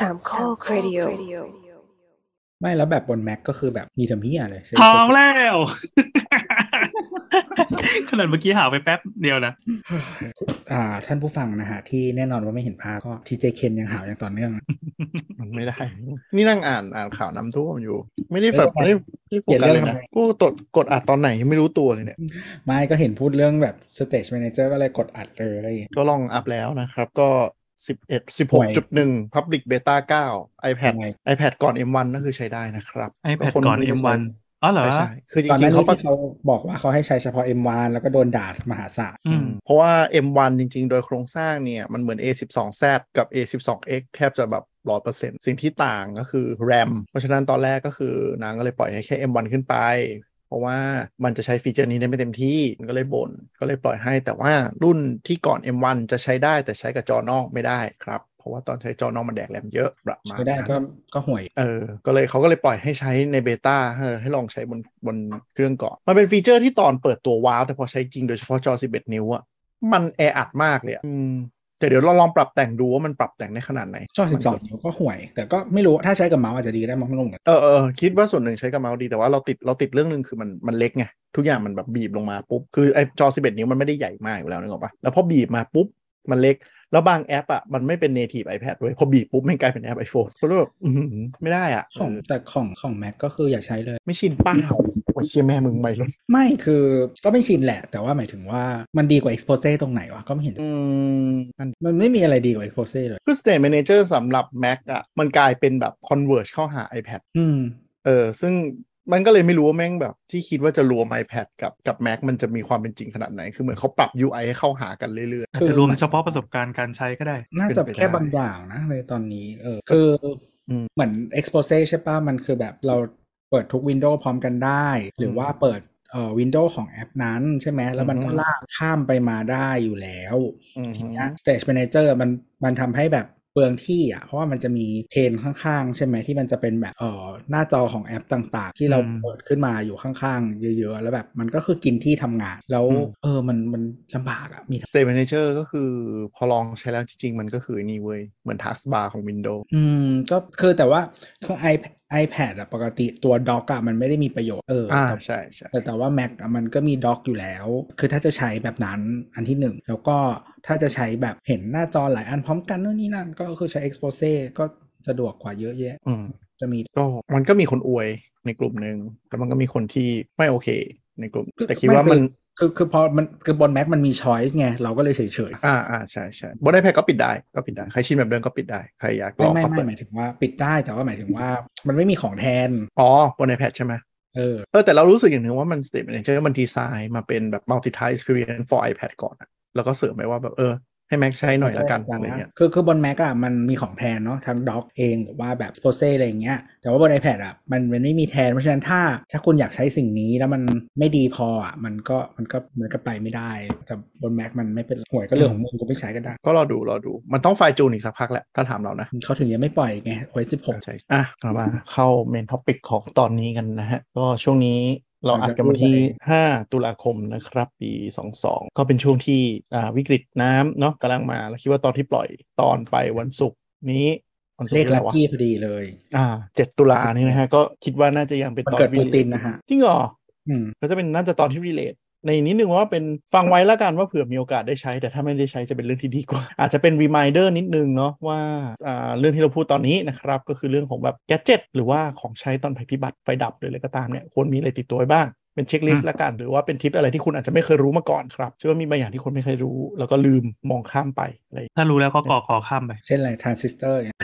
สามข้อครดิโอไม่แล้วแบบบน Mac ก็คือแบบมีทำเฮียเลยใช่พร้อมแล้ว ขนาดเมื่อกี้หาไปแป๊บเดียวนะอ่า ท่านผู้ฟังนะฮะ ที่แน่นอนว่าไม่เห็นภาพก็ทีเจเคนยังหาวอย่างต่อเนื่อง มันไม่ได้ นี่นั่งอ่านอ่านข่าวน้ำท่วมอยู่ ไม่ได้แบบเออไม่ได้ไม่ได้โฟเปลี่ยนกัสเรื่เลองยนะทำไมกูกดกดอัดตอนไหนยังไม่รู้ตัวเลยเนี่ย ไม่ก็เห็นพูดเรื่องแบบ Stage Manager ก็เลยกดอัดเลย ก็ลองอัพแล้วนะครับ ก็ สิบเอ็ดสิบหกจุดหนึ่ง public beta เก้า iPad ทำไม iPad ก่อน M1 นั่นคือใช้ได้นะครับ iPad คนก่อนไม่ได้ M1 อ๋อเหรอใช่ใช่คือจก่อนหริน้างๆนี้เขาประที่เขาบอกว่าเขาให้ใช้เฉพาะ M1 แล้วก็โดนด่ามหาศาลอืมเพราะว่า M1 จริง ๆ โดยโครงสร้างเนี่ย มันเหมือน A12Z กับ A12X แทบจะแบบร้อยเปอร์เซ็นต์สิ่งที่ต่างก็คือ RAM เพราะฉะนั้นตอนแรกก็คือนางก็เลยปล่อยให้แค่ M1 ขึ้นไป เพราะว่ามันจะใช้ฟีเจอร์นี้ได้ไม่เต็มที่มันก็เลยบน่นก็เลยปล่อยให้ แต่ว่ารุ่นที่ก่อน M1 จะใช้ได้แต่ใช้กับจอนอกไม่ได้ครับเพราะว่าตอนใช้จอนอกมันแดกแรมเยอะประมาณไม่ได้นั้นก็ก็ห่วยเออก็เลยเขาก็เลยปล่อยให้ใช้ใน beta ให้ลองใช้บนบนเครื่องก่อนมันเป็น feature ที่ตอนเปิดตัว wow แต่พอใช้จริงโดยเฉพาะจอ 11 นิ้วอะมันแออัดมากเลยอะอืม แต่เดี๋ยวเราลองปรับแต่งดูว่ามันปรับแต่งได้ขนาดไหนจอ12นิ้วก็ห่วย แต่ก็ไม่รู้ถ้าใช้กับเมาส์อาจจะดีได้มั้งไม่รู้เหมือนกันเออเออคิดว่าส่วนหนึ่งใช้กับเมาส์ดีแต่ว่าเราติดเราติดเรื่องหนึ่งคือมันมันเล็กไงทุกอย่างมันแบบบีบลงมาปุ๊บคือไอจอ 11 นิ้วมันไม่ได้ใหญ่มากอยู่แล้วนึกออกปะแล้วพอบีบมาปุ๊บมันเล็ก แล้วบางแอปอะมันไม่เป็น native iPad ด้วยพอบีบปุ๊บมันกลายเป็นแอป iPhone ก็เลยแบบอื้อหือไม่ได้อะของเออแต่ของของ Mac ก็คืออย่าใช้เลย ไม่ชินเป้า โอ้ยเชี่ยแม่มึงไม่รถไม่คือก็ไม่ชินแหละ แต่ว่าหมายถึงว่ามันดีกว่า Expose ตรงไหนวะก็ไม่เห็นอืมมันมันไม่มีอะไรดีกว่า Expose เลยคือ State Manager สำหรับ Mac อะมันกลายเป็นแบบ converge เข้าหา iPad อืมเออซึ่งมันก็เลยไม่รู้ว่าแม่งแบบที่คิดว่าจะรวม iPad กับกับ Mac มันจะมีความเป็นจริงขนาดไหน คือเหมือนเขาปรับ UI ให้เข้าหากันเรื่อยอาจจะรวมเฉพาะประสบการณ์การใช้ก็ได้ น่าจะเป็นไปได้แค่บางอย่างนะในตอนนี้ เออคืออืมเหมือน Expose ใช่ป่ะ มันคือแบบเรา เปิดทุกวินโดว์พร้อมกันได้ หรือว่าเปิดเอ่อวินโดว์ของแอปนั้นใช่ไหมแล้วมันก็อือฮึลากข้ามไปมาได้อยู่แล้วๆอืมทีเนี้ย Stage Manager มันมันทำให้แบบเปลืองที่อะเพราะว่ามันจะมีเพนข้างๆ ใช่ไหมที่มันจะเป็นแบบเอ่อหน้าจอของแอปต่างๆ ที่เราอืมเปิดขึ้นมาอยู่ข้างๆ เยอะ ๆ แล้วแบบมันก็คือกินที่ทำงาน แล้วอืมเออมันมันลำบากอะมี State Manager ก็คือพอลองใช้แล้วจริงๆ มันก็คือนี่เว้ย เหมือน Taskbar ของ Windows อืมก็คือแต่ว่าคือ iPad iPad อะปกติตัวด็อกอะมันไม่ได้มีประโยชน์เอออ่าแต่ใช่ใช่แต่แต่ว่า Mac อะมันก็มีด็อกอยู่แล้ว คือถ้าจะใช้แบบนั้นอันที่หนึ่งแล้วก็ถ้าจะใช้แบบเห็นหน้าจอหลายอันพร้อมกันนู่นนี่นั่น ก็คือใช้ Expose ก็สะดวกกว่าเยอะแยะอืมจะมีก็มันก็มีคนอวยในกลุ่มหนึ่งแล้วมันก็มีคนที่ไม่โอเคในกลุ่มคือแต่คิดว่ามัน คือคือพอมันคือบน Mac มันมี choice ไง เราก็เลยเฉยเฉยอ่าอ่าใช่ใช่บน iPad ก็ปิดได้ก็ปิดได้ ใครชินแบบเดิมก็ปิดได้ ใครอยากๆลไม่องไม่ก็ไม่เปิดหมายถึงว่าปิดได้แต่ว่าหมายถึงว่ามันไม่มีของแทน อ๋อบน iPad ใช่ไหมเออเออแต่เรารู้สึกอย่างหนึ่งว่ามัน State Manager มันดีไซน์มาเป็นแบบ multi-type experience for iPad ก่อนอะแล้วก็เสริมไปว่าแบบเออ ให้ Mac ใช้หน่อยละกันอะไรเงี้ยคือคือบน Mac อะมันมีของแทนเนาะทั้งด็อกเองหรือว่าแบบ Expose อะไรอย่างเงี้ยแต่ว่าบน iPad อะมันมันไม่มีแทน เพราะฉะนั้นถ้าถ้าคุณอยากใช้สิ่งนี้แล้วมันไม่ดีพออะมันก็มันก็มันก็ไปไม่ได้ แต่บน Mac มันไม่เป็นห่วยก็เรื่องของมึงกูไม่ใช้ก็ได้ ก็รอดูรอดูมันต้องไฟล์จูนอีกสักพักแหละถ้าถามเรานะเขาถึงยังไม่ปล่อยไงโอ้ยสิบหกใช่อะเรามาเข้า main topic ของตอนนี้กันนะฮะก็ช่วงนี้ เราอัดกันวันที่ 5 ตุลาคมนะครับ ปี 22 ก็เป็นช่วงที่อ่าวิกฤตน้ำเนาะกำลังมา แล้วคิดว่าตอนที่ปล่อยตอนไปวันศุกร์นี้วันศุกเลร์ที่ลัอะคไรวะเลข lucky พอดีเลย อ่าเจ็ดตุลานี่นะฮะ ก็คิดว่าน่าจะยังเป็นมันตอนเกิดที่ปูตินนะฮะจริงเหรออืมก็จะเป็นน่าจะตอนที่ relate ในนิดนึงว่าเป็นฟังไว้แล้วกันว่าเผื่อมีโอกาสได้ใช้ แต่ถ้าไม่ได้ใช้จะเป็นเรื่องที่ดีกว่า อาจจะเป็น reminder นิดนึงเนาะว่าอ่าเรื่องที่เราพูดตอนนี้นะครับก็คือเรื่องของแบบ gadget หรือว่าของใช้ตอนภัยพิบัติไฟดับหรืออะไรก็ตามเนี่ยควรมีอะไรติดตัวไว้บ้างเป็นเช็คลิสอืมละกัน หรือว่าเป็นทิปอะไรที่คุณอาจจะไม่เคยรู้มาก่อนครับเชื่อว่ามีบางอย่างที่คนไม่เคยรู้ แล้วก็ลืมมองข้ามไปอะไรถ้ารู้แล้วก็กอขอข้ามไป เช่นอะไรทรานซิสเตอร์เนี่ย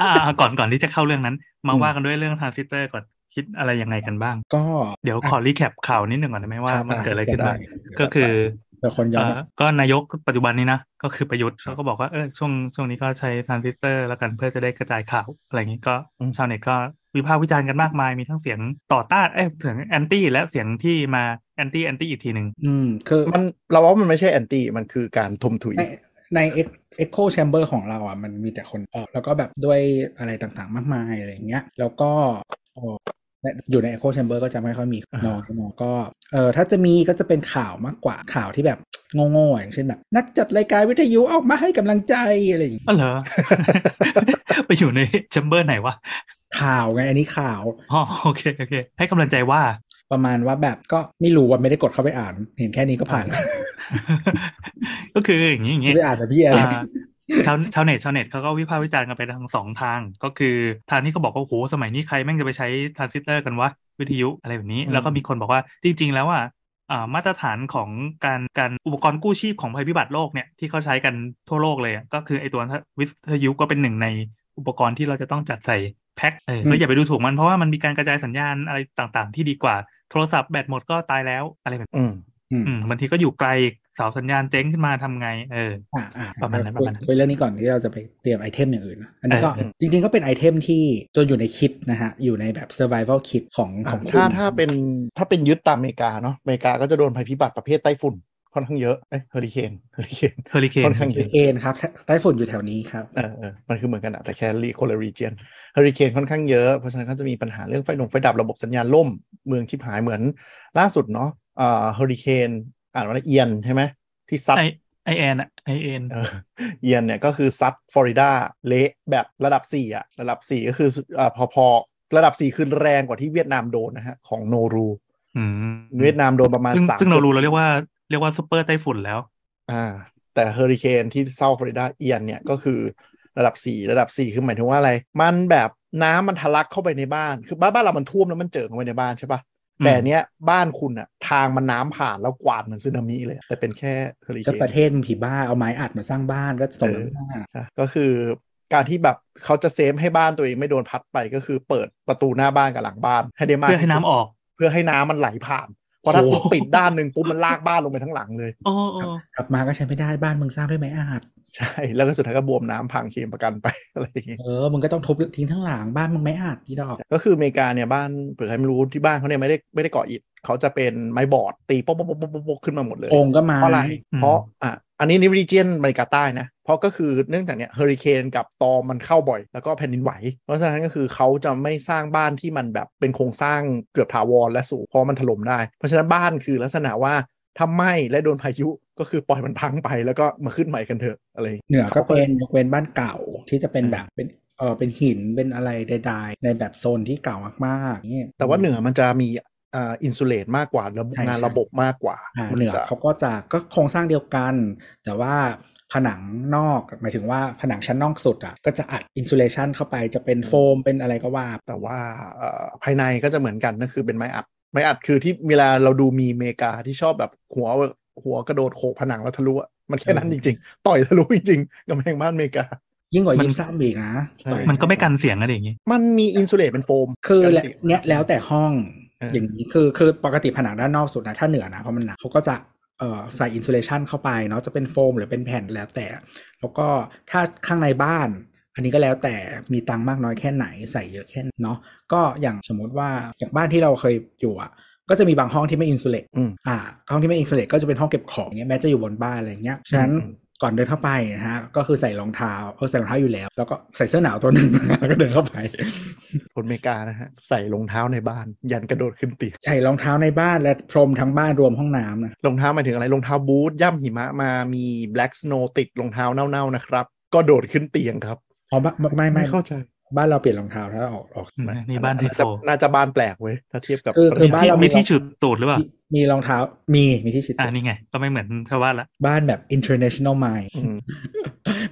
อ่าก่อนก่อนที่จะเข้าเรื่องนั้น มาอืมว่ากันด้วยเรื่องทรานซิสเตอร์ก่อน คิดอะไรยังไงกันบ้าง ก็เดี๋ยวขอ recap ข่าวนิดหนึ่งก่อนได้ไหมว่าครับมันเกิดอะไรขึ้นบ้างได้ก็คือเผื่อคนย้อนเอ่มาอก็นายกปัจจุบันนี้นะก็คือประยุทธ์เขาก็บอกว่าเออช่วงช่วงนี้ก็ใช้ทรานซิสเตอร์แล้วกันเพื่อจะได้กระจายข่าวอะไรอย่างนี้ก็อืมชาวเน็ตก็วิพากษ์วิจารณ์กันมากมายมีทั้งเสียงต่อต้านเอ้ยเสียง anti และเสียงที่มา anti anti อีกทีหนึ่งอืมคือมันเราว่ามันไม่ใช่ anti มันคือการทมถุยในใน Echo Chamber ของเราอะมันมีแต่คนออกแล้วก็แบบด้วยอะไรต่างๆมากมายอะไรอย่างเงี้ยแล้วก็เอ่ออยู่ใน Echo Chamber ก็จะไม่ค่อยมีอ่าน้อยน้อยก็เออถ้าจะมีก็จะเป็นข่าวมากกว่าข่าวที่แบบโง่ๆอย่างเช่นแบบ นักจัดรายการวิทยุออกมาให้กำลังใจอะไรอย่างเงี้ยอ๋อเหรอ ไปอยู่ในแชมเบอร์ไหนวะ ข่าวไงอันนี้ข่าวอ๋อโอเคโอเค ให้กำลังใจว่า ประมาณว่าแบบก็ไม่รู้ว่าไม่ได้กดเข้าไปอ่าน เห็นแค่นี้ก็ผ่านแล้วก็คืออย่างนี้อย่างนี้ไปอ่านนะพี่อะไรอ่า ชาวชาวเน็ตชาวเน็ตเขาก็วิพากษ์วิจารณ์กันไปทั้งสองทาง ก็คือทางที่เขาบอกว่าโอ้โหสมัยนี้ใครแม่งจะไปใช้ทรานซิสเตอร์กันวะวิทยุอะไรแบบนี้ แล้วก็มีคนบอกว่าจริง ๆ แล้วอะอ่ามาตรฐานของการการอุปกรณ์กู้ชีพของภัยพิบัติโลกเนี่ยที่เขาใช้กันทั่วโลกเลยอะก็คือไอตัววิทยุก็เป็นหนึ่งในอุปกรณ์ที่เราจะต้องจัดใส่แพ็คเออก็อย่าไปดูถูกมันเพราะว่ามันมีการกระจายสัญญาณอะไรต่างๆ ที่ดีกว่าโทรศัพท์แบตหมดก็ตายแล้วอะไรแบบอืมอืมอืมบางทีก็อยู่ไกล เสาสัญญาณเจ๊งขึ้นมาทำไง เอออ่าอ่าประมาณนั้นประมาณนั้นคุยเรื่องนี้ก่อนที่เราจะไปเตรียม item อย่างอื่นนะอันนี้ก็เออเออจริงๆก็เป็น item ที่ตัวอยู่ใน kit นะฮะ อยู่ในแบบ survival kit ของของคุณถ้าถ้าเป็นถ้าเป็นยึดตามอเมริกาเนาะอเมริกาก็จะโดนภัยพิบัติประเภทไต้ฝุ่นค่อนข้างเยอะ เอ้ยเฮอริเคนเฮอริเคนเฮอริเคนค่อนข้างเยอะเคนครับไต้ฝุ่นอยู่แถวนี้ครับ เออเออมันคือเหมือนกันอะแต่แค่ re คนละ region เฮอริเคนค่อนข้างเยอะ เพราะฉะนั้นก็จะมีปัญหาเรื่องไฟดงไฟดับระบบสัญญาณล่ม เมืองชิบหายเหมือนล่าสุดเนาะอ่าเฮอริเคน อ่านว่าเอียนใช่ไหมที่ซัดไอไอแอนอะไอเอ็นเออเอียนเนี่ยก็คือซัดฟลอริดาเละแบบระดับ 4อะระดับ 4 ก็คืออ่าพอพอระดับ 4 คือแรงกว่าที่เวียดนามโดนนะฮะ ของโนรูอืมเวียดนามโดนประมาณซึ่งสามซึ่งเรารู้จุดเราเรียกว่าเรียกว่าซูเปอร์ไต้ฝุ่นแล้ว อ่า แต่เฮอริเคนที่ South ฟลอริดาเอียนเนี่ยก็คือระดับ 4 ระดับ 4 คือหมายถึงว่าอะไร มันแบบน้ำมันทะลักเข้าไปในบ้าน คือบ้านบ้านเรามันท่วมแล้วมันเจิ่งเข้าไปในบ้านใช่ปะอืม แต่เนี้ยบ้านคุณอะทางมันน้ำผ่านแล้วกวาดเหมือนสึนามิเลย แต่เป็นแค่ก็เฮอริเคนประเทศมันผีบ้าเอาไม้อัดมาสร้างบ้านก็สมน้ำหน้าอะก็คือการที่แบบเขาจะ save ให้บ้านตัวเองไม่โดนพัดไปก็คือเปิดประตูหน้าบ้านกับหลังบ้านให้ได้มากเพื่อให้ที่สุดน้ำออก เพื่อให้น้ำมันไหลผ่านเพราะถ้าโอ้คุณปิดด้านหนึ่งปุ๊บมันลากบ้านลงไปทั้งหลังเลยโอ้โอ้กลับมาก็ใช้ไม่ได้บ้านมึงสร้างด้วยไม้อัด ใช่ แล้วก็สุดท้ายก็บวมน้ำพังเคลมประกันไปอะไรอย่างเงี้ยเออมึงก็ต้องทุบทิ้งทั้งหลังบ้านมึงไม้อัดอีดอก ก็คืออเมริกาเนี่ยบ้านเผื่อใครไม่รู้ที่บ้านเขาเนี่ยไม่ได้ไม่ได้ก่ออิฐเขาจะเป็นไม้บอร์ดตีป๊อกป๊อกป๊อกป๊อกป๊อกขึ้นมาหมดเลยองค์ก็ไม้เพราะอะไรเพราะอะอันนี้ in region อเมริกาใต้นะเพราะก็คือเนื่องจากเนี้ยเฮอริเคนกับ storm มันเข้าบ่อย แล้วก็แผ่นดินไหว เพราะฉะนั้นก็คือเขาจะไม่สร้างบ้านที่มันแบบเป็นโครงสร้างเกือบถาวรและสูงเพราะมันถล่มได้ เพราะฉะนั้นบ้านคือลักษณะว่าถ้าไหม้และโดนพายุ ก็คือปล่อยมันพังไปแล้วก็มาขึ้นใหม่กันเถอะอะไรอย่างงี้ยเหนือก็ขาเป็นยกเว้นบ้านเก่าที่จะเป็นอืมแบบเป็นเออเป็นหินเป็นอะไรใดๆ ในแบบโซนที่เก่ามากๆนี่แต่ว่าเหนือมันจะมีอ่าอินซูเลตมากกว่าระบบใช่งานใช่ระบบมากกว่าอ่ามัเหนือจะเขาก็จะก็โครงสร้างเดียวกัน แต่ว่าผนังนอกหมายถึงว่าผนังชั้นนอกสุดอะก็จะอัดอินซูเลชันเข้าไปจะเป็นโฟมเป็นอะไรก็ว่า แต่ว่าเอ่อภายในก็จะเหมือนกันก็คือเป็นไม้อัดไม้อัดคือที่เวลาเราดูมีเมกาที่ชอบแบบหัว หัวกระโดดโขกผนังแล้วทะลุอะมันแค่นั้นเอจอริง ๆ ต่อยทะลุจริงๆกำแพงบ้านอเมริกายิ่งกว่ามันยิปซัมอีกนะใช่ต่อยมันก็ไม่กันเสียงอะไรอย่างงี้ มันมี insulate เป็นโฟม คือกันและสียงเนี้ยแล้วแต่ห้องเออออย่างนี้คือคือปกติผนังด้านนอกสุดนะ ถ้าเหนือนะเพราะมันหนักเขาก็จะเอ่อใส่ insulation เข้าไปเนาะจะเป็นโฟมหรือเป็นแผ่นแล้วแต่ แล้วก็ถ้าข้างในบ้าน อันนี้ก็แล้วแต่มีตังค์มากน้อยแค่ไหนใส่เยอะแค่ไหนเนาะก็อย่างสมมุติว่าอย่างบ้านที่เราเคยอยู่อะ ก็จะมีบางห้องที่ไม่ insulate อืมอ่า ห้องที่ไม่ insulate ก็จะเป็นห้องเก็บของเงี้ยแม้จะอยู่บนบ้านอะไรเงี้ย ฉะนั้นอืมก่อนเดินเข้าไปนะฮะ ก็คือใส่รองเท้าเออใส่รองเท้าอยู่แล้ว แล้วก็ใส่เสื้อหนาวตัวหนึ่งแล้วก็เดินเข้าไปคนอเมริกานะฮะ ใส่รองเท้าในบ้าน ยันกระโดดขึ้นเตียงใส่รองเท้าในบ้านและพรมทั้งบ้านรวมห้องน้ำนะรองเท้าหมายถึงอะไรรองเท้าบูทย่ำหิมะมามี black snow ติดรองเท้าเน่าๆนะครับ ก็โดดขึ้นเตียงครับอ๋อไม่ไม่ไม่ไม่เข้าใจ บ้านเราเปลี่ยนรองเท้าถ้าออกออกอืมนี่บ้านไฮโซจะน่าจะบ้านแปลกเว้ยถ้าเทียบกับคือประคืเทอศบ้านเรามีมีที่ฉุดตูดหรือเปล่า มีมีรองเท้ามีมีที่ชิดอ่านี่ไง ก็ไม่เหมือนชาวบ้านละบ้านแบบ international mind อืม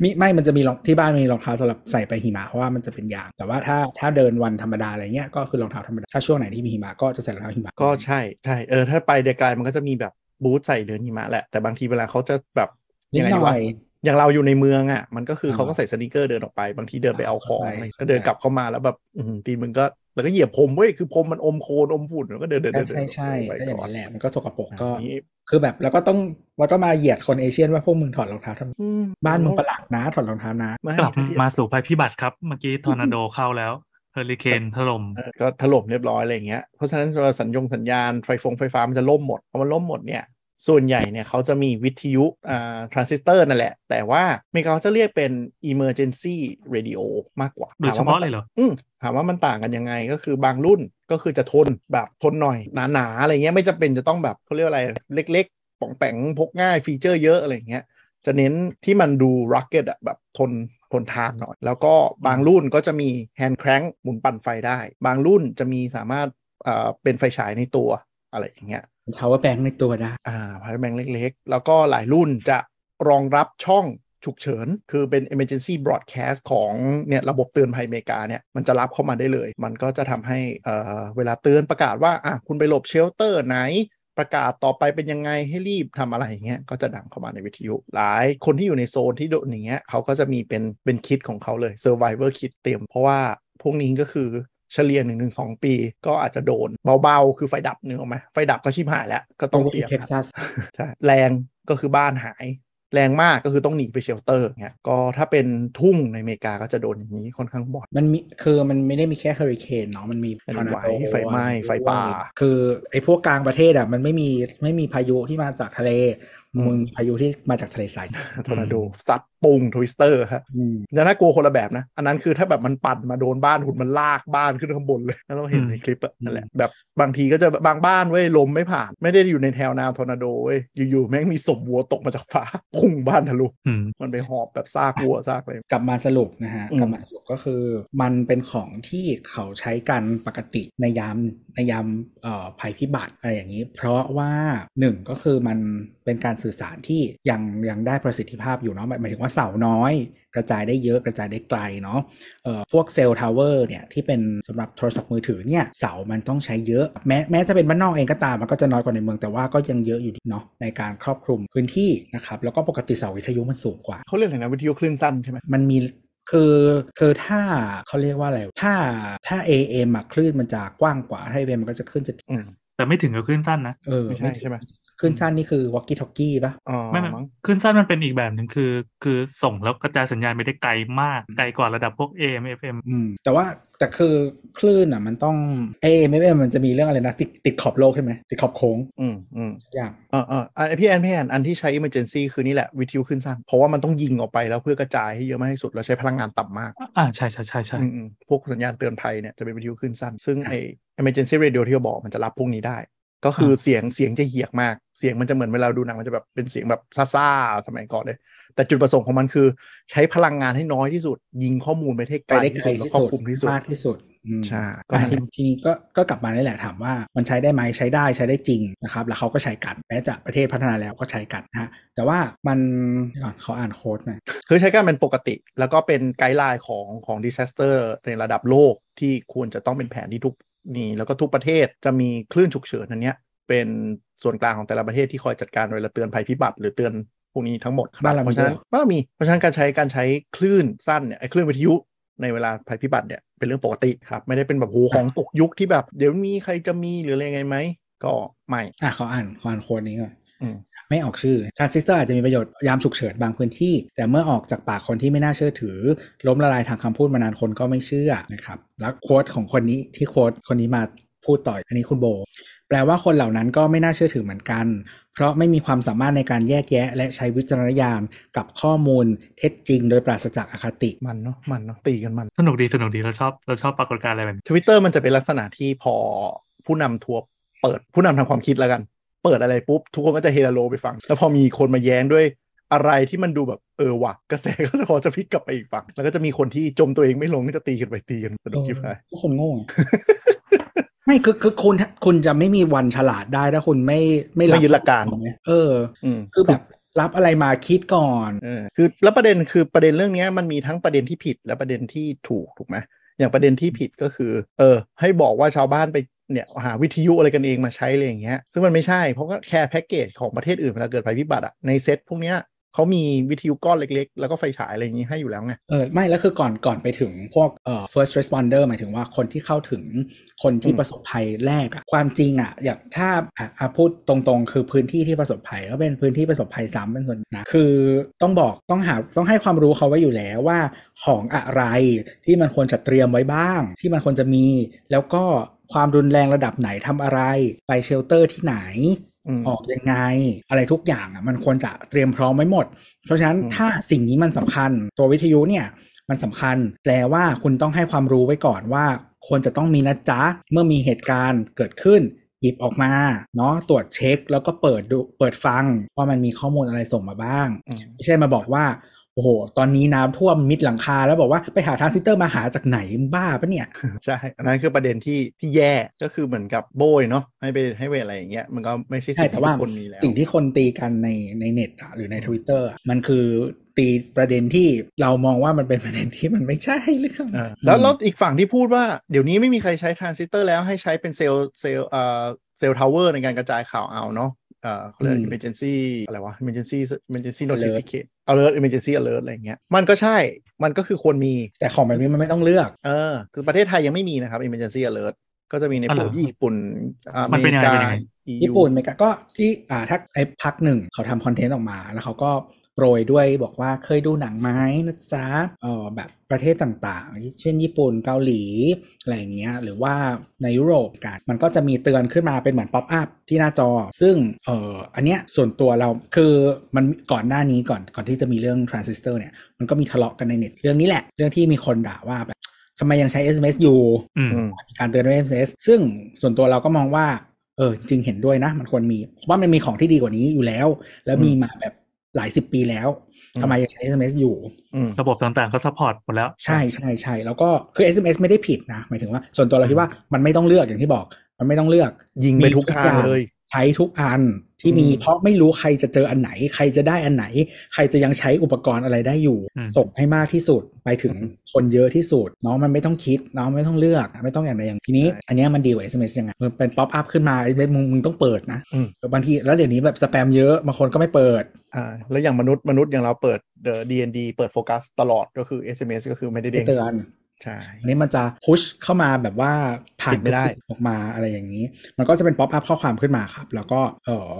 มีไม่มันจะมีรองที่บ้านมีรองเท้าสำหรับใส่ไปหิมะเพราะว่ามันจะเป็นยาง แต่ว่าถ้าถ้าเดินวันธรรมดาอะไรเงี้ยก็คือรองเท้าธรรมดาถ้าช่วงไหนที่มีหิมะก็จะใส่รองเท้าหิมะก็ใช่ใช่เออถ้าไปไกลๆมันก็จะมีแบบบูทใส่เดินหิมะแหละแต่บางทีเวลาเขาจะแบบนิดยังไงหดีน่วะอย อย่างเราอยู่ในเมืองอะ มันก็คืออ่าเขาก็ใส่สนิเกอร์เดินออกไป บางทีเดินไปเอาของเข้าใจอะไรก็เดินกลับเข้ามาแล้วแบบอืมตีนมึงก็แล้วก็เหยียบพรมเว้ยคือพรมมันอมโคลนอมฝุ่นแล้วก็เดินเดินเดินใช่ใช่ไปก็อย่างก่อนนั้นแหละมันก็สกปรกก็อันนี้คือแบบแล้วก็ต้องแล้วก็มาเหยียดคน Asian ว่าพวกมึงถอดรองเท้าทำอืมบ้านมึงประหลาดนะถอดรองเท้านะไม่กลับมาสู่ภัยพิบัติครับ เมื่อกี้ทอร์นาโดเข้าแล้วเฮอริเคนถล่มเออก็ถล่มเรียบร้อยอะไรอย่างเงี้ยเพราะฉะนั้นตัวสัญญงสัญญาณไฟฟงไฟฟ้ามันจะล่มหมดพอมันล่มหมดเนี่ย ส่วนใหญ่เนี่ยเขาจะมีวิทยุอ่าทรานซิสเตอร์นั่นแหละ แต่ว่าอเมริกาเขาจะเรียกเป็น emergency radio มากกว่าโดยเฉพาะเลยเหรออืมถามว่ามันต่างกันยังไงก็คือบางรุ่นก็คือจะทนแบบทนหน่อยหนาๆอะไรเงี้ยไม่จำเป็นจะต้องแบบเขาเรียกว่าอะไรเล็กป่องแปงพกง่าย feature เยอะอะไรอย่างเงี้ยจะเน้นที่มันดู rugged อะแบบทนทนทานหน่อย แล้วก็บางรุ่นก็จะมี hand crank หมุนปั่นไฟได้ บางรุ่นจะมีสามารถเอ่อเป็นไฟฉายในตัวอะไรอย่างเงี้ย power bank ในตัวได้อ่า power bank เล็กๆ แล้วก็หลายรุ่นจะรองรับช่องฉุกเฉิน คือเป็น emergency broadcast ของเนี่ยระบบเตือนภัยอเมริกาเนี่ย มันจะรับเข้ามาได้เลย มันก็จะทำให้เอ่อเวลาเตือนประกาศว่า อะ คุณไปหลบ shelter ไหนประกาศต่อไปเป็นยังไงให้รีบทำอะไรอย่างเงี้ยก็จะดังเข้ามาในวิทยุ หลายคนที่อยู่ในโซนที่โดนอย่างเงี้ยเขาก็จะมีเป็นเป็น kit ของเขาเลย survivor kit เตรียมเพราะว่าพวกนี้ก็คือ เฉลี่ยหนึ่งถึงสองปี ก็อาจจะโดนเบาๆ คือไฟดับเนื้ออกไหมไฟดับก็ชิบหายแล้ว ก็ต้องเตรียมเท็กซัสใช่แรงก็คือบ้านหายแรงมากก็คือต้องหนีไป shelter เงี้ยก็ถ้าเป็นทุ่งในอเมริกาก็จะโดนอย่างนี้ค่อนข้างบ่อยมันมีคือมันไม่ได้มีแค่เฮอริเคนเนาะมันมีแผ่นดินไหวทอร์นาโดไฟไหม้ไฟป่า คือไอ้พวกกลางประเทศอะมันไม่มีไม่มีพายุที่มาจากทะเลอื มมึงมีพายุที่มาจากทะเลทรายทอร์นาโดซัดปุง twister ฮะอืมจะน่ากลัวคนละแบบนะ อันนั้นคือถ้าแบบมันปั่นมาโดนบ้านปุ๊บมันลากบ้านขึ้นข้างบนเลยแล้วเราเห็นอืมในคลิปอะอืมนั่นแหละแบบบางทีก็จะบางบ้านเว้ยลมไม่ผ่าน ไม่ได้อยู่ในแถวแนวทอร์นาโดเว้ยอยู่ๆแม่งมีศพวัวตกมาจากฟ้าพุ่งบ้านทะลุอืมมันไปหอบแบบซากวัวซากอะไรกลับมาสรุปนะฮะอืมกลับมาสรุป ก็คือ มันเป็นของที่เขาใช้กันปกติในยามในยามเอ่อภัยพิบัติอะไรอย่างนี้ เพราะว่าหนึ่งก็คือมันเป็นการสื่อสารที่ยังยังได้ประสิทธิภาพอยู่เนาะหมายหมายถึงว่าเสาน้อย กระจายได้เยอะกระจายได้ไกลเนาะเอ่อพวกเซลล์ทาวเวอร์เนี่ยที่เป็นสำหรับโทรศัพท์มือถือเนี่ยเสามันต้องใช้เยอะแม้แม้จะเป็นบ้านนอกเองก็ตามมันก็จะน้อยกว่าในเมืองแต่ว่าก็ยังเยอะอยู่ดีเนาะในการครอบคลุมพื้นที่นะครับแล้วก็ปกติเสาวิทยุมันสูงกว่าเขาเรียกอะไรนะวิทยุคลื่นสั้นใช่ไหมมันมี คือคือถ้าเขาเรียกว่าอะไร ถ้าถ้า AM อะคลื่นมันจะกว้างกว่าถ้า AM มันก็จะคลื่นจะอืมแต่ไม่ถึงกับคลื่นสั้นนะเออไม่ใช่ใช่ไหม คลื่นสั้นนี่คือ walkie talkie ป่ะอ๋อไม่ไม่มั้งคลื่นสั้นมันเป็นอีกแบบหนึ่งคือ คือส่งแล้วกระจายสัญญาณไปได้ไกลมาก ไกลกว่าระดับพวก AM FM อืมแต่ว่าแต่คือคลื่นอะ มันต้อง AM FM มันจะมีเรื่องอะไรนะ ติดติดขอบโลกใช่ไหมติดขอบโค้ง อืมอืมสักอย่างอ่าอ่าอันพี่แอนพี่แอนอันที่ใช้ emergency คือนี่แหละวิทยุขึ้นสั้น เพราะว่ามันต้องยิงออกไปแล้วเพื่อกระจายให้เยอะมากที่สุดแล้วใช้พลังงานต่ำมากอ่าใช่ใช่ใช่ใช่อืมอืมพวกสัญญาณเตือนภัยเนี่ยจะเป็นวิทยุขึ้นสั้น ซึ่งไอ emergency radio ที่เขาบอกมันจะรับพวกนี้ได้ ก็คือเสียงเสียงจะเหียกมาก เสียงมันจะเหมือนเวลาดูหนังมันจะแบบเป็นเสียงแบบซ่าๆสมัยก่อนเลย แต่จุดประสงค์ของมันคือ ใช้พลังงานให้น้อยที่สุด ยิงข้อมูลไปให้ไกไปลได้ที่ไกลสุดและที่ครอบสุดคลุมที่สุดมากที่สุดอืมใช่ก็อะนั่นแหทีละทีนี้ก็ก็กลับมานี่แหละถามว่ามันใช้ได้ไหมใช้ได้ใช้ได้จริงนะครับแล้วเขาก็ใช้กันแม้จะประเทศพัฒนาแล้วก็ใช้กันนะฮะแต่ว่ามันเดี๋ยวก่อนเขาอ่านโค้ดหน่อยคือใช้การเป็นปกติ แล้วก็เป็นไกด์ไลน์ของของ disaster ในระดับโลกที่ควรจะต้องเป็นแผนที่ทุก นี่แล้วก็ทุกประเทศจะมีคลื่นฉุกเฉินอันเนี้ย เป็นส่วนกลางของแต่ละประเทศที่คอยจัดการเวลาเตือนภัยพิบัติหรือเตือนพวกนี้ทั้งหมดครับบ้านเราเพราะฉะนั้นมีด้วยบ้านเรามีเพราะฉะนั้นการใช้การใช้คลื่นสั้นเนี่ยไอ้คลื่นวิทยุในเวลาภัยพิบัติเนี่ยเป็นเรื่องปกติครับ ไม่ได้เป็นแบบโหของตกยุคที่แบบ เดี๋ยวมีใครจะมีหรืออะไรไงไหมก็ไม่อะเขาอ่านเขาอ่าน quote นี้ก่อนอืม ไม่ออกชื่อทรานซิสเตอร์อาจจะมีประโยชน์ยามฉุกเฉินบางพื้นที่ แต่เมื่อออกจากปากคนที่ไม่น่าเชื่อถือ ล้มละลายทางคำพูดมานานคนก็ไม่เชื่อนะครับแล้ว quote ของคนนี้ที่ quote คนนี้มาพูดต่ออันนี้คุณโบ แปลว่าคนเหล่านั้นก็ไม่น่าเชื่อถือเหมือนกัน เพราะไม่มีความสามารถในการแยกแยะ และใช้วิจารณญาณกับข้อมูลเท็จจริง โดยปราศจากอคติมันเนาะมันเนาะตีกันมันสนุกดีสนุกดีเราชอบเราชอบปรากฏการณ์อะไรแบบนี้ทวิตเตอร์มันจะเป็นลักษณะที่พอผู้นำทัวร์เปิดผู้นำทางความคิดแล้วกัน เปิดอะไรปุ๊บ ทุกคนก็จะเฮโลไปฟัง แล้วพอมีคนมาแย้งด้วยอะไรที่มันดูแบบเออว่ะกระแสก็จะพอจะพลิกกลับไปอีกฝั่ง แล้วก็จะมีคนที่จมตัวเองไม่ลงก็จะตีกันไปตีกันสนุกชิบหายทุกคนโง่ไงไม่คือคือคุณคุณจะไม่มีวันฉลาดได้ถ้าคุณไม่ไม่รับไม่ยึดหลักการไงเอออืมคือแบบรับอะไรมาคิดก่อนเออคือแล้วประเด็นคือประเด็นเรื่องเนี้ยมันมีทั้งประเด็นที่ผิดและประเด็นที่ถูกถูกไหมอย่างประเด็นที่ผิดก็คือ เออ ให้บอกว่าชาวบ้านไป เนี่ยหาวิทยุอะไรกันเองมาใช้อะไรอย่างเงี้ยซึ่งมันไม่ใช่เพราะก็แค่แพ็กเกจของประเทศอื่นเวลาเกิดภัยพิบัติอะในเซ็ตพวกเนี้ยเขามีวิทยุก้อนเล็กๆ แล้วก็ไฟฉายอะไรอย่างงี้ให้อยู่แล้วไง เออ ไม่ แล้วคือก่อนก่อนไปถึงพวกเอ่อ first responder หมายถึงว่าคนที่เข้าถึงคนที่อืมประสบภัยแรกอะความจริงอะอย่างถ้าอะอะพูดตรงๆ คือพื้นที่ที่ประสบภัย ก็เป็นพื้นที่ประสบภัยซ้ำเป็นส่วนนะคือต้องบอกต้องหาต้องให้ความรู้เขาไว้อยู่แล้วว่าของอะไรที่มันควรจะเตรียมไว้บ้าง ที่มันควรจะมี แล้วก็ ความรุนแรงระดับไหนทำอะไร ไปเชลเตอร์ที่ไหนอืมออกยังไง อะไรทุกอย่างอะมันควรจะเตรียมพร้อมไว้หมด เพราะฉะนั้นอืมถ้าสิ่งนี้มันสำคัญ ตัววิทยุเนี่ยมันสำคัญ แปลว่าคุณต้องให้ความรู้ไว้ก่อนว่า ควรจะต้องมีนะจ๊ะ เมื่อมีเหตุการณ์เกิดขึ้นหยิบออกมาเนาะตรวจเช็คแล้วก็เปิดดูเปิดฟังว่ามันมีข้อมูลอะไรส่งมาบ้างอืมไม่ใช่มาบอกว่า โอ้โห ตอนนี้น้ำท่วมมิดหลังคาแล้วบอกว่าไปหาทรานซิสเตอร์มาหาจากไหนมึงบ้าปะเนี่ย ใช่อันนั้นคือประเด็นที่ที่แย่ก็คือเหมือนกับโบยเนาะให้ไปให้ไปอะไรอย่างเงี้ยมันก็ไม่ใช่ใช่สิ่งแต่ที่ว่าทุกคนมีแล้วสิ่งที่คนตีกันในในเน็ตอะหรือในทวิตเตอร์มันคือตีประเด็นที่เรามองว่ามันเป็นประเด็นที่มันไม่ใช่เรื่องอ่าแล้วแล้วอีกฝั่งที่พูดว่าเดี๋ยวนี้ไม่มีใครใช้ทรานซิสเตอร์แล้วให้ใช้เป็น cell cell เอ่อ cell tower ในการกระจายข่าวเอาเนาะเอ่อเขาเรียก emergency อะไรวะ emergency emergency notification alert emergency alert อะไรอย่างเงี้ยมันก็ใช่มันก็คือควรมีแต่ของแบบนี้มันไม่ต้องเลือก เออ คือประเทศไทยยังไม่มีนะครับ emergency alert ก็จะมีในอ๋อพเหรวอกญี่ปุ่นอมันเมเป็นยัริงไงกาเป็นยังไง EU ญี่ปุ่นอเมริกาก็ที่อ่าถ้าไอ้พักหนึ่งเขาทำคอนเทนต์ออกมาแล้วเขาก็ โปรยด้วยบอกว่าเคยดูหนังไหมนะจ๊ะเออแบบประเทศต่างๆ เช่นญี่ปุ่นเกาหลีอะไรอย่างเงี้ยหรือว่าในยุโรปกันมันก็จะมีเตือนขึ้นมาเป็นเหมือนป๊อปอัพที่หน้าจอ ซึ่งเอออันเนี้ยส่วนตัวเราคือมันก่อนหน้านี้ก่อนก่อนที่จะมีเรื่องทรานซิสเตอร์เนี่ยมันก็มีทะเลาะกันในเน็ตเรื่องนี้แหละ เรื่องที่มีคนด่าว่าแบบทำไมยังใช้ SMS อยู่อืมอืมมีการเตือนด้วย SMS ซึ่งส่วนตัวเราก็มองว่าเออจริงเห็นด้วยนะ มันควรมีเพราะว่ามันมีของที่ดีกว่านี้อยู่แล้ว แล้วมีมาแบบ หลายสิบปีแล้วอืมทำไมยังใช้ SMS อยู่อืมระบบต่างๆก็ support หมดแล้ว ใช่ใช่ใช่แล้วก็คือ SMS ไม่ได้ผิดนะ หมายถึงว่า ส่วนตัวเราคิดว่ามันไม่ต้องเลือกอย่างที่บอก มันไม่ต้องเลือกยิงไปทุกทางเลยใช้ทุกอันที่มีอืมเพราะไม่รู้ใครจะเจออันไหน ใครจะได้อันไหน ใครจะยังใช้อุปกรณ์อะไรได้อยู่อืมส่งให้มากที่สุดไปถึงคนเยอะที่สุดเนาะมันไม่ต้องคิดเนาะไม่ต้องเลือกไม่ต้องอย่างใดอย่างทีนี้ อันเนี้ยมันดีกว่า SMS ยังไงมันเป็น pop-up ขึ้นมา SMS มึงมึงต้องเปิดนะอืมบางทีแล้วเดี๋ยวนี้แบบสแปมเยอะบางคนก็ไม่เปิดอ่าแล้วอย่างมนุษย์มนุษย์อย่างเราเปิด the DND เปิดโฟกัสตลอดก็คือ SMS ก็คือไม่ได้ไม่เด้งเตือน ใช่อันนี้มันจะ push เข้ามาแบบว่าผ่านปิดไม่ได้ออกมาอะไรอย่างนี้ มันก็จะเป็น pop-up ข้อความขึ้นมาครับ แล้วก็เออ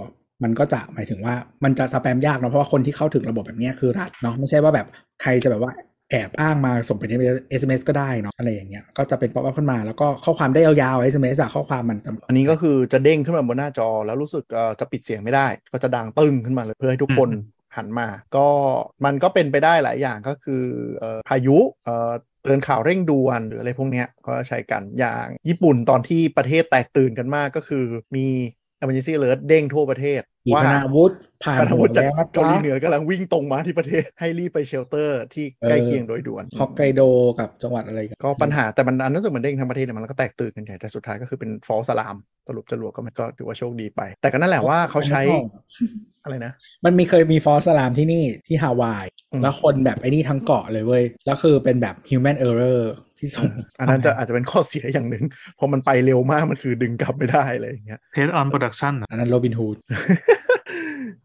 มันก็จะหมายถึงว่ามันจะสแปมยากเนาะเพราะว่าคนที่เข้าถึงระบบแบบเนี้ยคือรัฐเนาะไม่ใช่ว่าแบบใครจะแบบว่าแอบอ้างมาส่งเป็น SMS ก็ได้เนาะอะไรอย่างเงี้ยก็จะเป็นป๊อปอัพขึ้นมาแล้วก็ข้อความได้ยาวๆ SMS อะข้อความมันจะอันนี้ก็คือจะเด้งขึ้นมาบนหน้าจอ แล้วรู้สึกเอ่อจะปิดเสียงไม่ได้ ก็จะดังตึ้งขึ้นมาเลยเพื่อให้ทุกคนอืมหันมา ก็มันก็เป็นไปได้หลายอย่างก็คือเอ่อพายุ เตือนข่าวเร่งด่วนหรืออะไรพวกเนี้ยก็ใช้กันอย่างญี่ปุ่นตอนที่ประเทศแตกตื่นกันมากก็คือมี emergency alert เด้งทั่วประเทศขีปว่านาวุธผ่านปนาวุธจากแล้วนะเกาหลีจ๊ะเหนือกำลังวิ่งตรงมาที่ประเทศให้รีบไปเชลเตอร์ที่ใกล้เคียงโดยด่วนฮอกไกโดกับจังหวัดอะไรกันก็ปัญหาแต่มันอันนั้นรู้สึกเหมือนเด้งทั้งประเทศเนี่ยมันก็แตกตื่นกันใหญ่แต่สุดท้ายก็คือเป็นฟอลสลามสรุปจรวดก็มันก็ถือว่าโชคดีไป แต่ก็นั่นแหละว่าเขาใช้อะไรนะ มันมีเคยมีฟอสลามที่นี่ที่ฮาวายอืมแล้วคนแบบไอ้นี่ทั้งเกาะเลยเว้ยแล้วคือเป็นแบบ human error ที่ส่งอันนั้นจะอาจจะเป็นข้อเสียอย่างหนึ่งเพราะมันไปเร็วมากมันคือดึงกลับไม่ได้อะไรอย่างเงี้ยเพจออนโปรดักชันอันนั้นโรบินฮูด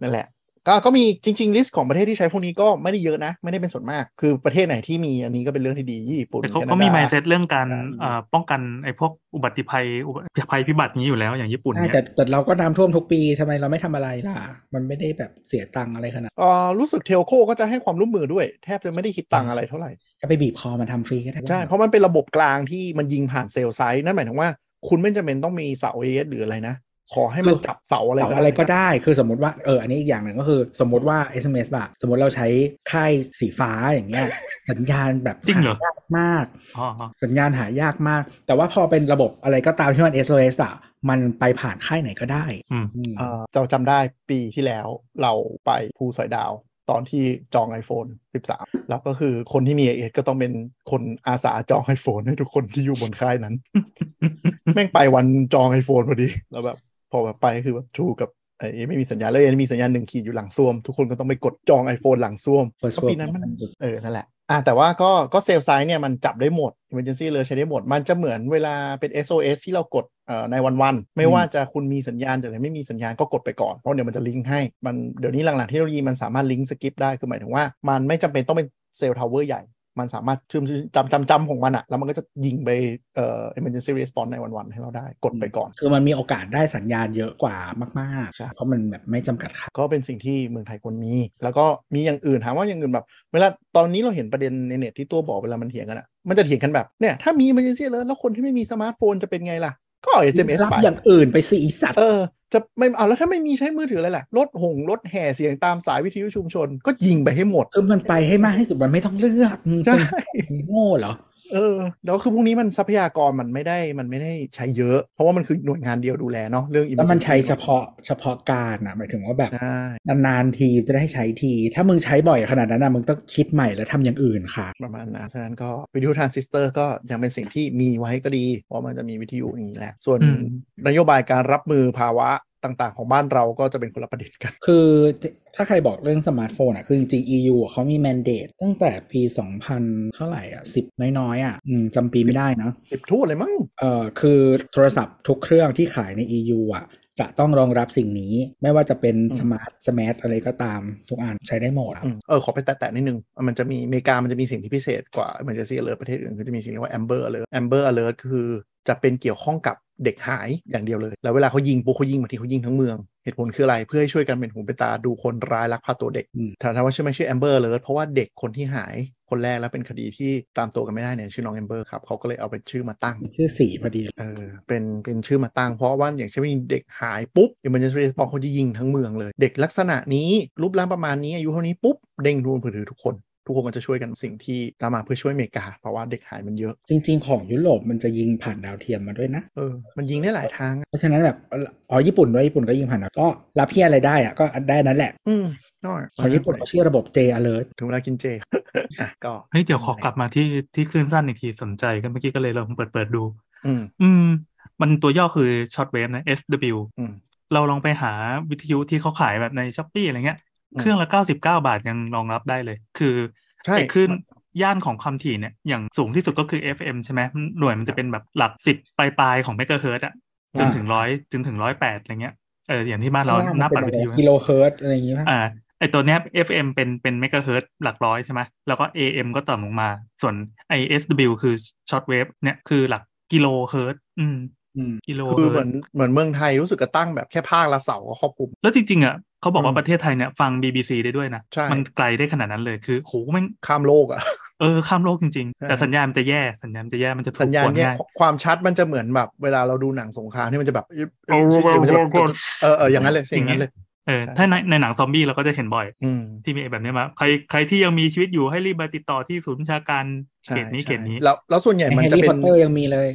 นั่นแหละ ก็ก็มีจริง ๆ ลิสต์ของประเทศที่ใช้พวกนี้ก็ไม่ได้เยอะนะ ไม่ได้เป็นส่วนมาก คือประเทศไหนที่มีอันนี้ก็เป็นเรื่องที่ดีญี่ปุ่นแต่เขาแคนาเขามีดาไมเซ็ตเรื่องการอ่าเอ่อป้องกันไอ้พวกอุบัติภัยอุบัติภัยพิบัตินี้อยู่แล้วอย่างญี่ปุ่นใช่เนี่ยแต่แต่เราก็น้ำท่วมทุกปีทำไมเราไม่ทำอะไรล่ะ มันไม่ได้แบบเสียตังค์อะไรขนาดเอ่อรู้สึกเทลโคก็จะให้ความร่วมมือด้วย แทบจะไม่ได้คิดตังค์อะไรเท่าไหร่ก็ไปบีบคอมันทำฟรีก็ได้ใช่เพราะมันเป็นระบบกลางที่มันยิงผ่านเซลล์ไซต์นั่นหมายถึงว่า คุณไม่จำเป็นต้องมีเสาเอสหรืออะไรนะ ขอให้มันจับเสาอะไรเสาอะไรก็ได้ คือสมมติว่าเอออันนี้อีกอย่างหนึ่งก็คือ สมมติว่า SMS อะสมมติเราใช้ค่ายสีฟ้าอย่างเงี้ยสัญญาณแบบจริงเหรอหายากมากอ๋ออ๋อสัญญาณหายากมาก แต่ว่าพอเป็นระบบอะไรก็ตามที่มัน SOS อะมันไปผ่านค่ายไหนก็ได้อืมอืมเอ่อเราจำได้ปีที่แล้วเราไปภูสอยดาวตอนที่จอง iPhone 13 แล้วก็คือคนที่มี iOS ก็ต้องเป็นคนอาสาจอง iPhone ให้ทุกคนที่อยู่บนค่ายนั้น แม่งไปวันจอง iPhone พอดี แล้วแบบ พอแบบไปคือแบบชูกับไอ้ไม่มีสัญญาณเลยมีสัญญาณหนึ่งขีดอยู่หลังซ่วม ทุกคนก็ต้องไปกดจอง iPhone หลังซ่วม First ก็ปีนั้นมัน world เออนั่นแหละอะแต่ว่าก็ก็เซลล์ไซส์เนี่ยมันจับได้หมด emergency เลยใช้ได้หมด มันจะเหมือนเวลาเป็น SOS ที่เรากดเอ่อในวันวันๆไม่ว่าจะคุณมีสัญญาณจะไหนไม่มีสัญญาณก็กดไปก่อน เพราะเดี๋ยวมันจะลิงก์ให้มันเดี๋ยวนี้หลังๆเทคโนโลยีมันสามารถลิงก์สกิปได้คือหมายถึงว่ามันไม่จำเป็นต้องเป็นเซลล์ทาวเวอร์ใหญ่ มันสามารถชื่อมจำจำจำของมันอะแล้วมันก็จะยิงไปเอ่อ emergency response nine one one ให้เราได้กดไปก่อน คือมันมีโอกาสได้สัญญาณเยอะกว่ามากใช่ๆเพราะมันแบบไม่จำกัดค่าก็เป็นสิ่งที่เมืองไทยควรมี แล้วก็มีอย่างอื่นถามว่าอย่างอื่นแบบ เวลาตอนนี้เราเห็นประเด็นในเน็ตที่ตัวบอกเวลามันเถียงกันอะมันจะเถียงกันแบบเนี่ยถ้ามี emergency alert แล้วคนที่ไม่มีสมาร์ตโฟนจะเป็นไงล่ะก็เอา SMS รับไปอย่างอื่นไปสิอีสัตว์เออ จะไม่เอาแล้วถ้าไม่มีใช้มือถืออะไรล่ะรถห่งรถแห่เสียงตามสายวิทยุชุมชน ก็ยิงไปให้หมดคือมันไปให้มากที่สุดมันไม่ต้องเลือกมึงใช่เป็นโง่เหรอเออแล้วคือพวกนี้มันทรัพยากรมันไม่ได้มันไม่ได้ใช้เยอะ เพราะว่ามันคือหน่วยงานเดียวดูแลเนาะเรื่องแล้วมัน emergency ใช้เฉพาะเฉพาะการอะหมายถึงว่าแบบใช่นานๆทีจะได้ใช้ที ถ้ามึงใช้บ่อยขนาดนั้นนะมึงต้องคิดใหม่แล้วทำอย่างอื่นค่ะ ประมาณนั้นฉะนั้นก็วิทยุทรานซิสเตอร์ก็ยังเป็นสิ่งที่มีไว้ก็ดีเพราะมันจะมีวิทยุอย่างนี้แหละส่วนอืมนโยบายการรับมือภาวะ ต่างๆ ของบ้านเราก็จะเป็นคนละประเด็นกัน คือถ้าใครบอกเรื่องสมาร์ทโฟนอะ คือจริงๆ EU อะเขามี mandate ตั้งแต่ปี 2000 เท่าไหร่อะสิบน้อยๆอะอืมจำปีไม่ได้นะสิบทั่วเลยมั้งเอ่อคือโทรศัพท์ทุกเครื่องที่ขายใน EU อะจะต้องรองรับสิ่งนี้ไม่ว่าจะเป็นอืม smart smart อะไรก็ตามทุกอันใช้ได้หมดอะอืมเออขอไปแตะๆนิดนึง มันจะมีอเมริกามันจะมีสิ่งที่พิเศษกว่า emergency alert ประเทศอื่นคือจะมีสิ่งที่เรียกว่า amber alert amber alert คือ จะเป็นเกี่ยวข้องกับเด็กหายอย่างเดียวเลย แล้วเวลาเขายิงปุ๊บเขายิงบางทีเขายิงทั้งเมือง เหตุผลคืออะไร เพื่อให้ช่วยกันเป็นหูเป็นตาดูคนร้ายลักพาตัวเด็กอืมถามว่าชื่อไม่ชื่อ amber alert เพราะว่าเด็กคนที่หายคนแรกแล้วเป็นคดีที่ตามตัวกันไม่ได้เนี่ยชื่อน้อง amber ครับเขาก็เลยเอาเป็นชื่อมาตั้ง ชื่อสีพอดีเออเป็นเป็นชื่อมาตั้งเพราะว่าอย่างเช่นเด็กหายปุ๊บ emergency response เขาจะยิงทั้งเมืองเลย เด็กลักษณะนี้รูปร่างประมาณนี้อายุเท่านี้ปุ๊บเด้งทูนผือถือทุกคน ทุกคนก็จะช่วยกันสิ่งที่ตามมาเพื่อช่วยอเมริกา เพราะว่าเด็กหายมันเยอะ จริง ๆ ของยุโรปมันจะยิงผ่านดาวเทียมมาด้วยนะเออมันยิงได้หลายทางอะเพราะฉะนั้นแบบอ๋อญี่ปุ่นด้วยญี่ปุ่นก็ยิงผ่านดาวก็รับเพี้ยอะไรได้อะก็ได้นั้นแหละ อืมน้อยของญี่ปุ่นเขาชื่อระบบ J alert ถึงเวลากินเจอะก็เฮ้ยเดี๋ยวขอกลับมาที่ที่คลื่นสั้นอีกทีสนใจกันเมื่อกี้ก็เลยลองเปิดเปิดดู อืมอืมมันตัวย่อคือช็อตเวฟนะ SW อืมเราลองไปหาวิทยุที่เขาขายแบบในช้อปปี้อะไรเงี้ยอืม เครื่องละเก้าสิบเก้าบาทยังรองรับได้เลย คือใช่ไอ้คลื่นย่านของความถี่เนี่ยอย่างสูงที่สุดก็คือ FM ใช่ไหมหน่วยมันจะเป็นแบบหลักสิบปลายๆของเมกะเฮิรตซ์อะจนถึงร้อยจนถึงร้อยแปดอะไรเงี้ยเอออย่างที่บ้านเราข้งล่งหน้ามัปัดเป็วิทยุนะกิโลเฮิรตซ์อะไรอย่างงี้ป่ะอ่าไอตัวเนี้ย FM เป็นเป็นเมกะเฮิรตซ์หลักร้อยใช่ไหมแล้วก็ AM ก็ต่ำลงมา ส่วน ISW คือช็อตเวฟเนี่ยคือหลักกิโลเฮิรตซ์อืมอืมกิโลคือเฮิเหมืรอตนซ์เหมือนเมืองไทยรู้สึกกระตั้งแบบแค่ภาคละเสาก็ครอบคลุม แล้วจริงๆอะ เขาบอกว่าอืมประเทศไทยเนี่ยฟัง BBC ได้ด้วยนะใช่มันไกลได้ขนาดนั้นเลยคือโหแม่งข้ามโลกอะเออข้ามโลกจริงใช่ๆแต่สัญญาณมันจะแย่สัญญาณมันจะแย่มันจะถูกสัญญาณกวนเนี่ยง่ายความชัดมันจะเหมือนแบบเวลาเราดูหนังสงครามที่มันจะแบบโอ้โหเสียงมันจะแบบเออเอออย่างนั้นเลยเสียงอย่างนั้นเลยเออใช่ถ้าในใช่ในหนังซอมบี้เราก็จะเห็นบ่อยอืมที่มีไอ้แบบนี้มา ใครใครที่ยังมีชีวิตอยู่ให้รีบมาติดต่อที่ศูนย์บัญชาการเขตนี้ใช่ใช่เขตนี้แล้วแล้วส่วนใหญ่มันแฮร์จะเป็น Harry Potter ยังมีเลย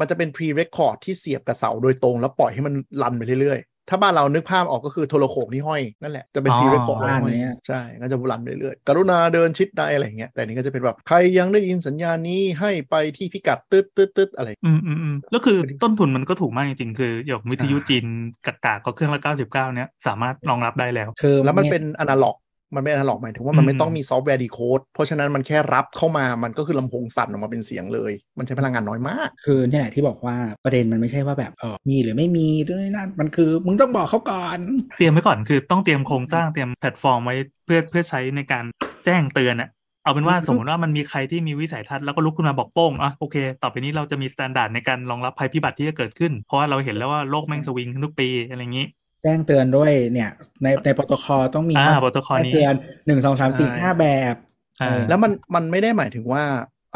มันจะเป็น pre record ที่เสียบกับเสาโดยตรงแล้วปล่อยให้มันรันไปเรื่อยๆ ถ้าบ้านเรานึกภาพออกก็คือโทรโขงที่ห้อยนั่นแหละจะเป็นอ๋อ pre record บ้านห้อยเนี้ยใช่ก็จะรันไปเรื่อยๆกรุณาเดินชิดได้อะไรอย่างเงี้ยแต่นี่ก็จะเป็นแบบใครยังได้ยินสัญญาณนี้ให้ไปที่พิกัดตึ๊ดตึ๊ดตึ๊ดอะไรอืมอืมอืมแล้วคือต้นทุนมันก็ถูกมากจริงๆคืออย่างวิทยุใช่จีนกากๆก็เครื่องละเก้าสิบเก้าเนี้ยสามารถรองรับได้แล้วคือแล้วมันยเป็นอนาล็อก มันไม่อนาล็อกหมายถึงว่ามันไม่อืมต้องมีซอฟต์แวร์ decode เพราะฉะนั้นมันแค่รับเข้ามามันก็คือลำโพงสั่นออกมาเป็นเสียงเลย มันใช้พลังงานน้อยมาก คือนี่แหละที่บอกว่าประเด็นมันไม่ใช่ว่าแบบเออมีหรือไม่มีด้วยนั่นมันคือมึงต้องบอกเขาก่อน เตรียมไว้ก่อนคือต้องเตรียมโครงสร้างเตรียมแพลตฟอร์มไว้เพื่อเพื่อใช้ในการแจ้งเตือนอะเอาเป็นว่าคือสมมติว่ามันมีใครที่มีวิสัยทัศน์แล้วก็ลุกขึ้นมาบอกโป้งอะโอเค ต่อไปนี้เราจะมีมาตรฐานในการรองรับภัยพิบัติที่จะเกิดขึ้น เพราะว่าเราเห็นแล้วว่าโลกแม่งสวิงทุกปีอะไรอย่างนี้ แจ้งเตือนด้วยเนี่ย ในในโปรโตคอลต้องมีอ่ามาโปรโตคอลแจ้งนี้เตือนหนึ่งสองสามสี่ใช่ห้าแบบอ่าเออแล้วมันมันไม่ได้หมายถึงว่า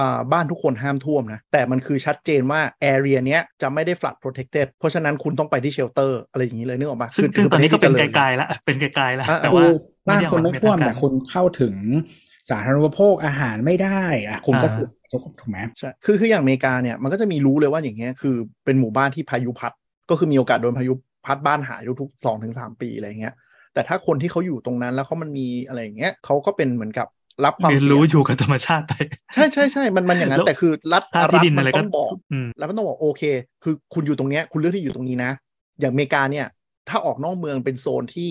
อ่าบ้านทุกคนห้ามท่วมนะ แต่มันคือชัดเจนว่า area เนี้ยจะไม่ได้ flood protected เพราะฉะนั้นคุณต้องไปที่ shelter อะไรอย่างนี้เลยนึกออกปะซึ่งคืซึ่งตอนนี้ก็เป็นประเทศที่ไกจริญๆแล้วเป็นไกลๆแล้วอ่าแต่คืว่าอบ้านคุณไม่ท่วมด้แต่ออกาคุณเข้าถึงสาธารณูปโภคอาหารไม่ได้อะคุณก็อ่าสึกถูกไหมใช่คือคืออย่างอเมริกาเนี่ยมันก็จะมีรู้เลยว่าอย่างเงี้ยคือเป็นหมู่บ้านที่พายุพัดก็คือมีโอกาสโดนพายุ พัดบ้านหายทุกๆสองถึงสามปีอะไรเงี้ย แต่ถ้าคนที่เขาอยู่ตรงนั้นแล้วเขามันมีอะไรอย่างเงี้ยเขาก็เป็นเหมือนกับรับความเรียนเสี่ยรู้งอยู่กับธรรมชาติไปใช่ใช่ใช่มันมันอย่างนั้นแล้วแต่คือรัฐค่ารัที่ฐดินมัอะไรนก็ต้องบอกอืมแล้วมันต้องบอกโอเค คือคุณอยู่ตรงเนี้ยคุณเลือกที่อยู่ตรงนี้นะ อย่างอเมริกาเนี่ย ถ้าออกนอกเมืองเป็นโซนที่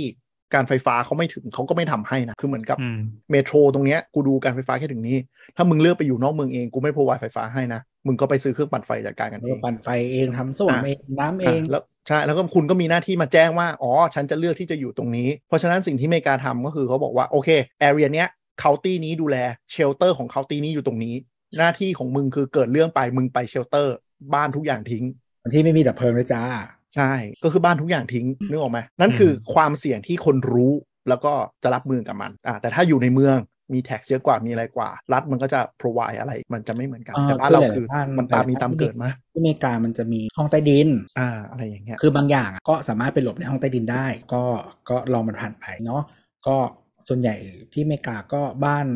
การไฟฟ้าเขาไม่ถึงเขาก็ไม่ทำให้นะ คือเหมือนกับอืม metro ตรงเนี้ยกูดูการไฟฟ้าแค่ถึงนี้ ถ้ามึงเลือกไปอยู่นอกเมืองเองกูไม่ provide ไฟฟ้าให้นะ มึงก็ไปซื้อเครื่องปั่นไฟจัดการกันเองแล้วก็ปั่นไฟเองทำส้วมอะเองน้ำเองอะแล้ว ใช่แล้วก็คุณก็มีหน้าที่มาแจ้งว่า อ๋อ ฉันจะเลือกที่จะอยู่ตรงนี้ เพราะฉะนั้นสิ่งที่อเมริกาทำก็คือเขาบอกว่า โอเค area เนี้ย county นี้ดูแล shelter ของ county นี้อยู่ตรงนี้ หน้าที่ของมึงคือเกิดเรื่องไปมึงไป shelter บ้านทุกอย่างทิ้งที่ไม่มีดับเพลิงด้วยจ้า ใช่ ก็คือบ้านทุกอย่างทิ้งนึกออกไหมนั่นคือความเสี่ยงที่คนรู้แล้วก็จะรับมือกับมันอ่าแต่ถ้าอยู่ในเมือง มีแท็กเยอะกว่ามีอะไรกว่า รัฐมันก็จะ provide อะไรมันจะไม่เหมือนกันอ่าแต่บ้านเราคือคือหลายๆบ้านมันตามมีหลายๆตามบ้านเกิดมาที่อเมริกามันจะมีห้องใต้ดินอ่าอะไรอย่างเงี้ยคือบางอย่างอะก็สามารถไปหลบในห้องใต้ดินได้ ก็ก็ลองมันผ่านไปเนาะก็ส่วนใหญ่ที่อเมริกาก็บ้าน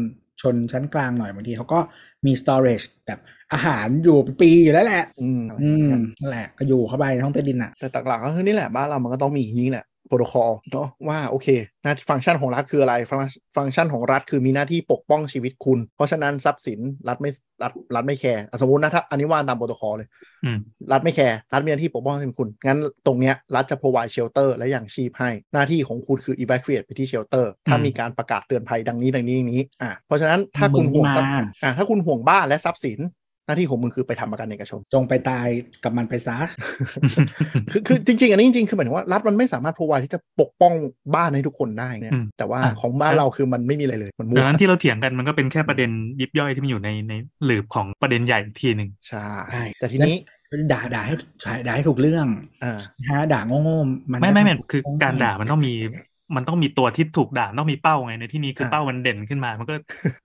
ชนชั้นกลางหน่อยบางทีเขาก็มี storage แบบอาหารอยู่เป็นปีอยู่แล้วแหละ อืมอะไรออืย่างมเงี้ยนั่นแหละก็อยู่เข้าไปในห้องใต้ดินอะ แต่หลักๆก็คือนี่แหละบ้านเรามันก็ต้องมีอย่างนี้แหละ โปรโตคอลเนาะว่าโอเคหน้าที่ฟังก์ชันของรัฐคืออะไรฟังฟังก์ชันของรัฐคือมีหน้าที่ปกป้องชีวิตคุณ เพราะฉะนั้นทรัพย์สินรัฐไม่รัฐรัฐไม่แคร์อะสมมตินะถ้าอันนี้ว่าตามโปรโตคอลเลยอืมรัฐไม่แคร์รัฐมีหน้าที่ปกป้องชีวิตคุณ งั้นตรงเนี้ยรัฐจะ provide shelter และอย่างชีพให้ หน้าที่ของคุณคือ evacuate ไปที่ shelter ถ้าอืมมีการประกาศเตือนภัยดังนี้ดังนี้ดังนี้อะเพราะฉะนั้นถ้าคุณมึงห่วงทรัพย์มาอะถ้าคุณห่วงบ้านและทรัพย์สินห น้าที่ของมึงคือไปทำประกันเอกชน จงไปตายกับมันไปซะคือคือจริง ๆ อันนี้จริงๆคือหมายถึงว่ารัฐมันไม่สามารถ provide ที่จะปกป้องบ้านให้ทุกคนได้เนี่ยอืมแต่ว่าอะของบ้านเราคือมันไม่มีอะไรเลยมันมั่ดัวงนั้นที่เราเถียงกันมันก็เป็นแค่ประเด็นยิบย่อยที่มันอยู่ในในหลืบของประเด็นใหญ่อีกทีหนึ่งใช่ใช่แต่ทีนี้ด่าด่าให้ด่าให้ถูกเรื่องอ่าฮะด่าโง่ๆมันไม่ไม่ไม่ก็ทำคือการด่ามันต้องมี มันต้องมีตัวที่ถูกด่าต้องมีเป้าไงในที่นี้คืออ่าเป้ามันเด่นขึ้นมา มันก็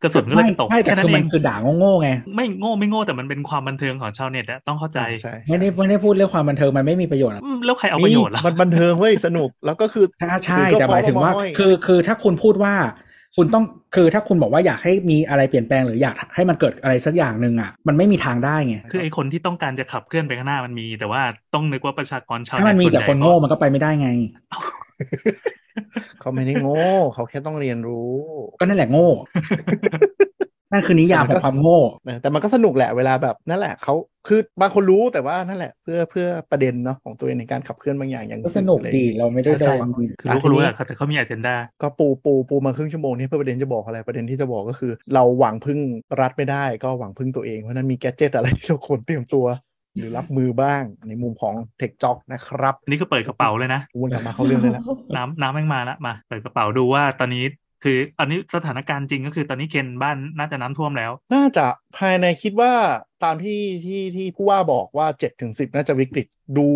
กระสุนก็เลยไม่ไปตกใช่แต่แค่นั้คืนอเอมันงคือด่าโง่ๆไงไม่โง่ไม่โง่แต่มันเป็นความบันเทิงของชาวเน็ตอะต้องเข้าใจใช่ไม่ได้ไม่ได้พูดเรื่องความบันเทิงมันไม่มีประโยชน์หรอกอืมแล้วใครเอาประโยชน์ล่ะมันบันเทิงเว้ยสนุกแล้วก็คือถ้าใช่คือก็แต่หมายถึงว่าพอมาห้อยคือคือถ้าคุณพูดว่าคุณต้องคือถ้าคุณบอกว่าอยากให้มีอะไรเปลี่ยนแปลงหรืออยากให้มันเกิดอะไรสักอย่างหนึ่งอะมันไม่มีทางได้ไงคือไอ้คนที่ต้องการจะขับเคลื่อนไปข้างหน้ามันมี แต่ว่าต้องนึกว่าประชากรชาวถ้ามันมีส่วแต่ใหญ่คนโง่มันก็ไปไม่ได้ไง เขาไม่ได้โง่ เขาแค่ต้องเรียนรู้ ก็นั่นแหละโง่ นั่นคือนิยามของความโง่นะแต่มันก็สนุกแหละเวลาแบบนั่นแหละเขาคือบางคนรู้แต่ว่านั่นแหละ เพื่อเพื่อประเด็นเนาะของตัวเองในการขับเคลื่อนบางอย่างอย่างก็สนุกอะไรดีเราไม่ได้โดใช่นคือรู้ก็รู้อะแต่เขามีอ g e n d a ก็ปูปูปูมาครึ่งชั่วโมงนี้เพื่อประเด็นจะบอกอะไรประเด็นที่จะบอกก็คือ เราหวังพึ่งรัฐไม่ได้ ก็หวังพึ่งตัวเองเพราะฉะนั้นมีแกดเจิตอะไรที่เราควรเตรียมตัว หรือรับมือบ้างในมุมของเทคจ็อกนะครับอันนี้คือเปิดกระเป๋าเลยนะวนกลับมาเข้าเรื่องเลยแล้วน้ำน้ำแม่งมาละมาเปิดกระเป๋าดูว่าตอนนี้คืออันนี้สถานการณ์จริงก็คือตอนนี้เคนบ้านน่าจะน้ำท่วมแล้ว น่าจะภายในคิดว่าตามที่ที่ที่ผู้ว่าบอกว่า7จ็ถึงสิน่าจะวิกฤตดู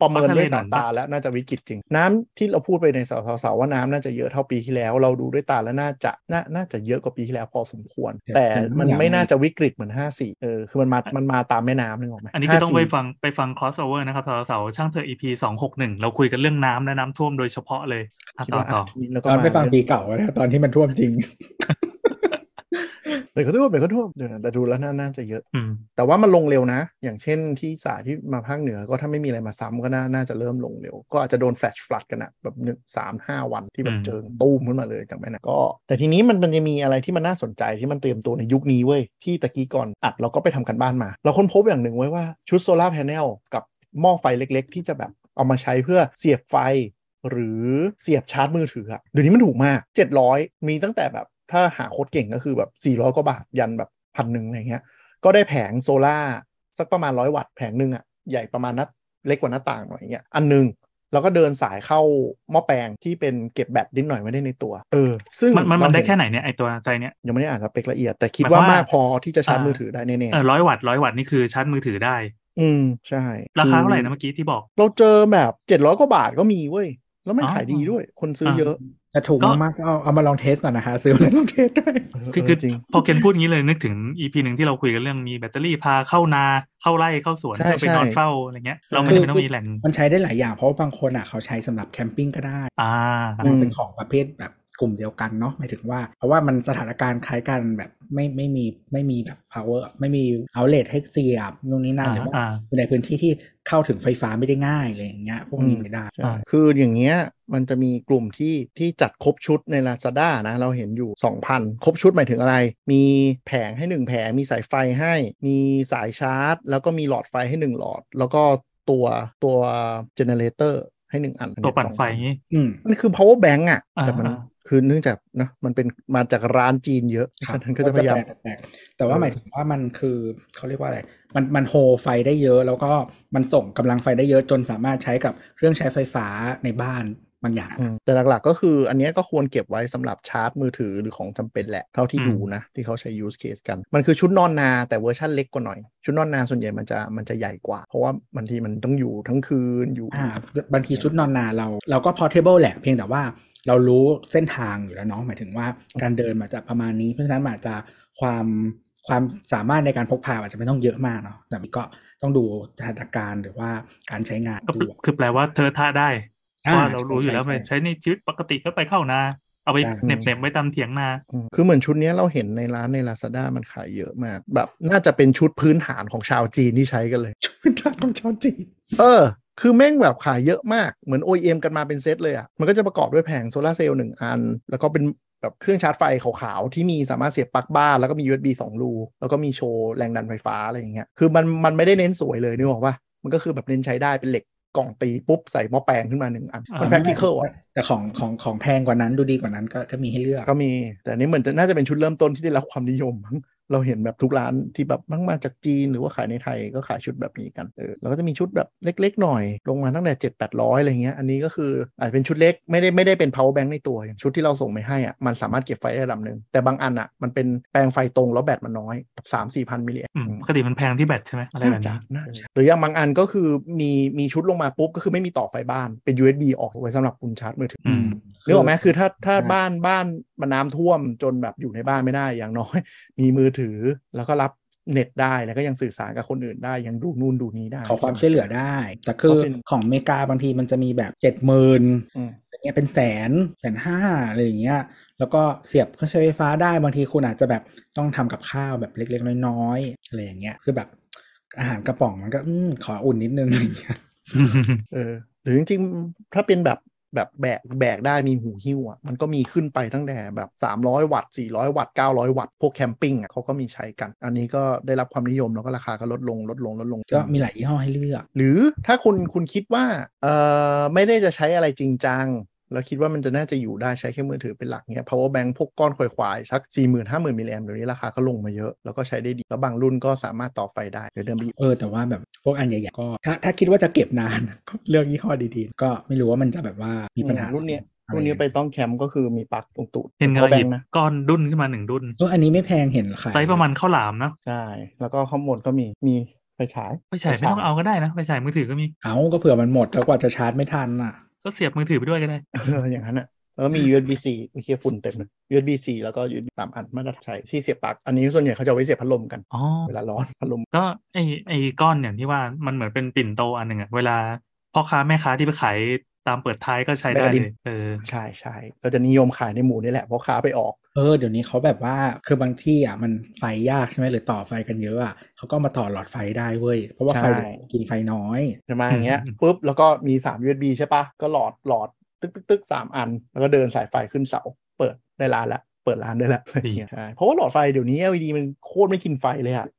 ประเมินด้วยสายตาแล้วน่าจะวิกฤตจริง น้ำที่เราพูดไปในสาวสาวว่าน้ำน่าจะเยอะเท่าปีที่แล้ว เราดูด้วยตาแล้วน่าจะน่าน่าจะเยอะกว่าปีที่แล้วพอสมควร แต่มันไม่น่าจะวิกฤตเหมือน 54เออคือมันมามันมาตามแม่น้ำนึกออกไหมอันนี้คือต้องไป54ฟังไปฟัง crossover นะครับสาวสาวช่างเธอ EP สองหกหนึ่งเราคุยกันเรื่องน้ำและน้ำท่วมโดยเฉพาะเลยอะคิดต่อว่าต่ออะทีนี้เราตก็อนมาไปฟังปีเก่านะตอนที่มันท่วมจริง เดี๋ยวก็ท่วมเดี๋ยวก็ท่วมเดี๋ยวนะแต่ดูแล้วน่าน่าจะเยอะ แต่ว่ามันลงเร็วนะ อย่างเช่นที่สายที่มาภาคเหนือก็ถ้าไม่มีอะไรมาซ้ำก็น่าน่าจะเริ่มลงเร็ว ก็อาจจะโดนแฟลชฟลัดกันอะแบบหนึ่งสามห้าวันที่แบบเจอตู้มขึ้นมาเลยจากแม่นะก็ แต่ทีนี้มันมันจะมีอะไรที่มันน่าสนใจที่มันเตรียมตัวในยุคนี้เว้ยที่ตะกี้ก่อนอัดเราก็ไปทำกันบ้านมา เราค้นพบอย่างหนึ่งไว้ว่าชุดโซลาร์แผงกับหม้อไฟเล็ก ๆ ที่จะแบบเอามาใช้เพื่อเสียบไฟหรือเสียบชาร์จมือถืออะเดี๋ยวนี้มันถูกมาก 700 มีตั้งแต่แบบ ถ้าหาโคตรเก่งก็คือแบบ 400 กว่าบาทยันแบบพันหนึ่งอะไรเงี้ย ก็ได้แผงโซล่าร์สักประมาณร้อยวัตต์แผงหนึ่งอะใหญ่ประมาณนัดเล็กกว่าหน้าต่างหน่อยเงี้ยอันหนึ่งแล้วก็เดินสายเข้าหม้อแปลงที่เป็นเก็บแบตนิดหน่อยไว้ได้ในตัว เออ ซึ่งมันมันมันเราได้เห็แค่ไหนเนี่ยไอตัวใจเนี่ยยังไม่ได้อ่านสเปคละเอียด แต่คิดหมายความว่าว่ามากพอที่จะชาร์จอ่ามืมือถือได้แน่เออร้อยวัตต์ร้อยวัตต์นี่คือชาร์จมือถือได้ๆอืมใช่ ราคาอเท่าไหร่นะเมื่อกี้ที่บอก เราเจอแบบเจ็ดร้อยกว่าบาทก็มีเว้ย แล้วไม่อ๋อขายดีด้วย คนซื้อเยอะ ถ้าถูกก็มากๆก็เอาเอามาลอง test ก่อนนะคะซื้อมาแล้วลอง test ด้วยเออคือเอคืออจริงพอเคนพูดงี้เลยนึกถึง EP หนึ่งที่เราคุยกันเรื่องมีแบตเตอรี่พาเข้านาเข้าไร่เข้าสวนใช่เพื่อไปนอนใช่เฝ้าอะไรเงี้ยเราไม่จำเป็นต้องมีแหล่งมันใช้ได้หลายอย่างเพราะว่าบางคนอะเขาใช้สำหรับ camping ก็ได้อ่าอืมเป็นของประเภทแบบ กลุ่มเดียวกันเนาะหมายถึงว่า เพราะว่ามันสถานการณ์คล้ายกันแบบไม่ไม่มีไม่มีแบบ power ไม่มี outlet ให้เสียบตรงนี้นั่นอ่าหรือว่าอ่าอยู่ในพื้นที่ที่เข้าถึงไฟฟ้าไม่ได้ง่ายอะไรอย่างเงี้ยพวกนี้ไม่ได้ใช่อ่าคืออย่างเงี้ยมันจะมีกลุ่มที่ที่จัดครบชุดใน Lazada นะ เราเห็นอยู่ 2,000 ครบชุดหมายถึงอะไร มีแผงให้ 1 แผง มีสายไฟให้ มีสายชาร์จ แล้วก็มีหลอดไฟให้ 1 หลอด แล้วก็ตัวตัวเจเนเรเตอร์ให้1อัน ตัวปั่นไฟ2,000งี้อืมมันคือ power bank อะอ่าแต่มันอ่า คือเนื่องจากนะมันเป็นมาจากร้านจีนเยอะฉะนั้นก็จะพยายามแปลกๆแต่ว่าเออหมายถึงว่ามันคือเขาเรียกว่าอะไร มันมันโฮไฟได้เยอะ แล้วก็มันส่งกำลังไฟได้เยอะจนสามารถใช้กับเครื่องใช้ไฟฟ้าในบ้าน บางอย่างอืมแต่หลักๆก็คืออันเนี้ยก็ควรเก็บไว้สำหรับชาร์จมือถือหรือของจำเป็นแหละ เท่าที่อืมดูนะ ที่เขาใช้ use case กัน มันคือชุดนอนนาแต่เวอร์ชันเล็กกว่าหน่อย ชุดนอนนาส่วนใหญ่มันจะมันจะใหญ่กว่า เพราะว่าบางทีมันต้องอยู่ทั้งคืนอยู่อ่าบางทีชุดนอนนาเรา เราก็ portable แหละเพียงแต่ว่าเรารู้เส้นทางอยู่แล้วเนาะหมายถึงว่าการเดินมาจะประมาณนี้ เพราะฉะนั้นมันอาจจะความความสามารถในการพกพาอาจจะไม่ต้องเยอะมากเนาะแต่มันก็ต้องดูสถานการณ์หรือว่าการใช้งานก็ด้คือวยคือแปลว่าเธอท่าได้ เพอ่าราะว่าเรารู้อยู่แล้วใช่มันใช่ใช้ในชีวิตปกติก็ไปเข้านาเอาไปใช่เหน็บเหน็บไว้ตามเถียงนาอืมคือเหมือนชุดเนี้ยเราเห็นในร้านใน Lazada มันขายเยอะมาก แบบน่าจะเป็นชุดพื้นฐานของชาวจีนที่ใช้กันเลย ชุดทางของชาวจีน เออ คือแม่งแบบขายเยอะมาก เหมือน OEM กันมาเป็นเซตเลยอะ่ะ มันก็จะประกอบด้วยแผงโซลาร์เซลล์หนึ่งอัน แล้วก็เป็นแบบเครื่องชาร์จไฟขาวๆ ที่มีสามารถเสียบปลั๊กบ้าน แล้วก็มี USB 2 รู แล้วก็มีโชว์แรงดันไฟฟ้าอะไรอย่างเงี้ย คือมันมันไม่ได้เน้นสวยเลยนึกออกปะมันก็คือแบบเน้นใช้ได้เป็นเหล็ก กล่องตีปุ๊บใส่หม้อแปลงขึ้นมาหนึ่งอันมันอ่า practical อะแต่ของของของแพงกว่านั้นดูดีกว่านั้นก็ก็มีให้เลือกก็มี แต่อันนี้เหมือนจะน่าจะเป็นชุดเริ่มต้นที่ได้รับความนิยมมั้ง เราเห็นแบบทุกร้านที่แบบมั่งมาจากจีนหรือว่าขายในไทยก็ขายชุดแบบนี้กันเออแล้วก็จะมีชุดแบบเล็ก ๆ หน่อย ลงมาตั้งแต่เจ็ดแปดร้อยอะไรเงี้ยอันนี้ก็คืออาจจะเป็นชุดเล็กไม่ได้ไม่ได้เป็น power bank ในตัวอย่างชุดที่เราส่งไปให้อะมันสามารถเก็บไฟได้ระดับหนึ่งแต่บางอันอะมันเป็นแปลงไฟตรงแล้วแบตมันน้อยสามสี่พันมิลลิแอมอืมปกติมันแพงที่แบตใช่ไหมอะไรแบบน่าจะนี้น่าจะหรืออย่างบางอันก็คือมีมีชุดลงมาปุ๊บก็คือไม่มีต่อไฟบ้านเป็น USB ออกไว้สำหรับคุณชาร์จมือถืออืมนึกออกไหมคือถ้าถ้าใช่บ้านบ้านมันน้ำท่วมจนแบบอยู่ในบ้านไม่ได้อย่างน้อย มีมือถือ แล้วก็รับเน็ตได้แล้วก็ยังสื่อสารกับคนอื่นได้ยังดูนู่นดูนี้ได้ ขอความช่วยเหลือได้ แต่คือก็เป็นของอเมริกาบางทีมันจะมีแบบเจ็ดหมื่นอืมอย่างเงี้ยเป็นแสนแสนห้าอะไรอย่างเงี้ยแล้วก็เสียบเครื่องใช้ไฟฟ้าได้บางทีคุณอาจจะแบบต้องทำกับข้าวแบบเล็กๆ น้อยๆอะไรอย่างเงี้ยคือแบบอาหารกระป๋องมันก็อมขออุ่นนิดนึงอะไรอย่างเงี้ยเออหรือจริงๆถ้าเป็นแบบ แบบแบกแบกได้มีหูหิ้วอะมันก็มีขึ้นไปตั้งแต่แบบ 300 วัตต์ 400 วัตต์ 900 วัตต์ พวกแคมปิ้งอะเขาก็มีใช้กัน อันนี้ก็ได้รับความนิยมแล้วก็ราคาก็ลดลงลดลงลดลง ก็มีหลายยี่ห้อให้เลือก หรือถ้าคุณคุณคิดว่าเอ่อไม่ได้จะใช้อะไรจริงจัง แล้วคิดว่ามันจะน่าจะอยู่ได้ใช้แค่มือถือเป็นหลักเนี้ย power bank พวกก้อนควายๆสัก 4 0 0 0 0 5 0 0 0 0มิลลิแอมเดี๋ยวนี้ราคาก็ลงมาเยอะ แล้วก็ใช้ได้ดี แล้วบางรุ่นก็สามารถต่อไฟได้เดี๋ยวเดิมบีเออ แต่ว่าแบบพวกอันใหญ่ๆก็ถ้าถ้าคิดว่าจะเก็บนานก็เลือกยี่ห้อดีๆ ก็ไม่รู้ว่ามันจะแบบว่ามีปัญหารุ่นเนี้ยอะไรรุ่นนี้ไปต้องแคมป์ก็คือมีปลั๊กตรงตูดเห็น power กำลังห bank ยิบนะก้อนดุนขึ้นมาหนึ่งดุนเอออันนี้ไม่แพงเห็นขายไซส์ประมาณข้าวหลามนะใช่แล้วก็ข้างบนก็มีมีไฟฉายไปฉายไม่ต้องเอาก็ได้นะไปฉายมือถือก็มีเอาก็เผื่อมันหมดแล้วกว่าจะชาร์จไม่ทันอะ ก็เสียบมือถือไปด้วยก็ได้เอออย่างนั้นอะแล้วก็มี USB C โอเคฝุ่นเต็มเลย USB C แล้วก็ USB สามอันมาตรฐานที่เสียบปลั๊กอันนี้ส่วนใหญ่เขาจะเอาไว้เสียบพัดลมกันอ๋อเวลาร้อนพัดลมก็ไอไอก้อนอย่างที่ว่ามันเหมือนเป็นปิ่นโตอันหนึ่งอะเวลาพ่อค้าแม่ค้าที่ไปขาย ตามเปิดท้ายก็ใช้ได้เลยเออใช่ใช่ก็จะนิยมขายในหมู่นี่แหละเพราะค้าไปออกเออเดี๋ยวนี้เขาแบบว่าคือบางที่อะมันไฟยากใช่ไหมหรือต่อไฟกันเยอะอะเขาก็มาต่อหลอดไฟได้เว้ยเพราะว่าไฟใช่กินไฟน้อยจะมาอย่างเงี้ยอืมปุ๊บแล้วก็มี 3 USB ใช่ปะก็หลอดหลอดตึกตึกตึกสามอัน แล้วก็เดินสายไฟขึ้นเสา เปิดได้ร้านละเปิดร้านได้ละอะไรอย่างเงี้ยใช่เพราะว่าหลอดไฟเดี๋ยวนี้ LED มันโคตรไม่กินไฟเลยอะอืม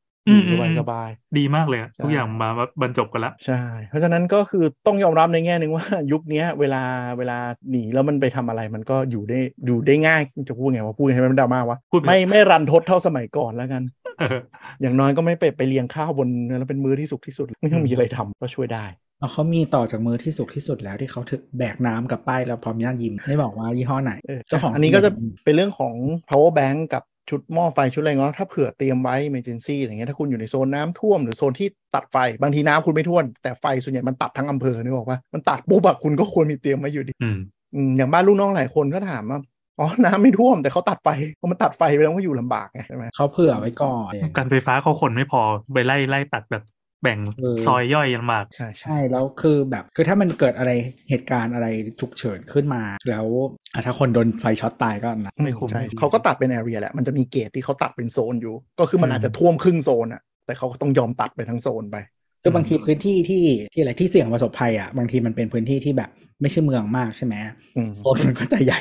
สบายสบายดีมากเลยอะใช่ทุกอย่างมาบรรจบกันละใช่ เพราะฉะนั้นก็คือต้องยอมรับในแง่หนึ่งว่ายุคเนี้ยเวลาเวลาหนีแล้วมันไปทำอะไรมันก็อยู่ได้อยู่ได้ง่ายจะพูดไงว่าพูดให้มันดราม่าวะพูดไปไม่ไม่รันทดเท่าสมัยก่อนแล้วกันเอออย่างน้อยก็ไม่ไปไปเลี้ยงข้าวบนแล้วเป็นมื้อที่สุกที่สุดไม่ต้องมีอะไรทำก็ช่วยได้เอาเขามีต่อจากมือที่สุกที่สุดแล้วที่เขาถึกแบกน้ำกับป้ายแล้วพร้อมย่างยิ้มไม่บอกว่ายี่ห้อไหนเออเจ้าของอันนี้ก็จะเป็นเรื่องของ power bank กับ ชุดหม้อไฟชุดอะไรเงี้ยถ้าเผื่อเตรียมไว้ emergency อะไรเงี้ยถ้าคุณอยู่ในโซนน้ำท่วมหรือโซนที่ตัดไฟบางทีน้ำคุณไม่ท่วมแต่ไฟส่วนใหญ่มันตัดทั้งอำเภอนึกออกปะมันตัดปุ๊บอะคุณก็ควรมีเตรียมไว้อยู่ดีอืมอืมอย่างบ้านลูกน้องหลายคนก็ถามว่าอ๋อ น้ำไม่ท่วมแต่เขาตัดไฟพอมันตัดไฟไปแล้วก็อยู่ลำบากไงใช่ไหมเขาเผื่อไว้ก่อนการไฟฟ้าเขาคนไม่พอไปไล่ไล่ตัดแบบ แบ่งเออซอยย่อยลำบากใช่ใช่ใช่แล้วคือแบบคือถ้ามันเกิดอะไรเหตุการณ์อะไรฉุกเฉินขึ้นมา แล้วอะถ้าคนโดนไฟช็อตตายก็นะไม่คุ้มใช่เขาก็ตัดเป็น area แหละมันจะมี gate ที่เขาตัดเป็นโซนอยู่ ก็คือมันอืมอาจจะท่วมครึ่งโซนอะแต่เขาก็ต้องยอมตัดไปทั้งโซนไป คือบางทีพื้นที่ที่ที่อะไรที่เสี่ยงประสบภัยอะบางทีมันเป็นพื้นที่ที่แบบไม่ใช่เมืองมากใช่ไหมอืมโซนมันก็จะใหญ่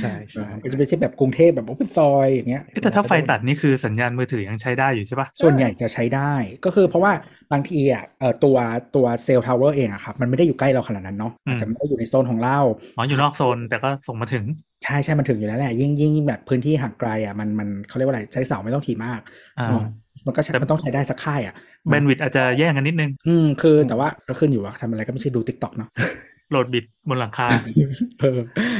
ใช่ใช่มันจะไม่ใช่แบบกรุงเทพแบบโอ้เป็นซอยอย่างเงี้ยเอ๊ะแต่ถ้าไฟตัดนี่คือสัญญาณมือถือยังใช้ได้อยู่ใช่ปะส่วนใหญ่จะใช้ได้ ก็คือเพราะว่าบางทีอะเอ่อตัวตัว cell tower เองอะครับมันไม่ได้อยู่ใกล้เราขนาดนั้นเนาะอาจจะไม่ได้อยู่ในโซนของเราอ๋ออยู่นอกโซนแต่ก็ส่งมาถึงใช่ใช่มันถึงอยู่แล้วแหละยิ่งยิ่งแบบพื้นที่ห่างไกลอะมันมันเขาเรียกว่าอะไรใช้เสาไม่ต้องถี่มากอ่าเนอะ มันก็ใช้แต่มันต้องใช้ได้สักค่ายอะ bandwidth อาจจะแย่งกันนิดนึง อืมคือแต่ว่าก็ขึ้นอยู่ว่าทำอะไรก็ไม่ใช่ดู TikTok เนาะโหลดบิทบนหลังคาเออ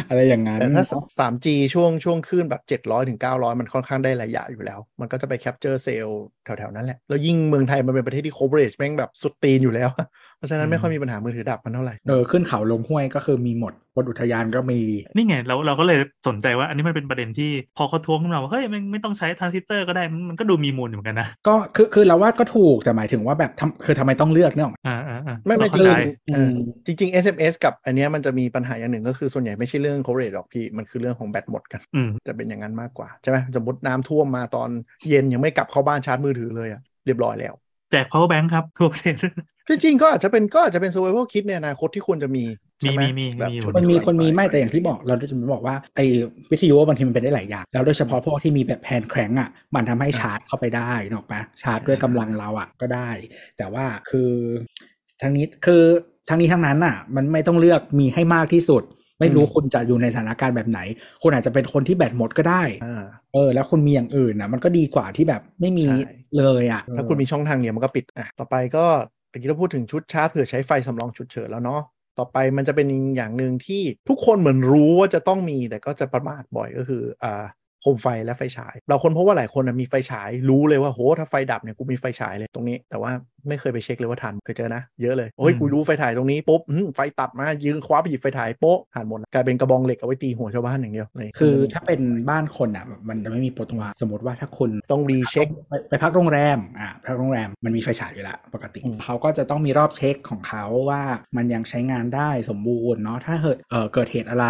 อะไรอย่างนั้นแต่ถ้าเนอะ 3G ช่วงช่วงคลื่นแบบ 700ถึง900 มันค่อนข้างได้ระยะอยู่แล้ว มันก็จะไป capture cell แถวๆ นั้นแหละ แล้วยิ่งเมืองไทยมันเป็นประเทศที่ coverage แม่งแบบสุดตีนอยู่แล้วเพ ราะฉะนั้นไม่ค่อยมีปัญหามือถือดับมันเท่าไหร่เออขึ้นเขาลงห้วยก็คือมีหมดบนอุทยานก็มี นี่ไงเราเราก็เลยสนใจว่า อันนี้มันเป็นประเด็นที่พอเขาท้วงขึ้นมาว่าเฮ้ยมันไม่ต้องใช้ทรานซิสเตอร์ก็ได้มันมันก็ดูมีมูลเหมือนกันนะก็คือคือเราว่าก็ถูกแต่หมายถึงว่าแบบทำคือทำไมต้องเลือกเนี่ยหรอกไหมอ่าอ่าอ่าไม่ไม่เข้าใจจริงๆเออมจริงๆ SMS กับอันเนี้ยมันจะมีปัญหาอย่างหนึ่งก็คือส่วนใหญ่ไม่ใช่เรื่อง coverage หรอกพี่มันคือเรื่องของแบตหมดกันอืมจะเป็นอย่างนั้นมากกว่าใช่ไหมสมมติน้ำท่วมมาตอนเย็นยังไม่กลับเข้าบ้านชาร์จมือถือเลยอะเรียบร้อยแล้ว แจก power bank ครับทั่วประเทศจริงๆก็อาจจะเป็นก็อาจจะเป็น survival kit ในอนาคตที่ควรจะมีใช่ไหมีมีแบบมีอยู่ชุดมันมีคนมีปไม่แต่อย่างที่บอกเราจะบอกว่าไอ้วิทยุบางทีมันเป็นได้หลายอย่างแล้วโดยเฉพาะพวกที่มีแบบแพนแครงอะมันทำให้ชาร์จเข้าไปได้นกออกปะชาร์จด้วยกำลังเราอะก็ได้ แต่ว่าคือทั้งนี้คือทั้งนี้ทั้งนั้นอะ มันไม่ต้องเลือกมีให้มากที่สุด ไม่รู้คุณจะอยู่ในสถานการณ์แบบไหน คุณอาจจะเป็นคนที่แบตหมดก็ได้อ่าเออ แล้วคุณมีอย่างอื่นอะมันก็ดีกว่าที่แบบไม่มีใช่เลยอะถ้าคุณมีช่องทางเดียวมันก็ปิดอะต่อไปก็เมื่อกี้เราพูดถึงชุดชาร์จเผื่อใช้ไฟสำรองฉุกเฉินแล้วเนาะต่อไปมันจะเป็นอย่างหนึ่งที่ทุกคนเหมือนรู้ว่าจะต้องมีแต่ก็จะประมาทบ่อยก็คืออ่าโคมไฟและไฟฉาย เราค้นพบว่าหลายคนนะมีไฟฉายรู้เลยว่าโหถ้าไฟดับเนี่ยกูมีไฟฉายเลยตรงนี้ แต่ว่า ไม่เคยไปเช็คเลยว่าถ่านเคยเจอนะ เยอะเลย โอ้ยอืมกูรู้ไฟฉายตรงนี้ปุ๊บอืมไฟตัดมายืนคว้าไปหยิบไฟฉายโป๊ะถ่านหมดกลายเป็นกระบองเหล็กเอาไว้ตีหัวชาวบ้านอย่างเดียวเลยคือถ้าเป็นบ้านคนอะมันจะไม่มีโปรโตคอลสมมติว่าถ้าคุณต้อง recheck ไปไปพักโรงแรมอ่าพักโรงแรมมันมีไฟฉายอยู่แล้วปกติอืมเขาก็จะต้องมีรอบเช็คของเขาว่ามันยังใช้งานได้สมบูรณ์เนาะถ้าเกิดเออเกิดเหตุอะไร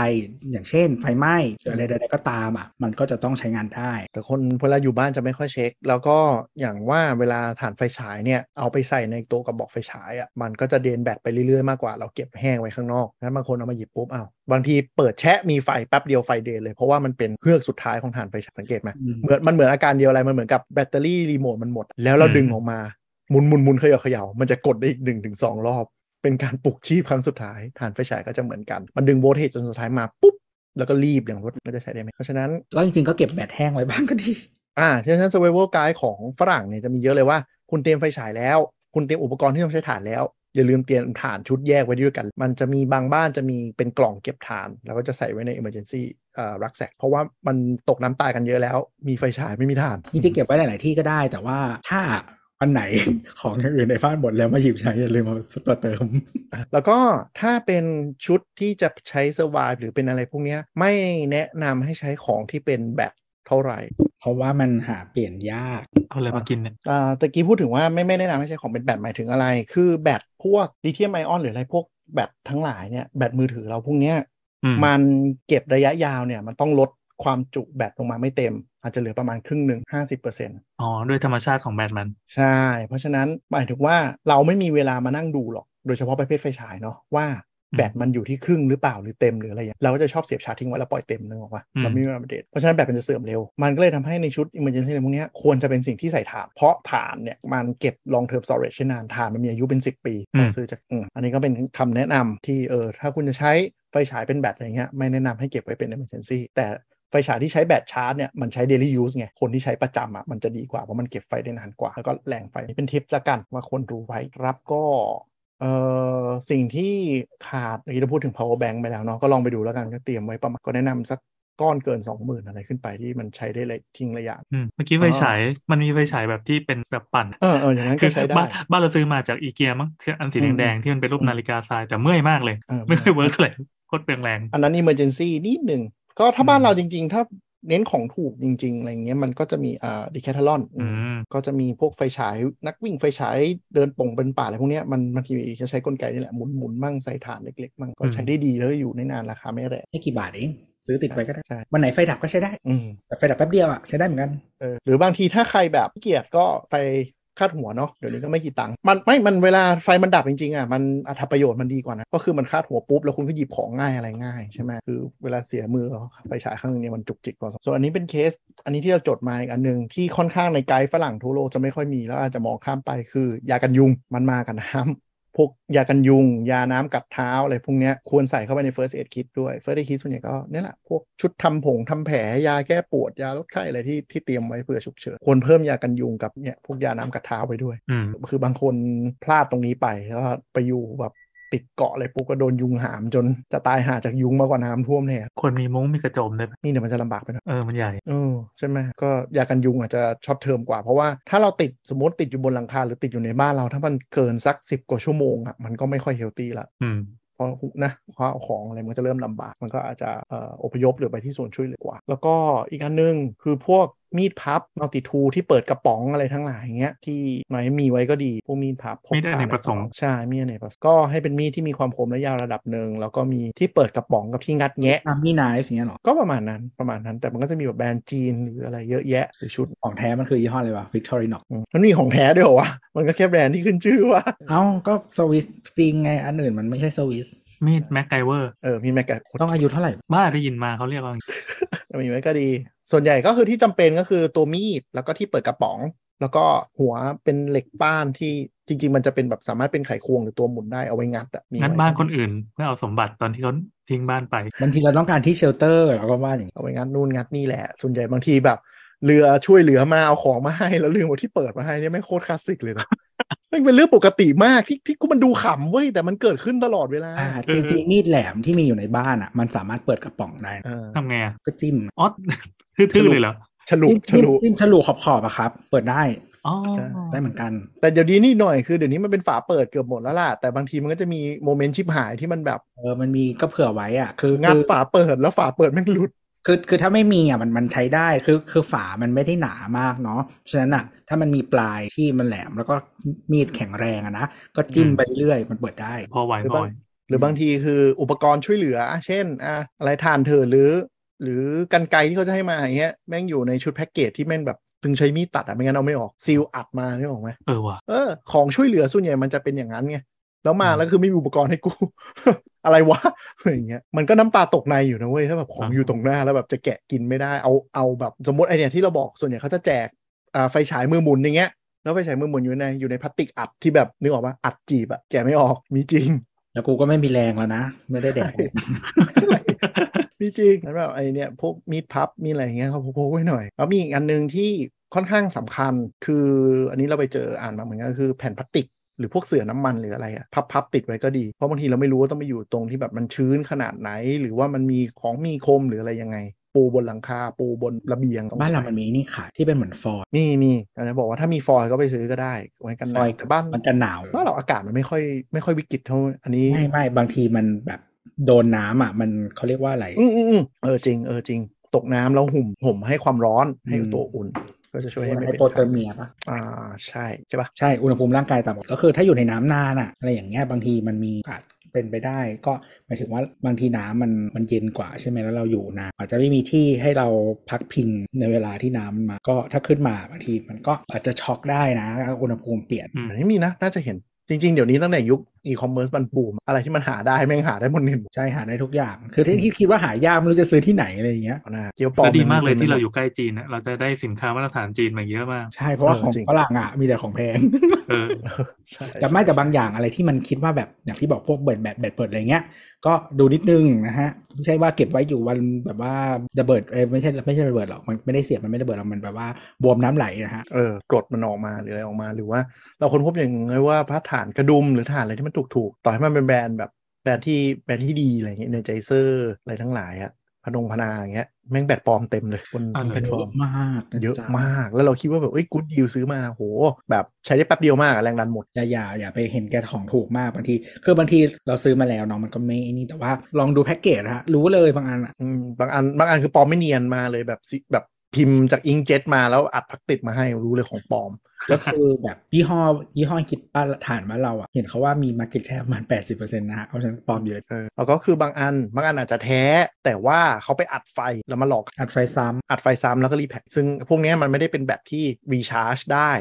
อย่างเช่น ไฟไหม้หรืออะไรใดๆก็ตามอะมันก็จะต้องใช้งานได้ แต่คนเวลาอยู่บ้านจะไม่ค่อยเช็ค แล้วก็อย่างว่าเวลาถ่านไฟฉายเนี่ยเอาไปใส่ในตัวกระบอกไฟฉายอะมันก็จะเดนแบตไปเรื่อยๆมากกว่าเราเก็บแห้งไว้ข้างนอกแล้วบางคนเอามาหยิบปุ๊บอ้าวบางทีเปิดแชะมีไฟแป๊บเดียวไฟเดนเลยเพราะว่ามันเป็นเฮือกสุดท้ายของถ่านไฟฉายสังเกตไหมอืมเหมือนมันเหมือนอาการเดียวอะไรมันเหมือนกับแบตเตอรี่รีโมทมันหมด แล้วเราอืมดึงออกมาหมุนหมุนหมุนเขย่าเขย่ามันจะกดได้อีกหนึ่งถึงสองรอบ เป็นการปลุกชีพครั้งสุดท้ายถ่านไฟฉายก็จะเหมือนกัน มันดึงโวลเทจจนสุดท้ายมาปุ๊บแล้วก็รีบอย่างรวดเร็วก็จะใช้ได้ไหมเพราะฉะนั้นก็จริงๆก็เก็บแบตแห้งไว้บ้างก็ดีอ่าฉะนั้น survival guide ของฝรั่งเนี่ยจะมีเยอะเลยว่า คุณเตรียมไฟฉายแล้ว คุณเตรียมอุปกรณ์ที่ต้องใช้ถ่านแล้ว อย่าลืมเตรียมถ่านชุดแยกไว้ด้วยกัน มันจะมีบางบ้านจะมีเป็นกล่องเก็บถ่าน แล้วก็จะใส่ไว้ใน emergency อ่ารักแสกเพราะว่ามันตกน้ำตายกันเยอะแล้ว มีไฟฉายไม่มีถ่านจริงๆเก็บไว้หลายๆที่ก็ได้ แต่ว่าถ้าวันไหนของอย่างอื่นในบ้านหมดแล้วมาหยิบใช้อย่าลืมมาตัวเติม แล้วก็ถ้าเป็นชุดที่จะใช้ survive หรือเป็นอะไรพวกเนี้ยไม่แนะนำให้ใช้ของที่เป็นแบตเท่าไหร่ เพราะว่ามันหาเปลี่ยนยากเอาอะไรมากินเนี่ยอ่าตะกี้พูดถึงว่าไม่ไม่แนะนำให้ใช้ของเป็นแบตหมายถึงอะไร คือแบตพวกลิเธียมไอออนหรืออะไรพวกแบตทั้งหลายเนี่ยแบตมือถือเราพวกเนี้ยอืมมันเก็บระยะยาวเนี่ยมันต้องลดความจุแบตลงมาไม่เต็ม อาจจะเหลือประมาณครึ่งหนึ่งห้าสิบเปอร์เซ็นต์อ๋อ ด้วยธรรมชาติของแบตมัน ใช่ เพราะฉะนั้นหมายถึงว่าเราไม่มีเวลามานั่งดูหรอก โดยเฉพาะประเภทไฟฉายเนาะว่า แบตมันอยู่ที่ครึ่งหรือเปล่าหรือเต็มหรืออะไรอย่างเงี้ยเราก็จะชอบเสียบชาร์จทิ้งไว้แล้วปล่อยเต็มนึกออกปะอืมเราไม่มีเวลามาเดทเพราะฉะนั้นแบตมันจะเสื่อมเร็ว มันก็เลยทำให้ในชุด emergency อะไรพวกเนี้ยควรจะเป็นสิ่งที่ใส่ถ่าน เพราะถ่านเนี่ยมันเก็บ long term storage ได้นานถ่านมันมีอายุเป็น 10 ปีต้องซื้อจากอืมอันนี้ก็เป็นคำแนะนำที่เออถ้าคุณจะใช้ไฟฉายเป็นแบตอะไรเงี้ยไม่แนะนำให้เก็บไว้เป็น emergency แต่ไฟฉายที่ใช้แบตชาร์จเนี่ยมันใช้ daily use ไง คนที่ใช้ประจำอะมันจะดีกว่า เพราะมันเก็บไฟได้นานกว่า แล้วก็แรงไฟนี่เป็นทิปละกันว่าคนรู้ไว้ครับก็ เอ่อสิ่งที่ขาดเมื่อกี้เราพูดถึง power bank ไปแล้วเนาะก็ลองไปดูแล้วกันก็เตรียมไว้ประมาณก็แนะนำสักก้อนเกิน 20,000 อะไรขึ้นไปที่มันใช้ได้เลยทิ้งระยะอืมเมื่อกี้ไฟฉายมันมีไฟฉายแบบที่เป็นแบบปั่นเออเออย่างนั้นก็คือใช้ได้บ้านบ้านเราซื้อมาจากอีเกียมั้งคืออันสีอืมแดงๆที่มันเป็นรูปอืมนาฬิกาทรายแต่เมื่อยมากเลยเออไม่เคย work เลยโคตรเปลืองแรง อันนั้น emergency นิดหนึ่งก็ถ้าอืมบ้านเราจริง ๆ ถ้า เน้นของถูกจริง ๆ อะไรเงี้ยมันก็จะมีอ่า Decathlon อืมก็จะมีพวกไฟฉายนักวิ่งไฟฉายเดินป่งเดินป่าอะไรพวกเนี้ยมันบางทีจะใช้กลไกนี่แหละหมุนหมุนมั่งใส่ถ่านเล็กๆมั่งก็ใช้ได้ดีแล้วก็อยู่ได้นานราคาไม่แรงไม่กี่บาทเอง ซื้อติดไว้ก็ได้ใช่วันไหนไฟดับก็ใช้ได้อืมแต่ไฟดับแป๊บเดียวอะใช้ได้เหมือนกันเออหรือบางทีถ้าใครแบบขี้เกียจก็ไฟ คาดหัวเนาะเดี๋ยวนี้ก็ไม่กี่ตังค์มันไม่มันเวลาไฟมันดับจริงๆอะมันอัตประโยชน์มันดีกว่านะก็คือมันคาดหัวปุ๊บแล้วคุณก็หยิบของง่ายอะไรง่ายใช่ไหมคือเวลาเสียมือไฟฉายข้างนึงเนี่ยมันจุกจิกพอสมส่วนอันนี้เป็นเคส อันนี้ที่เราจดมาอีกอันหนึ่งที่ค่อนข้างในไกด์ฝรั่งทั่วโลกจะไม่ค่อยมีแล้วอาจจะมองข้ามไปคือยากันยุงมันมากันน้ำ พวกยากันยุง ยาน้ำกัดเท้าอะไรพวกเนี้ยควรใส่เข้าไปใน first aid kit ด้วย first aid kit ส่วนใหญ่ก็เนี่ยแหละพวกชุดทำผงทำแผลยาแก้ปวดยาลดไข้อะไรที่ที่เตรียมไว้เผื่อฉุกเฉินควรเพิ่มยากันยุงกับเนี่ยพวกยาน้ำกัดเท้าไปด้วยอืมคือบางคนพลาดตรงนี้ไปแล้วก็ไปอยู่แบบ ติดเกาะอะไรปุ๊บก็โดนยุงหามจนจะตายหาจากยุงมากกว่าน้ำท่วมเนี่ยคนมีมุ้งมีกระโจมเลยนี่เดี๋ยวมันจะลำบากไปหน่อยเออมันใหญ่เออใช่ไหมก็ยากันยุงอาจจะ short term กว่าเพราะว่าถ้าเราติดสมมติติดอยู่บนหลังคาหรือติดอยู่ในบ้านเราถ้ามันเกินสักสิบกว่าชั่วโมงอะมันก็ไม่ค่อย healthy ละอืมเพราะนะคว้าเอาของอะไรมันก็จะเริ่มลำบาก มันก็อาจจะเอ่ออพยพหรือไปที่ส่วนช่วยเหลือกว่า แล้วก็อีกอันหนึงคือพวก มีดพับมัลติทูที่เปิดกระป๋องอะไรทั้งหลายอย่างเงี้ยที่ไหนมีไว้ก็ดีพวกมีดพับพกมีดอเนกพาประสงค์ใช่มีดอเนกประสงค์ก็ให้เป็นมีดที่มีความคมและยาวระดับหนึ่งแล้วก็มีที่เปิดกระป๋องกับที่งัดแงะอาร์มี่ไนฟ์อย่างเงี้ยเหรอก็ประมาณนั้นประมาณนั้นแต่มันก็จะมีแบบแบรนด์จีนหรืออะไรเยอะแยะหรือชุดของแท้มันคือยี่ห้ออะไรวะ Victorinox อืมมันมีของแท้ด้วยเหรอวะมันก็แค่แบรนด์ที่ขึ้นชื่อว่าเอ้าก็สวิสจริงไงอันอื่นมันไม่ใช่สวิส มีด MacGyver เออมีแม็กกาต้องอายุเท่าไหร่ บ้าได้ยินมาเขาเรียกว่ามีไว้ก็ดี ส่วนใหญ่ก็คือที่จำเป็นก็คือตัวมีดแล้วก็ที่เปิดกระป๋อง แล้วก็หัวเป็นเหล็กป้านที่จริง ๆ มันจะเป็นแบบสามารถเป็นไขควงหรือตัวหมุนได้เอาไว้งัดอะมีงั้นไว้บ้านคนอื่นเพื่อเอาสมบัติตอนที่เขาทิ้งบ้านไปบางทีเราต้องการที่ shelter เราก็ว่าอย่างนี้เอาไว้งัดนู่นงัดนี่แหละ ส่วนใหญ่บางทีแบบเรือช่วยเหลือมาเอาของมาให้แล้วลืมเอาที่เปิดมาให้เนี่ยไม่งโคตรคลาสสิกเลยนะ มันเป็นเรื่องปกติมากที่ที่กูมันดูขำเว้ยแต่มันเกิดขึ้นตลอดเวลาอ่าเออจริงๆมีดแหลมที่มีอยู่ในบ้านอะ มันสามารถเปิดกระป๋องได้นะเออทำไงอะก็จิ้มอ๋อทื่อๆเลยเหรอฉลุจิ้มฉลุจิ้มฉลุขอบๆอะครับ เปิดได้อ๋อได้เหมือนกัน แต่เดี๋ยวนี้นี่หน่อยคือเดี๋ยวนี้มันเป็นฝาเปิดเกือบหมดแล้วล่ะ แต่บางทีมันก็จะมีโมเมนต์ชิบหายที่มันแบบ เออมันมีก็เผื่อไว้อะ คืองัดคือฝาเปิดแล้วฝาเปิดแม่งหลุด คือคือถ้าไม่มีอะมันมันใช้ได้คือคือฝามันไม่ได้หนามากเนาะฉะนั้นอะถ้ามันมีปลายที่มันแหลมแล้วก็มีดแข็งแรงอะนะก็จิ้มอืมไปเรื่อยมันเปิดได้พอไหวหรือพอบ้างไหวหรือบางทีคืออุปกรณ์ช่วยเหลือ เช่นอะอะไรทานเถอะหรือ หรือกันไกรที่เขาจะให้มาอย่างเงี้ยแม่งอยู่ในชุดแพ็กเกจที่แม่งแบบตึงใช้มีดตัดอะไม่งั้นเอาไม่ออกซีลอัดมาได้ออกไหมเออว่ะเออของช่วยเหลือส่วนใหญ่มันจะเป็นอย่างนั้นไง แล้วมาอืมแล้วคือไม่มีอุปกรณ์ให้กู อะไรวะอะไรอย่างเงี้ยมันก็น้ำตาตกในอยู่นะเว้ยถ้าแบบของอ่าอยู่ตรงหน้าแล้วแบบจะแกะกินไม่ได้เอาเอาแบบสมมติไอเนี่ยที่เราบอกส่วนใหญ่เขาจะแจกอ่าไฟฉายมือหมุนอย่างเงี้ยแล้วไฟฉายมือหมุนอยู่ในอยู่ในพลาสติกอัดที่แบบนึกออกปะอัดจีบอะแกะไม่ออกมีจริง แล้วกูก็ไม่มีแรงแล้วนะ ไม่ได้แดกมีจริงแล้วแบบไอเนี่ยพวกมีดพับมีอะไรอย่างเงี้ยเขาพกไว้หน่อยแล้วมีอีกอันหนึ่งที่ค่อนข้างสำคัญคืออันนี้เราไปเจออ่านมาเหมือนกันคือแผ่นพลาสติก หรือพวกเสื่อน้ำมันหรืออะไรอะพับพับติดไว้ก็ดี เพราะบางทีเราไม่รู้ว่าต้องไปอยู่ตรงที่แบบมันชื้นขนาดไหน หรือว่ามันมีของมีคมหรืออะไรยังไง ปูบนหลังคาปูบนระเบียงต้องบ้านเราใช้มันมีนี่ขายที่เป็นเหมือนฟอยล์มีมีอันนี้บอกว่าถ้ามีฟอยล์ก็ไปซื้อก็ได้ไว้กันหฟนาอวยล์แต่บ้านมันกันหนาวบ้านเราอากาศมันไม่ค่อยไม่ค่อยวิกฤตเท่าอันนี้ไม่ไม่บางทีมันแบบโดนน้ำอะมันเขาเรียกว่าอะไรอืมอืมอืมเออจริงเออจริงตกน้ำแล้วห่มห่มให้ความร้อนให้อืมตัวอุ่น ก็จะช่วยให้ไม่ไฮเป็นโปเตอร์เมียปะอ่าใช่ใช่ปะใช่อุณหภูมิร่างกายต่ำก็คือถ้าอยู่ในน้ำนานอะอะไรอย่างเงี้ยบางทีมันมีโอกาสเป็นไปได้ก็หมายถึงว่าบางทีน้ำมันมันเย็นกว่าใช่ไหมแล้วเราอยู่นานอาจจะไม่มีที่ให้เราพักพิงในเวลาที่น้ำมันมาก็ถ้าขึ้นมาบางทีมันก็อาจจะช็อกได้นะอุณหภูมิเปลี่ยนอืมอันนี้มีนะน่าจะเห็นจริง ๆ เดี๋ยวนี้ตั้งแต่ยุค อีคอมเมิร์ซมันบูมอะไรที่มันหาได้แม่งหาได้หมดเนี่ยใช่หาได้ทุกอย่าง คือที่ที่คิดว่าหายากไม่รู้จะซื้อที่ไหนอะไรอย่างเงี้ยเอาหน้าเกี๊ยวปลอมแล้วดีมากเลยนที่เราอยู่ใกล้จีนอะเราจะได้สินค้ามาตรฐานจีนมาเยอะมาก ใช่เพราะว่าเออของจริงฝรั่งอะมีแต่ของแพงเออเออใช่แต่ไม่แต่บางอย่างอะไรที่มันคิดว่าแบบอย่างที่บอกพวกเบิดแบตแบตเปิดอะไรเงี้ยก็ดูนิดนึงนะฮะไม่ใช่ว่าเก็บไว้อยู่วันแบบว่าระเบิดเอ้ยไม่ใช่ไม่ใช่ระเบิดหรอกมันไม่ได้เสียบมันไม่ระเบิดหรอกมันแบบว่าบวมน้ำไหลนะฮะเออกรดมันออกมาหรืออะไรออกมาหรือว่า เราค้นพบอย่างไงว่าพวกถ่านกระดุมหรือฐานอะไรที่มันถูกๆ ต่อให้มันเป็นแบรนด์แบบแบรนด์ที่แบรนด์ที่ดีอะไรอย่างเงี้ย Energizer อะไรทั้งหลายอะพนงพนาอย่างเงี้ยแม่งแบตปลอมเต็มเลยบนอ่าบนแพลตเยฟอร์อะมมากนเยอะจ๊มาก แล้วเราคิดว่าแบบเอ้ยกูดดีลซื้อมาโห แบบใช้ได้แป๊บเดียวมากอะแรงดันหมด อย่าอย่าอย่าไปเห็นแกของถูกมากบางที คือบางทีเราซื้อมาแล้วเนาะมันก็ไม่นี่แต่ว่าลองดูแพ็กเกจนะฮะรู้เลยบางอันอะอืมบางอันบางอันคือปลอมไม่เนียนมาเลยแบบสิแบบ พิมพ์จากอิงเจ็ตมาแล้วอัดพลาสติกมาให้รู้เลยของปลอมแล้วคือแบบยี่ห้อยี่ห้อคิดป้านฐานบ้านเราอะเห็นเขาว่ามี market share ประมาณ 80%นะฮะเพราะฉะนั้นปลอมเยอะเออแล้วก็คือบางอัน บางอันอาจจะแท้ แต่ว่าเขาไปอัดไฟแล้วมาหลอกอัดไฟซ้ำอัดไฟซ้ำแล้วก็ repack ซึ่งพวกเนี้ยมันไม่ได้เป็นแบตที่ recharge ได้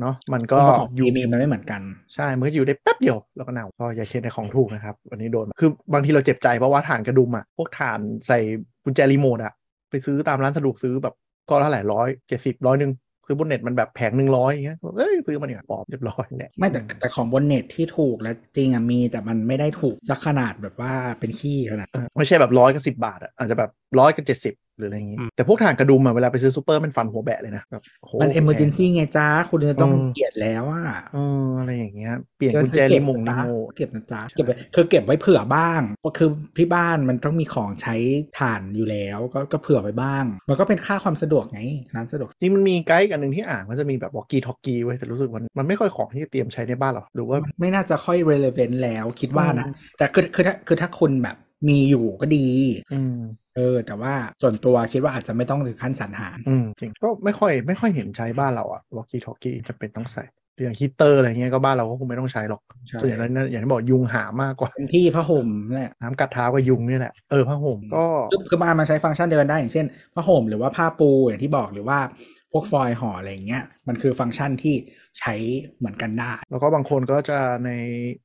เนาะมันก็ยูมีมันไม่เหมือนกัน ใช่ มันก็อยู่ได้แป๊บเดียว แล้วก็เน่าก็อย่าเช็ดในของถูกนะครับวันนี้โดน คือบางทีเราเจ็บใจเพราะว่าถ่านกระดุมอะพวกถ่านใส่กุญแจรีโมทอะไปซื้อตามร้านสะดวกซื้อแบบ ก็เท่าไหร่ร้อยเจ็ดสิบร้อยหนึ่งซื้อบนเน็ตมันแบบแผงหนึ่งร้อยอย่างเงี้ยเอ้ยซื้อมาเนี่ยปลอมเรียบร้อยแหละไม่แต่แต่ของบนเน็ตที่ถูกและจริงอะมีแต่มันไม่ได้ถูกสักขนาดแบบว่าเป็นขี้ขนาดเออไม่ใช่แบบร้อยกับสิบาทอะอาจจะแบบร้อยกับเจ็ดสิบ หรืออะไรอย่างงี้อืมแต่พวกถ่านกระดุมอะเวลาไปซื้อซูเปอร์มันฟันหัวแบะเลยนะแบบโหมัน emergency ไงจ้าคุณจะต้องอืมเปลี่ยนแล้วอะเอออะไรอย่างเงี้ยเปลี่ยนกุญแจรีโมงรีโมทเก็บนะจ๊ะเก็บไว้คือเก็บไว้เผื่อบ้างก็คือที่บ้านมันต้องมีของใช้ถ่านอยู่แล้วก็ก็เผื่อไว้บ้าง มันก็เป็นค่าความสะดวกไงร้านสะดวกจริงมันมีไกด์อันหนึ่งที่อ่านมันจะมีแบบวอกกี้ทอกกี้ไว้ยแต่รู้สึกมันมันไม่ค่อยของที่จะเตรียมใช้ในบ้านหรอหรือว่าไม่น่าจะค่อย relevant แล้วคิดว่านะอืมแต่คือคือถ้าคือถ้าคุณแบบ มีอยู่ก็ดี อืมเออแต่ว่าส่วนตัวคิดว่าอาจจะไม่ต้องถึงขั้นสรรหาอืมจริงก็ไม่ค่อยไม่ค่อยเห็นใช้บ้านเราอะวอกกี้ทอกกี้จะเป็นต้องใส่อย่างฮีตเตอร์อะไรเงี้ยก็บ้านเราก็คงไม่ต้องใช้หรอกใช่ส่วนใหญ่นั้นอย่างที่บอกยุงหามากกว่าเป็นที่ผ้าห่มเนี่ยน้ำกัดเท้ากับยุงนี่แหละเออผ้าห่มก็คือคือมามาใช้ฟังก์ชันเดียวกันได้อย่างเช่นผ้าห่มหรือว่าผ้าปูอย่างที่บอกหรือว่าพ วกฟอยล์ห่ออะไรอย่างเงี้ยมันคือฟังก์ชันที่ใช้เหมือนกันได้ แล้วก็บางคนก็จะใน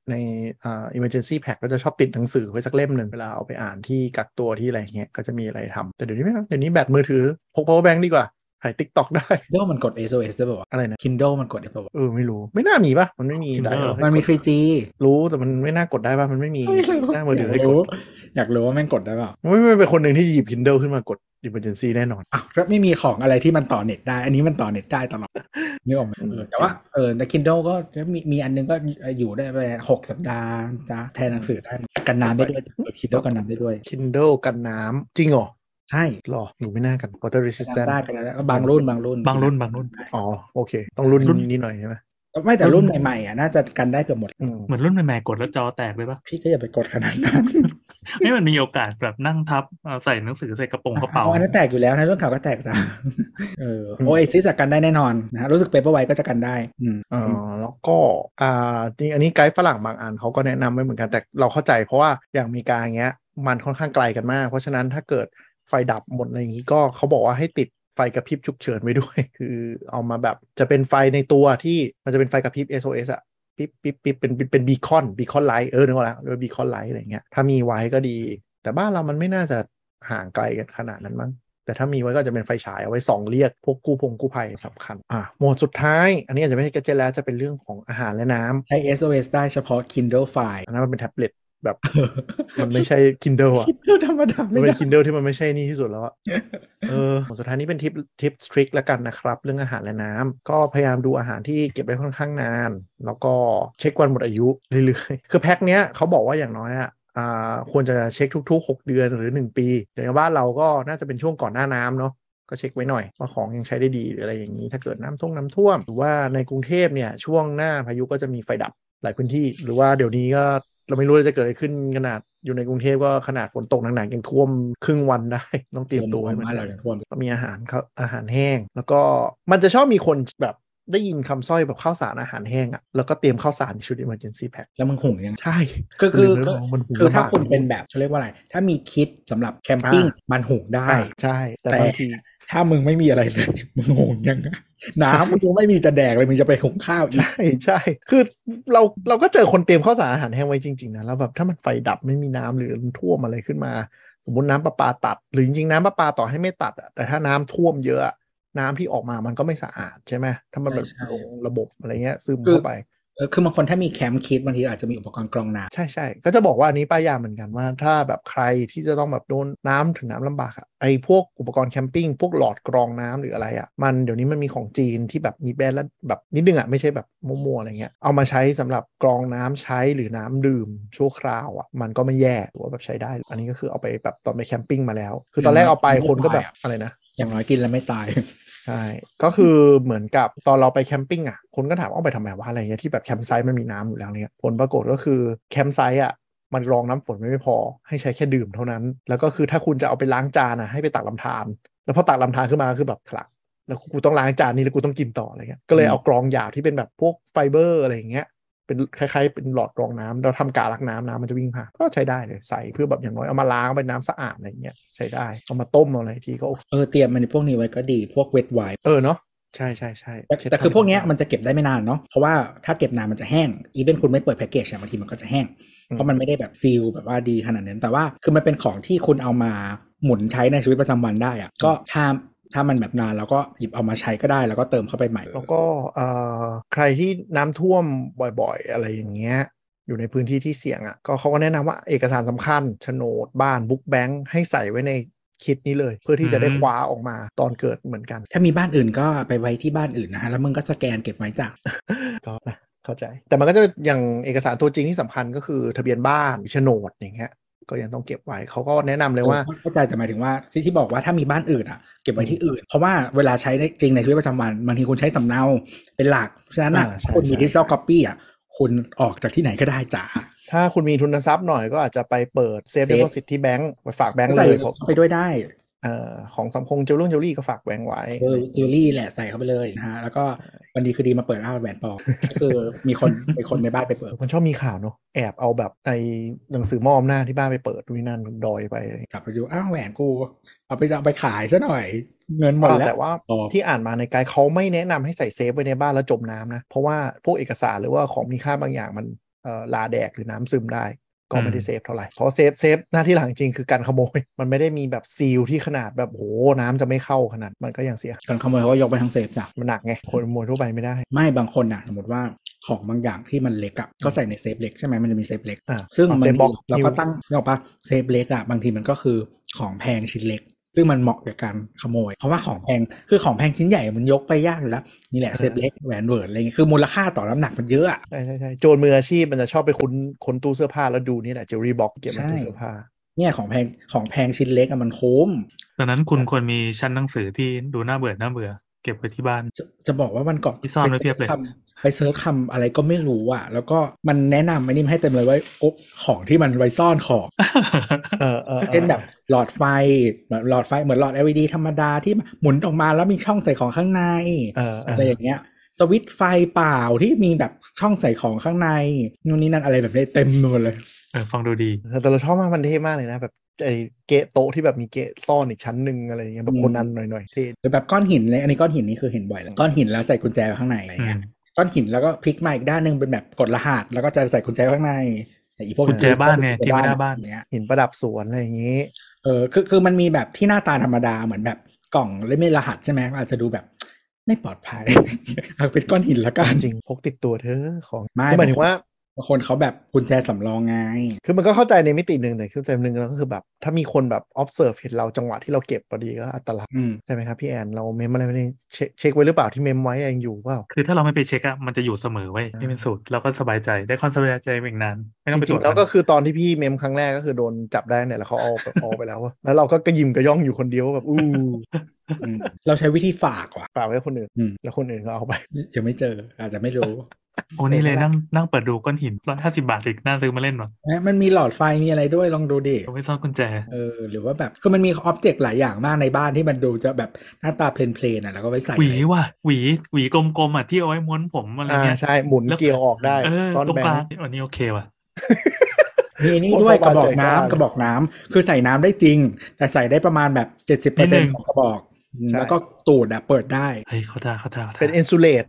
ในอ่า emergency pack ก็จะชอบติดหนังสือไว้สักเล่มหนึ่งเวลาเอาไปอ่านที่กักตัวที่อะไรเงี้ยก็จะมีอะไรทำแต่เดี๋ยวนี้ไม่เดี๋ยวนี้แบตมือถือพก power bank ดีกว่า ถ่าย TikTok ได้ Kindle มันกด SOS ได้ป่าวะอะไรนะ Kindle มันกดได้ป่าวะเออไม่รู้ไม่น่ามีป่ะมันไม่มี Kindle ได้หรอมันมี 3G รู้แต่มันไม่น่ากดได้ป่ะมันไม่มีหน้ามือถือให้อยากกรู้ดอยากรู้ว่าแม่งกดได้เปล่าไม่ไม่เป็นคนหนึ่งที่หยิบ Kindle ขึ้นมากด emergency แน่นอนอ้าวแล้วไม่มีของอะไรที่มันต่อเน็ตได้ อันนี้มันต่อเน็ตได้ตลอดนึกออกไหมเออแต่ว่าเออแต่ Kindle ก็มีมีอันนึงก็อยู่ได้ไปหกสัปดาห์จ้าแทนหนังสือได้กันน้ำได้ด้วยเออ Kindle กันน้ำได้ด้วย Kindle กันน้ำจริงเหรอ ใช่หรอหนูไม่น่ากัน water กัน resistant น้ำได้กันแล้วบางรุ่นบางรุ่น บางรุ่นบางรุ่น อ๋อโอเค ต้องรุ่นรุ่นนี้หน่อยใช่ไหมไม่แต่รุ่นใหม่ๆอะน่าจะกันได้เกือบหมดอืมเหมือนรุ่นใหม่ๆกดแล้วจอแตกเลยปะพี่ก็อย่าไปกดขนาดนั้นไม่มันมีโอกาสแบบนั่งทับเอาใส่หนังสือใส่กระโปรงกระเป๋าอันนั้นแตกอยู่แล้วนะเรื่องข่าวก็แตกจ้ะเออโอเอซิสกันได้แน่นอนนะฮะรู้สึก Paperwhite ก็จะกันได้อืมเออแล้วก็อ่าจริงอันนี้ไกด์ฝรั่งบางอันเขาก็แนะนำไว้เหมือนกันแต่เราเข้าใจเพราะว่าอย่างอเมริกาอย่างเงี้ยมันค่อนข้างไกลกันมาก เพราะฉะนั้นถ้าเกิด ไฟดับหมดอะไรอย่างงี้ก็เขาบอกว่าให้ติดไฟกระพริบฉุกเฉินไว้ด้วย คือเอามาแบบจะเป็นไฟในตัวที่มันจะเป็นไฟกระพริบ SOS อะปิ๊บปิ๊บปิ๊บเป็นเป็นเป็น beacon beacon light เออนึกออกแล้วเรียกว่า beacon light อะไรเงี้ยถ้ามีไว้ก็ดี แต่บ้านเรามันไม่น่าจะห่างไกลกันขนาดนั้นมั้งแต่ถ้ามีไว้ก็จะเป็นไฟฉายเอาไว้ส่องเรียกพวกกู้พงกู้ภัยสำคัญ อะหมวดสุดท้าย อันนี้อาจจะไม่ใช่แกดเจิตแล้วจะเป็นเรื่องของอาหารและน้ำใช้ SOS ได้เฉพาะ Kindle File อันนั้นมันเป็นแท็บเล็ต แบบมันไม่ใช่ Kindle อะ Kindle ธรรมดามัไม่นเป็ได้น Kindle ที่มันไม่ใช่นี่ที่สุดแล้วอะเออหมวดสุดท้ายนี้เป็นทิปทิปสตริกแล้วกันนะครับ เรื่องอาหารและน้ำก็พยายามดูอาหารที่เก็บได้ค่อนข้างนาน แล้วก็เช็ควันหมดอายุเรื่อยๆคือแพ็คเนี้ยเขาบอกว่าอย่างน้อยอะอ่าควรจะเช็คทุก ๆ 6 เดือนหรือ 1 ปีเดี๋ยวในบ้านเราก็น่าจะเป็นช่วงก่อนหน้าน้ำเนาะก็เช็คไว้หน่อยว่าของยังใช้ได้ดีหรืออะไรอย่างนี้ ถ้าเกิดน้ำท่วงน้ำท่วม หรือว่าในกรุงเทพเนี่ยช่วงหน้าพายุก็จะมีไฟดับหลายพื้นที่ หรือว่าเดี๋ยวนี้ก็ เราไม่รู้ว่าจะเกิดอะไรขึ้นขนาดอยู่ในกรุงเทพก็ขนาดฝนตกหนักๆยังท่วมครึ่งวันได้ต้องเตรียมตัวไว้เหมือนบ้านกัเรานอย่างท่วมก็มีอาหารครับอาหารแห้ง แล้วก็มันจะชอบมีคนแบบได้ยินคำสร้อยแบบข้าวสารอาหารแห้งอะ่ะแล้วก็เตรียมข้าวสารในชุด emergency pack แล้วมึงหุงยังไงใช่คือคือหรืคือมันหุงคือถ้าลำบกคุณเป็นแบบเขาเรียกว่าอะไร ถ้ามีคิดสำหรับแคมปิ้งอ่ามันหุงได้อ่าใช่แต่แต่บางที ถ้ามึงไม่มีอะไรเลยมึงหุงยังไงน้ำมึงยังไม่มีจะแดกเลยมึงจะไปหุงข้าวอีก ใช่ใช่คือเราเราก็เจอคนเตรียมข้าวสารอาหารแห้งไว้จริง ๆ นะแล้วแบบถ้ามันไฟดับไม่มีน้ำหรือมันท่วมอะไรขึ้นมา สมมติน้ำประปาตัด หรือจริงๆน้ำประปาต่อให้ไม่ตัดอะแต่ถ้าน้ำท่วมเยอะอะน้ำที่ออกมามันก็ไม่สะอาดใช่ไหมถ้ามันแบบใช่ลงระบบอะไรเงี้ยซึมคือเข้าไปเออคือบางคนถ้ามีแคมป์คิดบางทีอาจจะมีอุปกรณ์กรองน้ใช่ใช่ก็จะบอกว่าอันนี้ป้ายยาเหมือนกันว่า ถ้าแบบใครที่จะต้องแบบโดนน้ำถึงน้ำลำบากอะไอพวกอุปกรณ์แคมปิ้งพวกหลอดกรองน้ำหรืออะไรอะมันเดี๋ยวนี้มันมีของจีนที่แบบมีแบรนด์แล้วแบบนิดนึงอะไม่ใช่แบบมั่วๆอะไรเงี้ยเอามาใช้สำหรับกรองน้ำใช้หรือน้ำดื่มชั่วคราวอะมันก็ไม่แย่หรือว่าแบบใช้ได้ อันนี้ก็คือเอาไปแบบตอนไปแคมปิ้งมาแล้ว คือตอนแรกเอาไปคนก็แบบอะไรนะำอย่างน้อยกินแล้วไม่ตาย ใช่ ก็คือเหมือนกับตอนเราไปแคมปิ้งอะ คนก็ถามว่าไปทำไมวะอะไรเงี้ยที่แบบแคมป์ไซต์มันมีน้ำอยู่แล้วเนี่ยผลปรากฏก็คือแคมป์ไซต์อะมันรองน้ำฝนไม่พอ ให้ใช้แค่ดื่มเท่านั้น แล้วก็คือถ้าคุณจะเอาไปล้างจานอะให้ไปตักลำธารแล้วพอตักลำธารขึ้นมาคือแบบขลักแล้วกูต้องล้างจานนี้แล้วกูต้องกินต่ออะไรเงี้ยก็เลยเอากรองหยาบที่เป็นแบบพวกไฟเบอร์อะไรอย่างเงี้ย เป็นคล้ายๆเป็นหลอดกรองน้ำเราทำกาลักน้ำน้ำมันจะวิ่งผ่านก็ใช้ได้เลยใส่เพื่อแบบอย่างน้อยเอามาล้างเป็นน้ำสะอาดอะไรเงี้ยใช้ได้เอามาต้มเอาอะไรทีก็โอเคเออเตรียมมันพวกนี้ไว้ก็ดีพวกเวทไวเออเนาะใช่ใช่ใช่แต่แต่คือพวกเนี้ยมันจะเก็บได้ไม่นานเนาะเพราะว่าถ้าเก็บนานมันจะแห้งอีเวนคุณไม่เปิดแพ็กเกจเนี่ยบางทีมันก็จะแห้ง เพราะมันไม่ได้แบบซีลแบบว่าดีขนาดนั้นแต่ว่าคือมันเป็นของที่คุณเอามาหมุนใช้ในชีวิตประจำวันได้อะก็ถ้า ถ้ามันแบบนานเราก็หยิบเอามาใช้ก็ได้ แล้วก็เติมเข้าไปใหม่ แล้วก็เอ่อใครที่น้ำท่วมบ่อยๆ อะไรอย่างเงี้ยอยู่ในพื้นที่ที่เสี่ยงอะ่ะก็เขาก็แนะนำว่าเอกสารสำคัญโฉนดบ้านบุ๊กแบงค์ให้ใส่ไว้ในคิดนี้เลย เพื่อที่จะได้อืมคว้าออกมาตอนเกิดเหมือนกัน ถ้ามีบ้านอื่นก็ไปไว้ที่บ้านอื่นนะฮะแล้วมึงก็สแกนเก็บไว้จ้ะก็นะเข้าใจ แต่มันก็จะอย่างเอกสารตัวจริงที่สำคัญก็คือทะเบียนบ้านโฉนดอย่างเงี้ย ก็ยังต้องเก็บไว้เขาก็แนะนำเลยว่าเข้าใจแต่หมายถึงว่าที่ที่บอกว่าถ้ามีบ้านอื่นอะเก็บไว้ที่อื่น เพราะว่าเวลาใช้ได้จริงในชีวิตประจำวันบางทีคุณใช้สำเนาเป็นหลักเพราะฉะนั้นอะอ่าใช่คุณมีใช่ดิจิทัลก๊อปปี้อะคุณออกจากที่ไหนก็ได้จ้าถ้าคุณมีทุนทรัพย์หน่อยก็อาจจะไปเปิดเซฟ Safe เด p o สิตที่แบงก์ไปฝากแบงก์ใส่เลยเพราะเข้าไปด้วยได้ เอ่อของสังคมเจลลุ่งเจลลี่ก็ฝากแบงก์ไว้เออจิวเวลรี่แหละใส่เข้าไปเลยนะฮะแล้วก็วันดีคืนดีมาเปิดอ้าวแหวนปลอมก็คือมีคนมีคนในบ้านไปเปิดมันชอบมีข่าวเนอะแอบเอาแบบใบหนังสือมอบอำนาจที่บ้านไปเปิดดูนี่นั่นดอยไปกลับไปดูอ้าวแหวนกู เอาไปจะเอาไปขายซะหน่อย เงินหมดอ่าแล้วแต่ว่าอ๋อที่อ่านมาในไกด์เขาไม่แนะนำให้ใส่เซฟไว้ในบ้านแล้วจมน้ำนะเพราะว่าพวกเอกสารหรือว่าของมีค่าบางอย่างมันเอ่อราแดกหรือน้ำซึมได้ ก็ไม่ได้เซฟเท่าไหร่ เพราะเซฟเซฟหน้าที่หลักจริงๆคือการขโมย มันไม่ได้มีแบบ seal ที่ขนาดแบบโหน้ำจะไม่เข้าขนาดมันก็ยังเสียการขโมยเขาก็ยกไปทั้งเซฟจ้ะมันหนักไงคนขโมยทั่วไปไม่ได้ ไม่บางคนน่ะสมมติว่าของบางอย่างที่มันเล็กอะก็ใส่ในเซฟเล็กใช่ไหมมันจะมีเซฟเล็กอ่าซึ่งเอามันเซฟบ็อกเราก็หิ้วตั้งเราปะเซฟเล็กอะบางทีมันก็คือของแพงชิ้นเล็ก ซึ่งมันเหมาะกับการขโมย เพราะว่าของแพงคือของแพงชิ้นใหญ่มันยกไปยากอยู่แล้วนี่แหละเซฟเล็กแหวนเหวินอะไรเงี้ยคือมูลค่าต่อน้ำหนักมันเยอะอะใช่ใช่ใช่โจรมืออาชีพมันจะชอบไปค้นค้นตู้เสื้อผ้าแล้วดูนี่แหละ jewelry box เก็บในตู้เสื้อผ้าเนี่ยของแพงของแพงชิ้นเล็กอะมันคุ้มดังนั้นคุณควรมีชั้นหนังสือที่ดูน่าเบื่อน่าเบื่อเก็บไว้ที่บ้าน จะจะบอกว่าวันก่อนที่ซ่อนไว้เพียบเลยคำ ไป search คำอะไรก็ไม่รู้อะแล้วก็มันแนะนำอันนี้มาให้เต็มเลยว่าโอ๊ะของที่มันไว้ซ่อนของเออเออออเช่นแบบหลอดไฟแบบหลอดไฟเหมือนหลอด LED ธรรมดาที่หมุนออกมาแล้วมีช่องใส่ของข้างในเออเอออะไรอย่างเงี้ยสวิตช์ไฟเปล่าที่มีแบบช่องใส่ของข้างในนู่นนี่นั่นอะไรแบบนี้เต็มไปหมดเลยเออฟังดูดี แต่เราชอบมากมันเท่มากเลยนะแบบไอ้เกะโต๊ะที่แบบมีเกะซ่อนอีกชั้นหนึ่งอะไรอย่างเงี้ยแบบอืมคนนั้นหน่อยๆเท่หรือแบบก้อนหินเลยอันนี้ก้อนหินนี่คือเห็นบ่อยแล้วก้อนหินแล้วใส่กุญแจไว้ข้างในอะไรเงี้ยอืม ก้อนหินแล้วก็พลิกมาอีกด้านหนึ่งเป็นแบบกดรหัสแล้วก็จะใส่กุญแจไว้ข้างในแต่อีพวกกุญแจบ้านเนี่ยกุญแจที่ไว้หน้าบ้านอย่งเงี้ยหินประดับสวนอะไรอย่างงี้ เออคือคือมันมีแบบที่หน้าตาธรรมดาเหมือนแบบกล่องและไม่รหัสใช่ไหมอาจจะดูแบบไม่ปลอดภัยเอาเป็นก้อนหินละกันจริงพกติดตัวเธอะของไม่คือหมายถึงว่า บางคนเขาแบบกุญแจสำรองไง คือมันก็เข้าใจในมิติหนึ่งแต่คือใจหนึ่งแล้วก็คือแบบ ถ้ามีคนแบบ observe เห็นเราจังหวะที่เราเก็บพอดีก็อันตรายอืมใช่ไหมครับพี่แอน เราเมมอะไรไว้นี่เช็คเช็คไว้หรือเปล่าที่เมมไว้ยังอยู่เปล่า คือถ้าเราไม่ไปเช็คอะมันจะอยู่เสมอไว้ยอ่านี่เป็นสูตรเราก็สบายใจได้ความสบายใจอีกนานไม่ต้องจไปตริรวงจๆแล้วก็คือตอนที่พี่เมมครั้งแรกก็คือโดนจับได้เนี่ยแล้วเขาเอาแบบเอาไปแล้วอะแล้วเราก็กระยิมกระย่องอยู่คนเดียวแบบอู้อืมเราใช้วิธีฝากว่ะฝากไว้ให้คนอื่นอืมแล้วคนอื่นก็เอาไปยังไม่เจอ อาจจะไม่รู้โอ้นี่เลยเออนั่งนั่งเปิดดูก้อนหินร้อยห้าสิบาทอีกน่าซื้อมาเล่นวะเอ๊ะมันมีหลอดไฟมีอะไรด้วยลองดูดิเอาไว้ซ่อนกุญแจเออหรือว่าแบบคือมันมีอ็อบเจกต์หลายอย่างมากในบ้านที่มันดูจะแบบหน้าตาเพลนๆอะแล้วก็ไว้ใส่หวีเลยว่ะหวีหวีกลมๆอะที่เอาไว้ม้วนผมอะไรอ่าเงี้ยใช่หมุนแล้วเกลียวออกได้เออซ่อนตรงแบกลางงค์อันนี้โอเคว่ะมีอันนี่โอ้ด้วยพกอระบอกใจน้ำกล้ากระบอกน้ำคือใส่น้ำได้จริง แต่ใส่ได้ประมาณแบบเจ็ดสิบเปอนิร์ดนึเซ็นงของกระบอกใช่ แล้วก็ตูดอะเปิดได้เฮ้ยเขาท่าเขาท่าเขาท่าเป็นอินซูเลต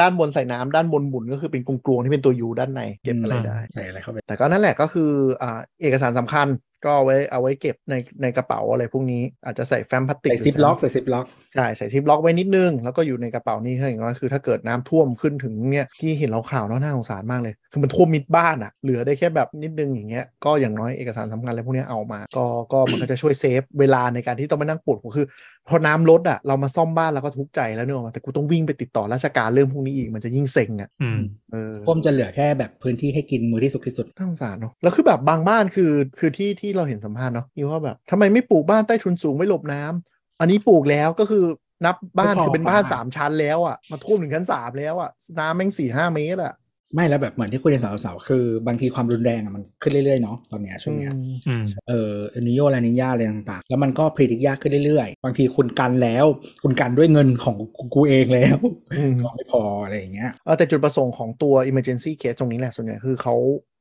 ด้านบนใส่น้ำด้านบนหมุนก็คือเป็นกลวงๆที่เป็นตัวยูด้านในเก็บอะไรอืมได้ใส่อะไรเข้าไปแต่ก็นั่นแหละก็คืออ่าเอกสารสำคัญก็เอาไว้เอาไว้เก็บในในกระเป๋าอะไรพวกนี้อาจจะใส่แฟ้มพลาสติกใส่หรือซิปล็อกใส่ใส่ซิปล็อกใช่ใส่ซิปล็อกไว้นิดนึง แล้วก็อยู่ในกระเป๋านี่ถ้าอย่างน้อยคือถ้าเกิดน้ำท่วมขึ้นถึงเนี่ยที่เห็นเราข่าวเนาะน่าสงสารมากเลย คือมันท่วมมิดบ้านอะเหลือได้แค่แบบนิดนึงอย่างเงี้ยก็อย่างน้อยเอกสารสำคัญอะไรพวกเนี้ยเอามา ก็ก็มันก็จะช่วย save เวลาในการที่ต้องไปนั่งปวดหัวคือ พอน้ำลดอะเรามาซ่อมบ้านเราก็ทุกข์ใจแล้วเนอะแต่กูต้องวิ่งไปติดต่อราชการเรื่องพวกนี้อีกมันจะยิ่งเซ็งอะอืมเออพวกมันจะเหลือแค่แบบพื้นที่ให้กินมือที่สุดที่สุดน่าสงสารเนาะแล้วคือแบบบางบ้านคือคือที่ที่เราเห็นสัมภาษณ์เนาะที่ว่าแบบทำไมไม่ปลูกบ้านใต้ทุนสูงไม่หลบน้ำอันนี้ปลูกแล้วก็คือนับบ้านไม่พอคือเป็นบ้านป่ะสามชั้นแล้วอะมาท่วมถึงชั้นสามแล้วอะน้ำแม่งสี่ห้าเมตรอะ ไม่แล้วแบบเหมือนที่คุยในสาวๆคือบางทีความรุนแรงอะมันขึ้นเรื่อยๆเนาะตอนเนี้ยช่วงเนี้ยอืมอืมเออเอลนิโยลานิญาอะไรต่างๆ แล้วมันก็พรีดิกยากขึ้นเรื่อยๆ บางทีคุณกันแล้ว คุณกันด้วยเงินของกูเองแล้วอืมก็ไม่พออะไรอย่างเงี้ยเออแต่จุดประสงค์ของตัว emergency case ตรงนี้แหละส่วนใหญ่คือเขา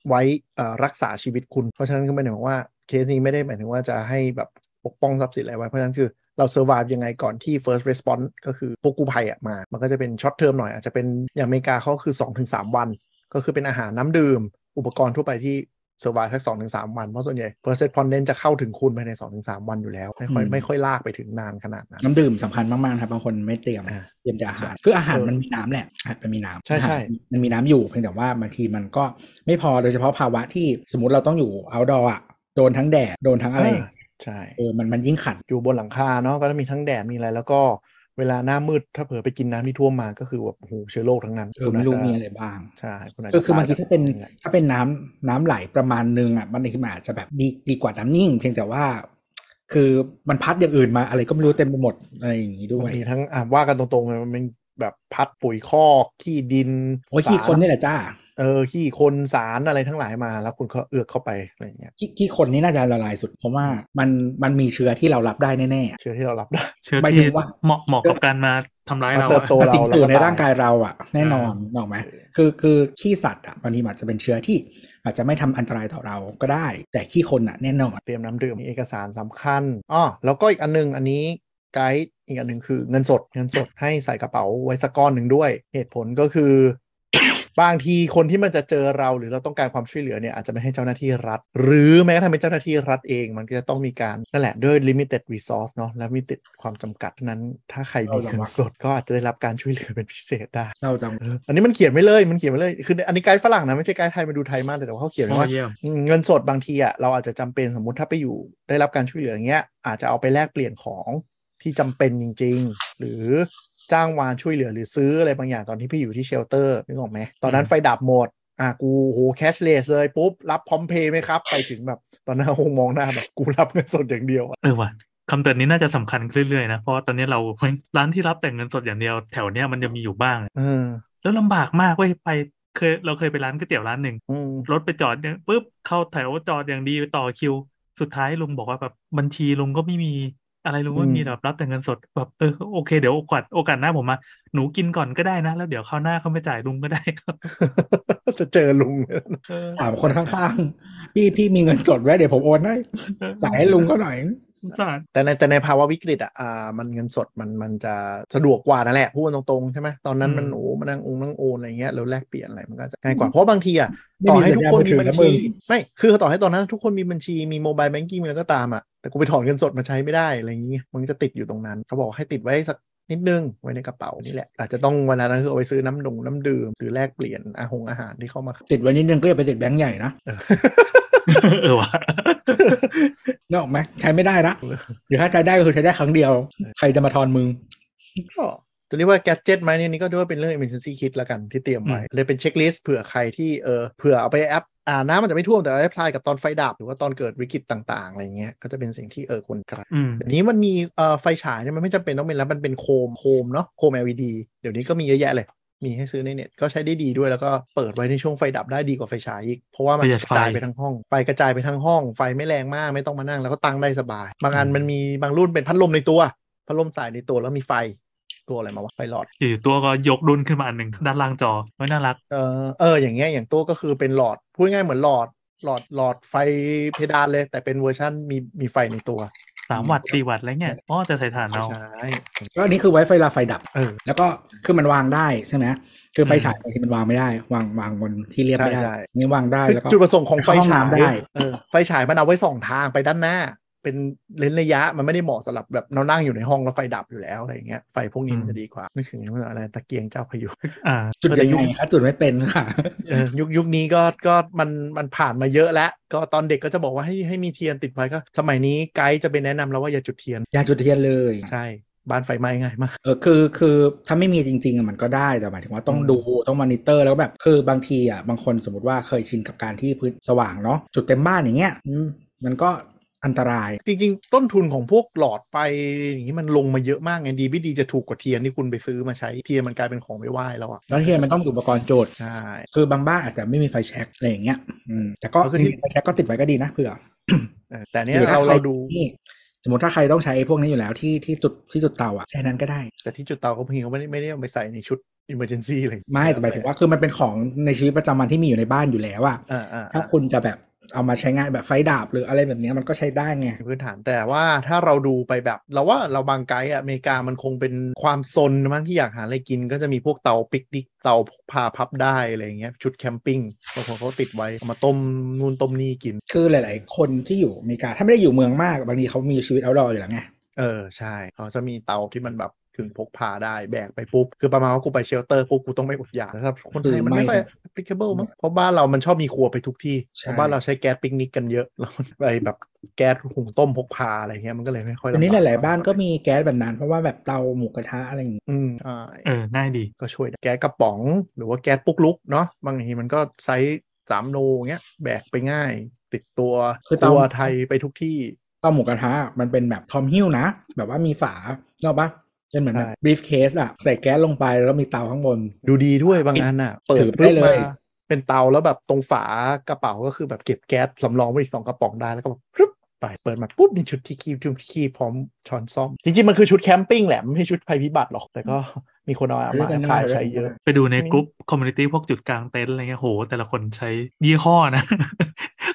ไว้เอ่อรักษาชีวิตคุณ เพราะฉะนั้นก็ไม่ได้หมายความว่าเคสนี้ไม่ได้หมายถึงว่าจะให้แบบปกป้องทรัพย์สินอะไรไว้เพราะฉะนั้นคือ เรา survive ยังไงก่อนที่ first response ก็คือพวกกู้ภัยอะมา มันก็จะเป็น short term หน่อยอาจจะเป็นอย่างอเมริกาเขาคือ 2-3 วัน ก็คือเป็นอาหารน้ำดื่ม อุปกรณ์ทั่วไปที่ survive สัก2-3วัน เพราะส่วนใหญ่ first respondent จะเข้าถึงคุณภายใน2-3วันอยู่แล้ว ไม่ค่อยอืมไม่ค่อยลากไปถึงนานขนาดนั้น น้ำดื่มสำคัญมาก ๆ ครับบางคนไม่เตรียมอ่าเตรียมแต่อาหาร คืออาหารเออมันมีน้ำแหละอาหารมันมีน้ำใช่ใช่อาหารมันมีน้ำอยู่เพียงแต่ว่าบางทีมันก็ไม่พอโดยเฉพาะภาวะที่สมมติเราต้องอยู่ outdoor อะโดนทั้งแดด โดนทั้งอะไรอ่า ใช่เออมันมันยิ่งขัดอยู่บนหลังคาเนาะก็จะมีทั้งแดดมีอะไรแล้วก็เวลาหน้ามืดถ้าเผลอไปกินน้ำที่ท่วมมาก็คือแบบโอ้โหเชื้อโรคทั้งนั้นเออไม่รู้มีอะไรบ้างใช่คุณอาจก็จะคือบางทีตยถ้าเป็นจกอะไรถ้าเป็นน้ำน้ำไหลประมาณนึงอะมันขึ้นมาอาจจะแบบดีดีกว่าน้ำนิ่ง เพียงแต่ว่า คือมันพัดอย่างอื่นมาอะไรก็ไม่รู้เต็มไปหมดอะไรอย่างนี้ด้วยบางทีทั้งอะว่ากันตรงๆเลยมันเป็นแบบพัดปุ๋ยคอกขี้ดินโอ้ยขี้สารคนนี่แหละจ้า เออขี้คนสารอะไรทั้งหลายมาแล้วคุณก็เอือกเข้าไปอะไรอย่างเงี้ยขี้ขี้คนนี่น่าจะละลายสุด เพราะว่ามันมันมีเชื้อที่เรารับได้แน่ๆอะเชื้อที่เรารับได้เชื้อหมายที่ถึงว่าเหมาะเหมาะกับการมาทำร้ายเรามาเติบอะโตแต่สิ่งอื่นในเราก็ตายร่างกายเราอะ แน่นอนนกออกไหมคือคือขี้สัตว์อะบางทีมันอาจจะเป็นเชื้อที่อาจจะไม่ทำอันตรายต่อเราก็ได้ แต่ขี้คนอะแน่นอนเตรียมน้ำดื่มมีเอกสารสำคัญอ๋อแล้วก็อีกอันนึงอันนี้ไกด์อีกอันหนึ่งคือเงินสดเงินสดให้ใส่กระเป๋าไว้สักก้อนหนึ่งด้วย เหตุผลก็คือ บางทีคนที่มันจะเจอเราหรือเราต้องการความช่วยเหลือเนี่ยอาจจะไม่ให้เจ้าหน้าที่รัฐ หรือแม้กระทั่งเป็นเจ้าหน้าที่รัฐเองมันก็จะต้องมีการนั่นแหละด้วย limited resource เนาะและ limited ความจำกัดฉะนั้นถ้าใครมีเงินสดก็อาจจะได้รับการช่วยเหลือเป็นพิเศษได้เศร้าจังเอออันนี้มันเขียนไว้เลยมันเขียนไว้เลยคืออันนี้ไกด์ฝรั่งนะไม่ใช่ไกด์ไทยมาดูไทยมากเลยแต่ว่าเขาเขียนไว้อ๋อว่าเยี่ยมอืมเงินสดบางทีอะเราอาจจะจำเป็นสมมุติถ้าไปอยู่ได้รับการช่วยเหลืออย่างเงี้ยอาจจะเอาไปแลกเปลี่ยนของที่จำเป็นจริง ๆ หรือ จ้างวานช่วยเหลือหรือซื้ออะไรบางอย่างตอนที่พี่อยู่ที่ shelter นึกออกไหมตอนนั้นไฟดับหมดอะกูโห cashless เลยปุ๊บ รับพร้อมเพย์ไหมครับ ไปถึงแบบ ตอนนั้นคงมองหน้าแบบ กูรับเงินสดอย่างเดียวอะเออว่ะคำเตือนนี้น่าจะสำคัญขึ้นเรื่อยๆนะเพราะว่าตอนนี้เราเฮ้ยร้านที่รับแต่เงินสดอย่างเดียวแถวเนี้ยมันจะมีอยู่บ้างเออแล้วลำบากมากเว้ยไปเคยเราเคยไปร้านก๋วยเตี๋ยวร้านหนึ่งอืมรถไปจอดเนี่ยปุ๊บเข้าแถวจอดอย่างดีไปต่อคิว สุดท้ายลุงบอกว่าแบบบัญชีลุงก็ไม่มี อะไรลุงไม่มีแบบรับแต่เงินสดแบบเออโอเคเดี๋ยวโอกาสโอกาสหน้าผมมา หนูกินก่อนก็ได้นะ แล้วเดี๋ยวคราวหน้าเขาไม่จ่ายลุงก็ได้จะเจอลุงเออถามคนข้างๆพี่พี่มีเงินสดไว้เดี๋ยวผมโอนให้จ่ายให้ลุงก็หน่อยสงสาร แต่ในแต่ในภาวะวิกฤตอะอ่ามันเงินสดมันมันจะสะดวกกว่านั่นแหละพูดกันตรงๆใช่ไหมตอนนั้นมันโอ้มานั่งองนั่งโอนอะไรเงี้ยแล้วแลกเปลี่ยนอะไรมันก็จะง่ายกว่าเพราะบางทีอะไม่ต่อมีให้ทุกคนมีสัญญาณมือถือบัญนะมึชีงไม่คือต่อให้ตอนนั้นทุกคนมีบัญชีมี mobile banking อะไรก็ตามอะแต่กูไปถอนเงินสดมาใช้ไม่ได้อะไรอย่างเงี้ยมันก็จะติดอยู่ตรงนั้นเขาบอกให้ติดไว้สักนิดนึงไว้ในกระเป๋านี่แหละ อาจจะต้องวันนั้นคือเอาไปซื้อน้ำดงน้ำดื่มหรือแลกเปลี่ยนอาหงอาหารที่เข้ามา ติดไว้นิดนึงก็อย่าไปติดแบงค์ใหญ่นะ เออว่ะนึกออกไหมใช้ไม่ได้นะหรือถ้าใช้ได้ก็คือใช้ได้ครั้งเดียว ใครจะมาทอนมึงก็จะเรียกว่าแกจ g ตไหมเนี่ยนี่ก็ด้วยเป็นเรื่อง emergency kit ละกันที่เตรียมไว้อืมเลยเป็น checklist เผื่อใครที่เออเผื่อเอาไปแอปอ่าน้ำมันจะไม่ท่วมแต่ว่า apply กับตอนไฟดับ หรือว่าตอนเกิดวิกฤตต่างๆ อะไรเงี้ยก็จะเป็นสิ่งที่เออควรกระอืมเดี๋ยวนี้มันมีเอ่อไฟฉายเนี่ยมันไม่จำเป็นต้องเป็นแล้วมันเป็นโคมโคมเนาะโคม LED เดี๋ยวนี้ก็มีเยอะแยะเลย มีให้ซื้อในเน็ตก็ใช้ได้ดีด้วยแล้วก็เปิดไว้ในช่วงไฟดับได้ดีกว่าไฟฉายอีก เพราะว่ามันประหยัดไฟกระจายไปทั้งห้อง ไฟกระจายไปทั้งห้อง ไฟไม่แรงมากไม่ต้องมานั่งแล้วก็ตั้งได้สบาย บางอันมันมีบางรุ่นเป็นพัดลมในตัว พัดลมสายในตัวแล้วมีไฟตัวอะไรมาวะไฟหลอดอยู่ตัวก็ยกดุนขึ้นมาอันหนึ่งด้านล่างจอไม่น่ารัก เออเอออย่างเงี้ยอย่างตัวก็คือเป็นหลอดพูดง่ายๆเหมือนหลอดหลอดหลอดไฟเพดานเลย แต่เป็นเวอร์ชันมีมีไฟในตัว สามวัตต์สี่วัตต์อะไรเงี้ยอ๋อแต่ใส่ถ่านเอาใช่ก็อันนี้คือไว้ไฟลาไฟดับเออแล้วก็คือมันวางได้ใช่ไหมคือไฟอืมฉายบางทีมันวางไม่ได้ วางวางบนที่เรียบไม่ได้ใช่ใช่นี่วางได้คือแล้วก็จุดประสงค์ของไฟฉายเข้าห้องน้ำได้เออไฟฉายมันเอาไว้ส่องทางไปด้านหน้า เป็นเลนส์ระยะมันไม่ได้เหมาะสำหรับแบบเรานั่งอยู่ในห้องแล้วไฟดับอยู่แล้วอะไรอย่างเงี้ยไฟพวกนี้มันจะดีกว่านึกถึงว่าอะไรตะเกียงเจ้าพายุอ่าจุดเออแต่ยังยุคไงคะจุดไม่เป็นค่ะเออยุคยุคนี้ก็ก็มันมันผ่านมาเยอะแล้ว ก็ตอนเด็กก็จะบอกว่าให้ให้มีเทียนติดไว้ก็ สมัยนี้ไกด์จะไปแนะนำแล้วว่าอย่าจุดเทียนอย่าจุดเทียนเลยใช่บ้านไฟไหม้ง่ายมาก เออคือคือถ้าไม่มีจริงๆอะมันก็ได้แต่หมายถึงว่าต้องอืมดูต้องมอนิเตอร์แล้วแบบคือบางทีอะบางคนสมมติว่าเคยชินกับการที่พื้นสว่างเนาะจุดเต็มบ้านอย่างเงี้ยอืมมันก็ อันตราย จริง ๆ ต้นทุนของพวกหลอดไฟอย่างนี้มันลงมาเยอะมากไงดีไม่ดีจะถูกกว่าเทียนที่คุณไปซื้อมาใช้เทียนมันกลายเป็นของไว้ไหว้แล้วอะแล้วเทียนมันต้องมีอุปกรณ์จุดใช่คือบางบ้านอาจจะไม่มีไฟแช็กอะไรอย่างเงี้ยอืมแต่ก็ก็คือที่ไฟแช็กก็ติดไว้ก็ดีนะเผื่อเออแต่เนี้ยหรือถ้เราใคเราดูนี่สมมติถ้าใครต้องใช้ไอ้พวกนี้อยู่แล้วที่ที่จุดที่จุดเตาอะใช้นั้นก็ได้ แต่ที่จุดเตาเขาเพียงเขาไม่ได้ไม่ได้เอาไปใส่ในชุด emergency เลยไม่แต่หมายถึงว่าคือมันเป็นของในชีวิตประจำวันที่มีอยู่ในบ้านอยู่แล้วอะอ่าอ่าถ้าคุณจะแบบเอามาใช้งานแบบไฟดับหรืออะไรแบบเนี้ยมันก็ใช้ได้ไงพื้นฐานแต่ว่าถ้าเราดูไปแบบเราว่าเราบางไกด์อะอเมริกามันคงเป็นความซนมั้งที่อยากหาอะไรกินก็จะมีพวกเตาปิกนิกเตาพกพาพับได้อะไรอย่างเงี้ยชุด camping บางคนเขาติดไว้เอามาต้มนู่นต้มนี่กิน คือหลาย ๆ คนที่อยู่อเมริกาถ้าไม่ได้อยู่เมืองมากบางทีเขามีชีวิต outdoor อยู่แล้วไงเออใช่เขาจะมีเตาที่มันแบบ ถึงพกพาได้แบกไปปุ๊บ คือประมาณว่ากูไป shelter ปุ๊บกูต้องไม่อดอยากแต่ถ้าคนไทยมันไม่ค่อย applicable มั้งเพราะบ้านเรามันชอบมีครัวไปทุกที่ใช่เพราะบ้านเราใช้แก๊สปิกนิกกันเยอะแล้วมันไปแบบแก๊สหุงต้มพกพาอะไรเงี้ยมันก็เลยไม่ค่อยอันนี้ำบกหลาย ๆ บ้านก็มีแก๊สแบบนั้นเพราะว่าแบบเตาหมูกระทะอะไรอย่างงี้อืมใช่เออง่ายดีก็ช่วยได้แก๊สกระป๋องหรือว่าแก๊สปิกนิกเนาะบางทีมันก็ไซส์สามโลเงี้ยแบกไปง่ายติดตัวคือตัวเตาไทยไปทุกที่เตาหมูกระทะมันเป็นแบบทอมฮิ้วนะ แบบว่ามีฝาเนกอะปะ เป็นเหมือนแบบใช่ briefcase อะใส่แก๊สลงไปแล้วก็มีเตาข้างบน ดูดีด้วยบางอันอะเปิดถือไปปุ๊บเลยมาเป็นเตาแล้วแบบตรงฝากระเป๋าก็คือแบบเก็บแก๊สสำรองไว้อีกสองกระป๋องได้แล้วก็แบบปุ๊บไปเปิดมาปุ๊บมีชุดที่คีบชุดที่คีบพร้อมช้อนส้อม จริงๆ มันคือชุดแคมปิ้งแหละไม่ใช่ชุดภัยพิบัติหรอก แต่ก็มีคนเอามาเรียกกันภัยได้ใช้เยอะ ไปดูในกลุ่ม community พวกชุดกางเต็นท์อะไรเงี้ยโห แต่ละคนใช้ยี่ห้อนะ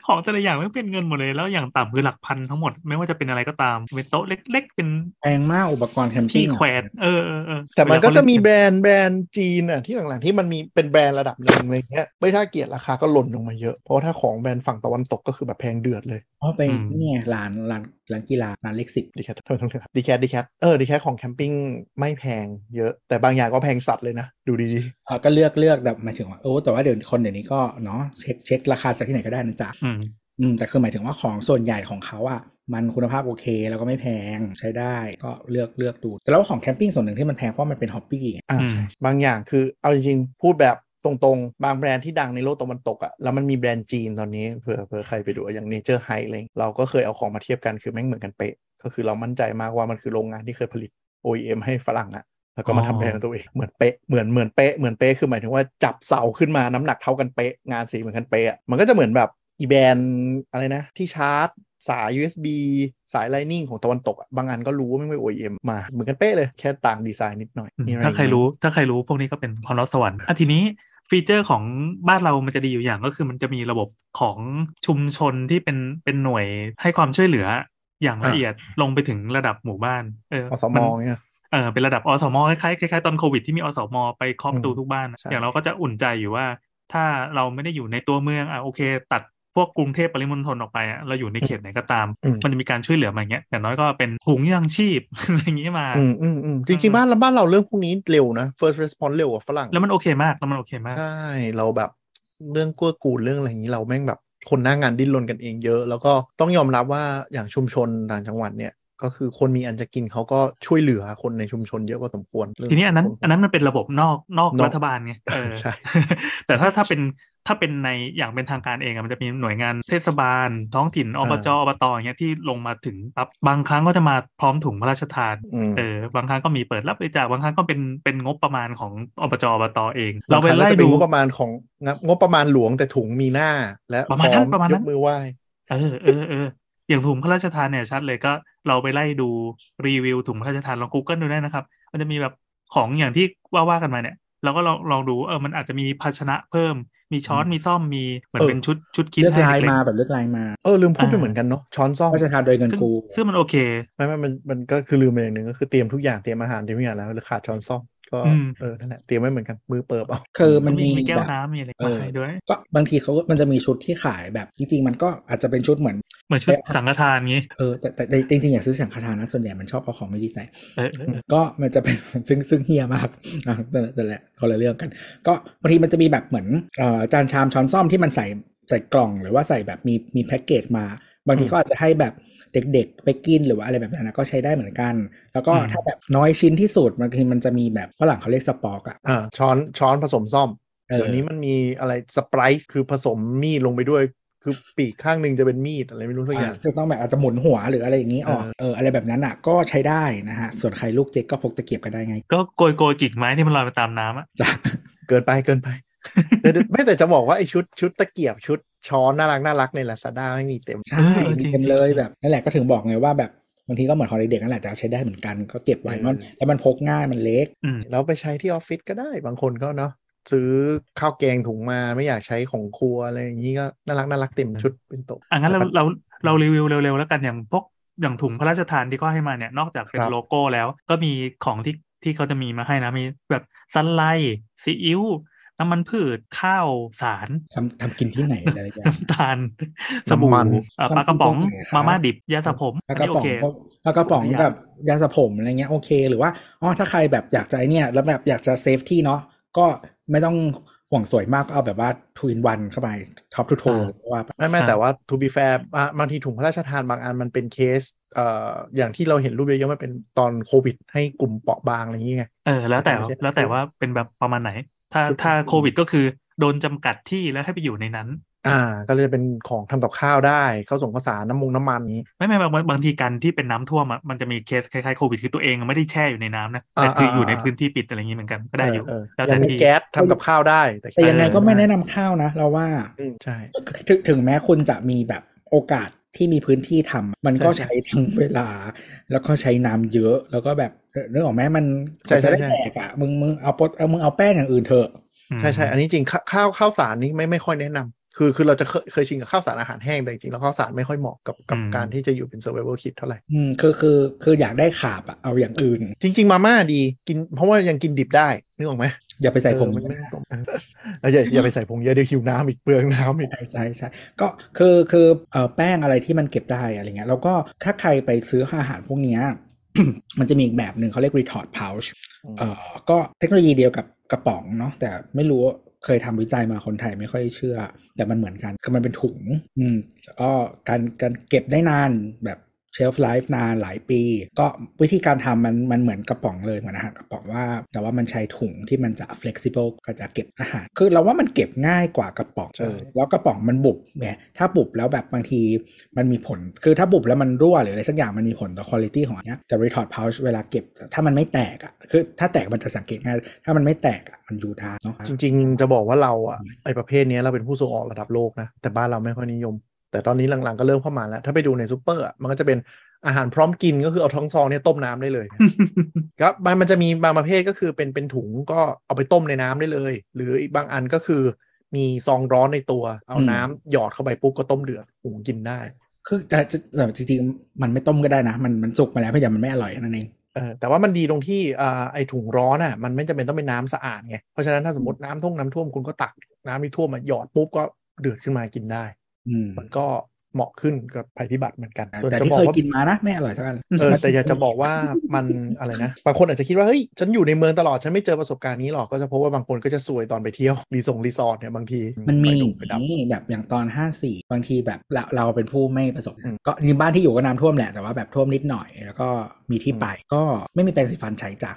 ของแต่ละอย่างไม่เป็นเงินหมดเลย แล้วอย่างต่ำคือหลักพันทั้งหมด ไม่ว่าจะเป็นอะไรก็ตามเป็นโต๊ะเล็ก ๆ เป็นแพงมากอุปกรณ์แคมปิ้งอะที่แขวนเออเออเออแต่มันก็จะมีเวลาแบรนด์แบรนด์จีนอะที่หลังๆที่มันมีเป็นแบรนด์ระดับหนึ่งอะไรเงี้ยไม่น่าเกลียดราคาก็หล่นลงมาเยอะเพราะว่าถ้าของแบรนด์ฝั่งตะวันตกก็คือแบบแพงเดือดเลยอ๋อไปนี่ไงร้านร้านร้านกีฬาร้านเล็กสิบดีแคททำไมต้องเลือกดีแคทดีแคทเออดีแคทของแคมปิ้งไม่แพงเยอะ แต่บางอย่างก็แพงสัตว์เลยนะ ดูดีเออก็เลือกเลือกแบบหมายถึงว่าโอ้แต่ว่าเดี๋ยวคนเดี๋ยวนี้ก็เนาะเช็คเช็คราคาจากที่ไหนก็ได้นะจ๊ะอืมอืมแต่คือหมายถึงว่าของส่วนใหญ่ของเขาอะมันคุณภาพโอเคแล้วก็ไม่แพงใช้ได้ก็เลือกเลือกดู แต่แล้วว่าของแคมปิ้งส่วนหนึ่งที่มันแพงเพราะมันเป็น hobbyี้ไงอ่าอืมใช่บางอย่างคือเอาจริงๆ พูดแบบ ตรงๆ บางแบรนด์ที่ดังในโลกตะวันตกอะ่ะแล้วมันมีแบรนด์จีนตอนนี้เผื่อเผื่อใครไปดูอย่าง Naturehike อะไรเราก็เคยเอาของมาเทียบกันคือแม่งเหมือนกันเป๊ะ ก็คือเรามั่นใจมากว่ามันคือโรงงานที่เคยผลิต OEM ให้ฝรั่งอะ่ะแล้วก็มาทำแบรนด์ตัวเองเหมือนเป๊ะเหมือนเหมือนเป๊ะเหมือนเป๊ะคือหมายถึงว่าจับเสาขึ้นมาน้ำหนักเท่ากันเป๊ะงานสีเหมือนกันเป๊ะอะมันก็จะเหมือนแบบอีแบรนด์อะไรนะที่ชาร์จสาย USB สาย Lightning ของตะวันตกอะบางอันก็รู้ว่าไม่เป็น OEM มา เหมือนกันเป๊ะเลย แค่ต่างดีไซน์นิดหน่อย ถ้าใครรู้ถ้าใครรู้พวกนี้ก็เป็นความลับสวรรค์อะทีนี้ ฟีเจอร์ของบ้านเรามันจะดีอยู่อย่างก็คือมันจะมีระบบของชุมชนที่เป็นเป็นหน่วยให้ความช่วยเหลืออย่างละอะเอียดลงไปถึงระดับหมู่บ้าน เอออสมนเนี่ยเออเป็นระดับอสมคล้ายๆคล้ายๆตอนโควิดที่มีอสมไปเคาะประตูอืมทุกบ้านอะใช่อย่างเราก็จะอุ่นใจอยู่ว่า ถ้าเราไม่ได้อยู่ในตัวเมืองอะโอเค ตัด พวกกรุงเทพปริมณฑลออกไปอะเราอยู่ในเขตไหนก็ตามอืมมันจะมีการช่วยเหลือมาอย่างเงี้ยอย่างน้อยก็เป็นถุงยังชีพอะไรอย่างงี้มาอืมอืมอืมจริงๆบ้านเราบ้านเราเรื่องพวกนี้เร็วนะ first response เร็วกว่าฝรั่งแล้วมันโอเคมากแล้วมันโอเคมากใช่เราแบบเรื่องกู้กูลเรื่องอะไรอย่างนี้เราแม่งแบบคนหน้างานดิ้นรนกันเองเยอะ แล้วก็ต้องยอมรับว่าอย่างชุมชนต่างจังหวัดเนี่ยก็คือคนมีอันจะกินเขาก็ช่วยเหลือคนในชุมชนเยอะกว่าสมควรเรื่องทีนี้อันนั้นคอันนั้นมันเป็นระบบนอกนอกนอกรัฐบาลไงเออใช่แต่ถ้าถ้าเป็น ถ้าเป็นในอย่างเป็นทางการเองอะมันจะมีหน่วยงานเทศบาล ท้องถิ่นอบจอบตอย่างเงี้ยที่ลงมาถึงปั๊บบางครั้งก็จะมาพร้อมถุงพระราชทานอืมเออบางครั้งก็มีเปิดรับบริจาคบางครั้งก็เป็นเป็นงบประมาณของอบจอบตเอง เราไปบงคงไล่ก็จะเป็นดูงบประมาณของงบงบประมาณหลวงแต่ถุงมีหน้า และประมาณนั้นพอประมาณนั้นยกมือไหว้เออเออเอออย่างถุงพระราชทานเนี่ยชัดเลยก็เราไปไล่ดูรีวิวถุงพระราชทานลอง Google ดูได้นะครับ มันจะมีแบบของอย่างที่ว่าว่ากันมาเนี่ยเราก็ลองลองดูเออมันอาจจะมีภาชนะเพิ่ม มีช้อนมีซ่อมมีเหมือนเออเป็นชุดชุดคิดเลือกให้ลายเล็กมาแบบเลือกลายมาเออลืมพูดไปอ่าเหมือนกันเนาะช้อนซ่อมก็จะทานโดยเงินๆซึ่งกูซึ่งมันโอเคไม่ไม่มันมันก็คือลืมไปอย่างหนึ่งก็คือเตรียมทุกอย่างเตรียมอาหารเตรียมทุกอย่างแล้วหรือขาดช้อนซ่อม ก็อืมเออนั่นแหละเตรียมไว้เหมือนกันมือเปิบเอาคือมันมีมีแก้แบวบน้ำมีอะไรเอมาอให้ด้วย ก็บางทีเขาก็มันจะมีชุดที่ขายแบบจริงๆมันก็อาจจะเป็นชุดเหมือนเหมือนชุดเอ๊ะสังฆทานงี้เออแต่แต่แต่จริงๆอยากซื้อสังฆทานนะส่วนใหญ่มันชอบเอาของไม่ดีใส่เออเออเออก็มันจะเป็นซึ่งซึ่งเฮียมากอะแต่แต่แหละคนละเรื่องกัน ก็บางทีมันจะมีแบบเหมือนเอ่อจานชามช้อนซ่อมที่มันใส่ใส่กล่องหรือว่าใส่แบบมีมีแพ็กเกจมา บางทีก็อาจจะให้แบบเด็กๆ ไปกินหรือว่าอะไรแบบนั้นนะก็ใช้ได้เหมือนกัน แล้วก็อืมถ้าแบบน้อยชิ้นที่สุดบางทีมันจะมีแบบฝรั่งเขาเรียกสปอกอะอ่าช้อนช้อนผสมซ่อมเออเดี๋ยวนี้มันมีอะไรสไปร์คือผสมมีดลงไปด้วยคือปีกข้างหนึ่งจะเป็นมีดอะไรไม่รู้สักอย่างจะต้องแบบอาจจะหมุนหัวหรืออะไรอย่างนี้ออกเออเอออะไรแบบนั้นอะก็ใช้ได้นะฮะ ส่วนใครลูกเจ๊กก็พกตะเกียบก็ได้ไง ก็โกยโกยกิ่งไม้ที่มันลอยไปตามน้ำอะจ้ะเกินไปเกินไปแต่แต่ไม่แต่จะบอกว่าไอชุดชุดตะเกียบชุด ช้อนน่ารักน่ารักในลาซาด้าไม่มีเต็ม ใช่มีเต็มเลยแบบนั่นแหละก็ถึงบอกไงว่าแบบบางทีก็เหมือนของเด็กๆนั่นแหละแต่ใช้ได้เหมือนกันก็เก็บไว้เออมันแล้วมันพกง่ายมันเล็กอืมแล้วไปใช้ที่ออฟฟิศก็ได้บางคนก็เนาะซื้อข้าวแกงถุงมาไม่อยากใช้ของครัวอะไรอย่างนี้ก็น่ารักน่ารักเต็มชุดเป็นโต๊ะอะงั้นเราแต่ปัจเราเรารีวิวเร็วๆแล้วกันอย่างพวกอย่างถุงพระราชทานที่ก็ให้มาเนี่ยนอกจากเป็นครับโลโก้แล้ว ก็มีของที่ที่เขาจะมีมาให้นะมีแบบซันไลท์ซีอิ๊ว น้ำมันพืชข้าวสารทำทำกินที่ไหนอะไรอย่างน้ำตาลสบู่น้ำมันเอ่อปลากระป๋องทำกินตรงไหนครับมาม่าดิบยาสระผมปลาอันกระนี้โอป๋องเคก็ปลากระป๋องทุกอย่างกับยาสระผมอะไรเงี้ยโอเค หรือว่าอ๋อถ้าใครแบบอยากจะไอ้เนี่ยแล้วแบบอยากจะเซฟที่เนาะก็ไม่ต้องโหห่วงสวยมากก็เอาแบบว่าทูอินวันเข้าไปท็อปทูโทอ่าว่าไปไม่ไม่อ่าแต่ว่า to be fair อะบางทีถุงพระราชทานบางอันมันเป็นเคสเอ่ออย่างที่เราเห็นรูปเยอะๆมันเป็นตอนโควิด ให้กลุ่มเปราะบางอะไรอย่างเงี้ยเออแล้วแต่ไม่ใช่แล้วแต่ว่าเป็นแบบประมาณไหน ถ้าจุดถ้าอืมโควิดก็คือโดนจำกัดที่แล้วให้ไปอยู่ในนั้น อ่า ก็เลยจะเป็นของทำกับข้าวได้ข้าวส่งข้าวสารน้ำมงน้ำมันนี้ ไม่ไม่บางบางบางทีการที่เป็นน้ำท่วมอะมันจะมีเคสคล้ายๆโควิดคือตัวเองไม่ได้แช่อยู่ในน้ำนะแต่อ่าคืออยู่ในอ่าพื้นที่ปิดอะไรอย่างนี้เหมือนกันก็ได้อยู่เออแล้วอแต่ย่างมีที่แก๊สทำกับข้าวได้ แต่แต่ยังไงก็ไม่เออแนะนำข้าวนะ เราว่าอืมใช่ถึงถึงแม้คุณจะมีแบบโอกาสที่มีพื้นที่ทำมันก็ใช่ใช้ทั้งเวลา แล้วก็ใช้น้ำเยอะแล้วก็แบบ เรื่องของแม้มันใช่จะได้ใช่แตกอะมึงมึงเอาปดเอามึงเอาแป้งอย่างอื่นเถอะอืมใช่ใช่อันนี้จริงข้าข้าวข้าวสารนี่ไม่ไม่ค่อยแนะนำคือคือเราจะเคยเคยชินกับข้าวสารอาหารแห้งแต่จริงๆแล้วข้าวสารไม่ค่อยเหมาะกับกับการที่จะอยู่เป็น survival kit เท่าไหร่อืมคือคือคืออยากได้ขาบอะเอาอย่างอื่น จริง ๆ มาม่าดีกิน เพราะว่ายังกินดิบได้นึกออกไหมอย่าไปใส่ผงเออมันไม่ต้องเออแล้วอย่าอย่าไปใส่ผงเยอะเดี๋ยวหิวน้ำอีกเปลืองน้ำอีกใช่ใช่ใช่ก็คือคือเอ่อแป้งอะไรที่มันเก็บได้อะไรเงี้ยแล้วก็ถ้าใครไปซื้ออาหารพวกเนี้ย มันจะมีอีกแบบหนึ่งเขาเรียก retort pouch เอ่อก็เทคโนโลยีเดียวกับกระป๋องเนาะแต่ไม่รู้ว่าเคยทำวิจัยมาคนไทยไม่ค่อยเชื่อ แต่มันเหมือนกันคือมันเป็นถุง อืมแล้วก็การการเก็บได้นานแบบ เชลฟ์ไลฟ์นานหลายปี ก็วิธีการทำมันมันเหมือนกระป๋องเลยเหมือนอาหารกระป๋องว่า แต่ว่ามันใช้ถุงที่มันจะ flexible ก็จะเก็บอาหาร คือเราว่ามันเก็บง่ายกว่ากระป๋องใช่เออแล้วกระป๋องมันบุบไงถ้าบุบแล้วแบบบางทีมันมีผล คือถ้าบุบแล้วมันรั่วหรืออะไรสักอย่างมันมีผลต่อคุณภาพของอันเนี้ยแต่ retort pouch เวลาเก็บ ถ้ามันไม่แตกอะคือถ้าแตกมันจะสังเกตง่ายถ้ามันไม่แตกอะมันอยู่ได้เนาะจริง ๆ จะบอกว่าเราอะไอประเภทเนี้ยเราเป็นผู้ส่งออกระดับโลกนะแต่บ้านเราไม่ค่อยนิยม แต่ตอนนี้หลังๆก็เริ่มเข้ามาแล้ว ถ้าไปดูในซูเปอร์อะมันก็จะเป็นอาหารพร้อมกินก็คือเอาท้องซองเนี่ยต้มน้ำได้เลยครับมันมันจะมีบางประเภทก็คือเป็นเป็นถุงก็เอาไปต้มในน้ำได้เลย หรืออีกบางอันก็คือมีซองร้อนในตัว เอาน้ำหยอดเข้าไปปุ๊บก็ต้มเดือดหุงกินได้ คือจะจะแต่จริงๆมันไม่ต้มก็ได้นะ มันมันสุกมาแล้วเพียงแต่มันไม่อร่อยนั่นเองเออแต่ว่ามันดีตรงที่อ่าไอ้ถุงร้อนอะมันไม่จำเป็นต้องเป็นน้ำสะอาดไงเพราะฉะนั้นถ้าสมมติน้ำท่วมน้ำท่วมคุณก็ตัก น้ำที่ท่วมมาหยอดปุ๊บก็เดือดขึ้นมากินได้อื มันก็ เหมาะขึ้นกับภัยพิบัติเหมือนกันแต่ส่วนที่จะบอกว่าเคยกินมานะไม่อร่อยสักอันเออแต่อยากจะบอกว่ามันอะไรนะบางคนอาจจะคิดว่าเฮ้ยฉันอยู่ในเมืองตลอดฉันไม่เจอประสบการณ์นี้หรอกก็จะพบว่าบางคนก็จะซวยตอนไปเที่ยวรีสอร์ทรีสอร์ทเนี่ยบางที มันมีไปอดุย่างไปดับนี้แบบอย่างตอน 54 บางทีแบบเราเราเป็นผู้ไม่ประสบอืมก็จริงๆบ้านที่อยู่ก็น้ำท่วมแหละแต่ว่าแบบท่วมนิดหน่อย แล้วก็มีที่อืมไปก็ไม่มีแปรงสีฟันใช้จ้ะ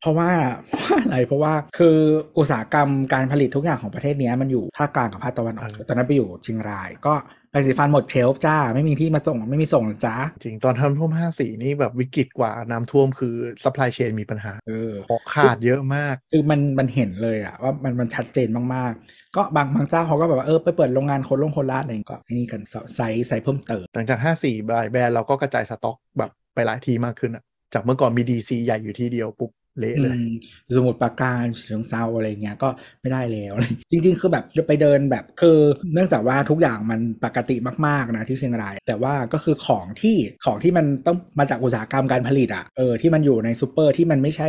เพราะว่าเพราะว่าอะไรเพราะว่าคืออุตสาหกรรมการผลิตทุกอย่างของประเทศเนี้ยมันอยู่ภาคกลางกับภาคตะวันออกเออตอนนั้นไปอยู่เชียงรายก็ แปรงสีฟันหมด shelf จ้า ไม่มีที่มาส่งไม่มีส่งนะจ้าจริงตอนน้ำท่วมห้าสี่นี่แบบวิกฤตกว่าน้ำท่วมคือ supply chain มีปัญหาเออของขาดเยอะมาก คือมันมันเห็นเลยอะว่ามันมันชัดเจนมากๆ ก็บางบางเจ้าเขาก็แบบว่าเออไปเปิดโรงงานคนลงคนลาดอะไรอย่างเงี้ยก็ไอ้นี่กันไซส์ไซส์เพิ่มเติมหลังจาก54หลายแบรนด์เราก็กระจายสต็อกแบบไปหลายที่มากขึ้นอะจากเมื่อก่อนมี DC ใหญ่อยู่ที่เดียวปุ๊บ เละเลยอืมสมุทรปราการฉะเชิงเทราอะไรเงี้ยก็ไม่ได้แล้ว จริง ๆ คือแบบไปเดินแบบคือ เนื่องจากว่าทุกอย่างมันปกติมากๆนะที่เชียงราย แต่ว่าก็คือของที่ของที่มันต้องมาจากอุตสาหกรรมการผลิตอะเออที่มันอยู่ในซูเปอร์ที่มันไม่ใช่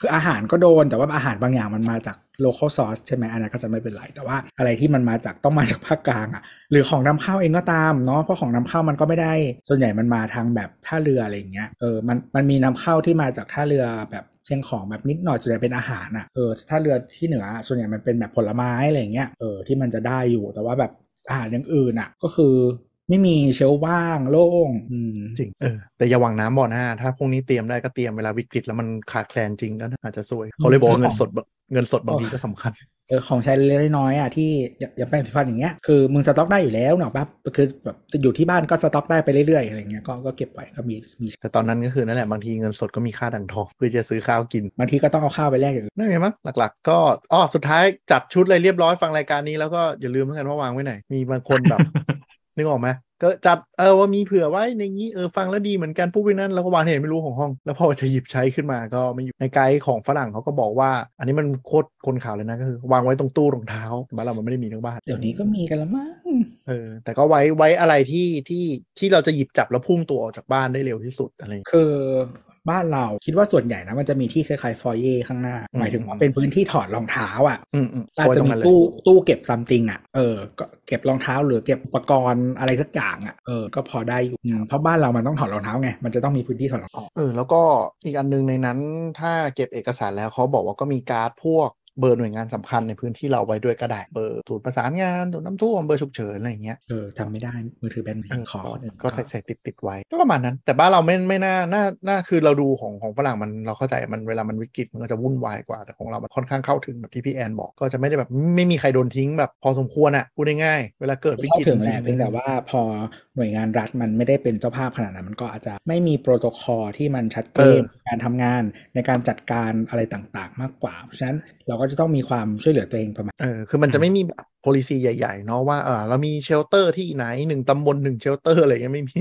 คืออาหารก็โดนแต่ว่าอาหารบางอย่างมันมาจาก local source ใช่ไหมอันนั้นก็จะไม่เป็นไร แต่ว่าอะไรที่มันมาจากต้องมาจากภาคกลางอะหรือของนำเข้าเองก็ตามเนาะเพราะของนำเข้ามันก็ไม่ได้ ส่วนใหญ่มันมาทางแบบท่าเรืออะไรอย่างเงี้ยเออมันมันมีนำเข้าที่มาจากท่าเรือแบบเชียงของแบบนิดหน่อยส่วนใหญ่เป็นอาหารอะเออท่าเรือที่เหนือส่วนใหญ่มันเป็นแบบผลไม้อะไรอย่างเงี้ยเออที่มันจะได้อยู่แต่ว่าแบบอาหารอย่างอื่นอะก็คือไม่มีเชลว่างโล่งอืมจริงเออแต่อย่าหวังน้ำบ่อหน้าถ้าพวกนี้เตรียมได้ก็เตรียมเวลาวิกฤตแล้วมันขาดแคลนจริงก็อาจจะซวยเขาเลยบอกเงินสดแบบ เงินสดบางทีก็สำคัญเออของใช้เล็กๆน้อยๆอะที่อย่าอย่าแปรงสีฟันอย่างเงี้ยคือมึงสต็อกได้อยู่แล้วเนาะปะคือแบบอยู่ที่บ้านก็สต็อกได้ไปเรื่อยๆอะไรเงี้ยก็ก็เก็บไว้ก็มีมีแต่ตอนนั้นก็คือนั่นแหละบางทีเงินสดก็มีค่าดังทองเพื่อจะซื้อข้าวกินบางทีก็ต้องเอาข้าวไปแลกอย่างอื่นนั่นไงมั้งหลักๆ ก็อ๋อสุดท้ายจัดชุดอะไรเรียบร้อยฟังรายการนี้แล้วก็อย่าลืมเหมือนกันว่าวางไว้ไหนมีบางคนแบบ นึกออกไหมก็จัดเออว่ามีเผื่อไว้ในนี้เออฟังแล้วดีเหมือนกันปุ๊บไปนั่นแล้วก็วางเห็นไม่รู้ของห้อง แล้วพอจะหยิบใช้ขึ้นมาก็ไม่อยู่ในไกด์ของฝรั่งเขาก็บอกว่า อันนี้มันโคตรคนข่าวเลยนะก็คือ วางไว้ตรงตู้รองเท้าบ้านเรามันไม่ได้มีทั้งบ้านเดี๋ยวนี้ก็มีกันละมั้งเออแต่ก็ไว้ไว้อะไรที่ที่ที่เราจะหยิบจับแล้วพุ่งตัวออกจากบ้านได้เร็วที่สุดอะไรอย่างเงี้ยคือ บ้านเราคิดว่าส่วนใหญ่นะมันจะมีที่คล้ายๆฟอยเย่ข้างหน้าอืมหมายถึงว่าเป็นพื้นที่ถอดรองเท้าอะอืมอืมอาจไว้จะตรงมีนั้นเลยตู้ตู้เก็บซัมติงอะเออก็เก็บรองเท้าหรือเก็บอุปกรณ์อะไรสักอย่างอะเออก็พอได้อยู่อืมเพราะบ้านเรามันต้องถอดรองเท้าไงมันจะต้องมีพื้นที่ถอดรองเท้าเออแล้วก็อีกอันนึงในนั้นถ้าเก็บเอกสารแล้วเขาบอกว่าก็มีการ์ดพวก เบอร์หน่วยงานสำคัญในพื้นที่เราไว้ด้วยก็ได้เบอร์ศูนย์ประสานงานศูนย์น้ำท่วมเบอร์ฉุกเฉินอะไรอย่างเงี้ยเออจำไม่ได้มือถือแบนไหนเออขอคนอื่นก็ใส่ใส่ติดติดไว้ก็ประมาณนั้น แต่บ้านเราไม่ไม่น่าน่าน่าคือเราดูของของฝรั่งมันเราเข้าใจมันเวลามันวิกฤตมันก็จะวุ่นวายกว่าแต่ของเรามันค่อนข้างเข้าถึงแบบที่พี่แอนบอกก็จะไม่ได้แบบไม่มีใครโดนทิ้งแบบพอสมควรอะพูดง่ายๆเวลาเกิดวิเข้ากฤตถึงจแหริละงเพียงแต่ว่าพอหน่วยงานรัฐมันไม่ได้เป็นเจ้าภาพขนาดนั้นมันก็อาจจะไม่มีโปรโตคอลที่มันชัดเจนการทำงานในการจัดการอะไรต่างๆ มากกว่า เพราะฉะนั้นเราก็จะต้องมีความช่วยเหลือตัวเองประมาณเออคือมันจะไม่มีแบบ policy ใหญ่ ๆ เนาะว่าเออเรามี shelter ที่ไหนหนึ่งตำบลหนึ่ง shelter อะไรเงี้ยไม่มี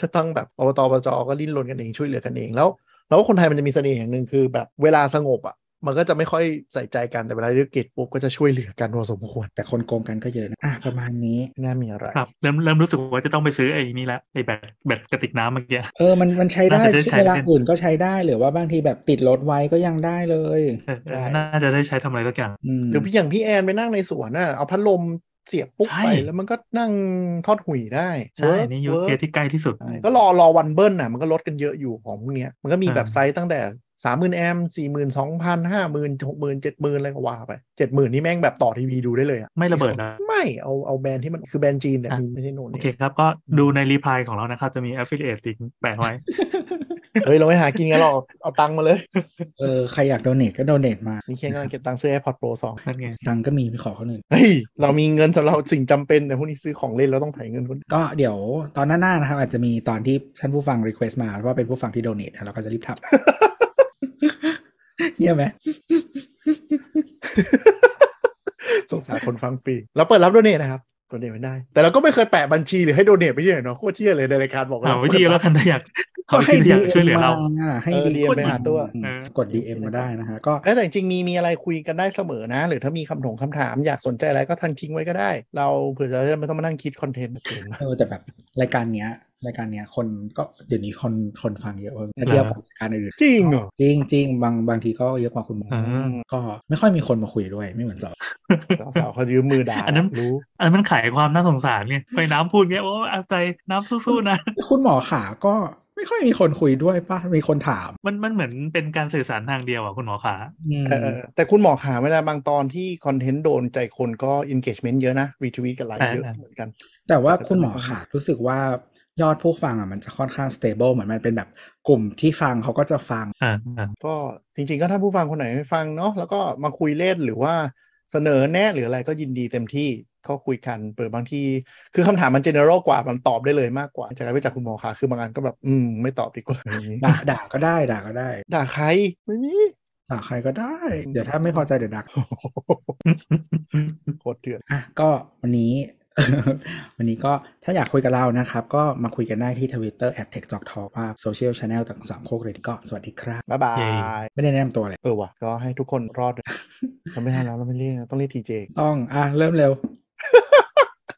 จะต้องแบบอบต. อบจ. ก็ดิ้นรนกันเองช่วยเหลือกันเองแล้วแล้วคนไทยมันจะมีเสน่ห์อย่างหนึ่งคือแบบเวลาสงบอะ มันก็จะไม่ค่อยใส่ใจกันแต่เวลาวิกฤตปุ๊บก็จะช่วยเหลือกันพอสมควร แต่คนโกงกันก็เยอะนะอะประมาณนี้ไม่น่ามีอะไรครับเริ่มเริ่มรู้สึกว่าจะต้องไปซื้อไอ้นี่ละไอ้แบตแบตกระติกน้ำเมื่อกี้เออมันมันใช้ได้น่าจะได้ใช้เวลาเป็นอื่นก็ใช้ได้หรือว่าบางทีแบบติดรถไว้ก็ยังได้เลยเออเออน่าจะได้ใช้ทำอะไรสักอย่างอืมหรือพี่อย่างพี่แอนไปนั่งในสวนน่ะเอาพัดลมเสียบปุ๊บใช่ไปแล้วมันก็นั่งทอดหุ่ยได้ ใช่ work นี่ use caseที่ใกล้ที่สุดใช่ก็รอรอวันเบิ้ลน่ะมันก็ลดกันเยอะอยู่ของพวกเนี้ยมันก็มีแบบอ่าไซส์ตั้งแต่ สามหมื่นแอมป์สี่หมื่นสองพันห้าหมื่นหกหมื่นเจ็ดหมื่นอะไรก็ว่าไปเจ็ดหมื่นนี่แม่งแบบต่อทีวีดูได้เลยอะไม่ระเบิดนะไม่เอาเอาแบรนด์ที่มันคือแบรนด์จีนแต่อะมีไม่ใช่โน่นโอนี่เคครับ ก็ดูใน reply ของเรานะครับ จะมี affiliate link แปะไว้ เฮ้ย เราไม่หากินกันหรอกเอาตังค์มาเลย เออ ใครอยาก donate ก็ donate มามีเคนกำลังเก็บตังค์ซื้อ AirPods Pro 2นั่นไงตังค์ก็มีไปขอคนอื่นเฮ้ย เรามีเงินสำหรับสิ่งจำเป็นแต่พวกนี้ซื้อของเล่นเราต้องใช้เงินคนก็เดี๋ยวตอนหน้าๆนะครับอาจจะมีตอนที่ท่านผู้ฟัง request มาว่าเป็นผู้ฟังที่ donate เราก็จะรีบทำ เยี่ยมไหมสงสารคนฟังฟรีเราเปิดรับ donate นะครับ donate ไม่ได้ แต่เราก็ไม่เคยแปะบัญชีหรือให้ donate ไปที่ไหนเนาะโคตรเหี้ยเลยในรายการบอกเอาวิธีแล้วกันถ้าอยาก เขาวิธีอยากช่วยเหลือเรามาให้เออดี DM ไปหาตัวอืมเออกด DM มาได้นะฮะก็เอ้ยแต่จริงๆมีมีอะไรคุยกันได้เสมอนะ หรือถ้ามีคำถงคำถามอยากสนใจอะไรก็ทันทิ้งไว้ก็ได้ เราเผื่อจะไม่ต้องมานั่งคิดคอนเทนต์เองนะเออแต่แบบรายการเนี้ยรายการเนี้ยคนก็เดี๋ยวนี้คนคนฟังเยอะเว้ยถ้าเทียบกับรายการอื่นจริงเหรอจริงจริงบางบางทีก็เยอะกว่าคุณหมออ่าก็ไม่ค่อยมีคนมาคุยด้วยไม่เหมือนสอบสาวๆเขายืมมือด่าอันนั้นรู้อันนั้นมันขายความน่าสงสารไงไปน้ำพูดเงี้ยโอ้เอาใจน้ำสู้ๆนะ คุณหมอขาก็ ไม่ค่อยมีคนคุยด้วยป่ะมีคนถาม มันมันเหมือนเป็นการสื่อสารทางเดียวอะคุณหมอขาอืมเออแต่คุณหมอขาเวลาบางตอนที่คอนเทนต์โดนใจคนก็ engagement เยอะนะรีทวีตกันไลค์เยอะเหมือนกัน แต่ว่าคุณหมอขารู้สึกว่ายอดผู้ฟังอะมันจะค่อนข้าง stable เหมือนมันเป็นแบบกลุ่มที่ฟังเขาก็จะฟังอ่าอ่าก็จริงๆก็ถ้าผู้ฟังคนไหนไม่ฟังเนาะแล้วก็มาคุยเล่นหรือว่าเสนอแนะหรืออะไรก็ยินดีเต็มที่ ก็คุยกันเปิดบางทีคือคำถามมัน general กว่ามันตอบได้เลยมากกว่าจากการไปจากคุณหมอขาคือบางอันก็แบบอืมไม่ตอบดีกว่าอย่างนี้ด่าด่าก็ได้ด่าก็ได้ ด่าใครไม่มีด่าใครก็ได้ เดี๋ยวถ้าไม่พอใจเดี๋ยวด่าโคตรเถื่อนอะก็วันนี้ วันนี้ก็ถ้าอยากคุยกับเรานะครับ ก็มาคุยกันได้ที่ทวิตเตอร์ at TechJock ทอว่าโซเชียลช n แนลต่างสามโคกเลยก็สวัสดีครับ บ๊ายบายเย้ไม่ได้แนะนำตัวเลย เออว่ะ ก็ให้ทุกคนรอดด้วยเราไม่ให้แล้วเราไม่เรียกต้องเรียก TJ ต้อง อะ เริ่มเร็ว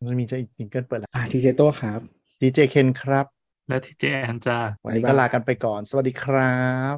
มันจะมีอีก jingle เปิดแล้วอะ TJ โต้ครับ TJ เคนครับ และ TJ แอนจ้าวันนี้ก็ลากันไปก่อน สวัสดีครับ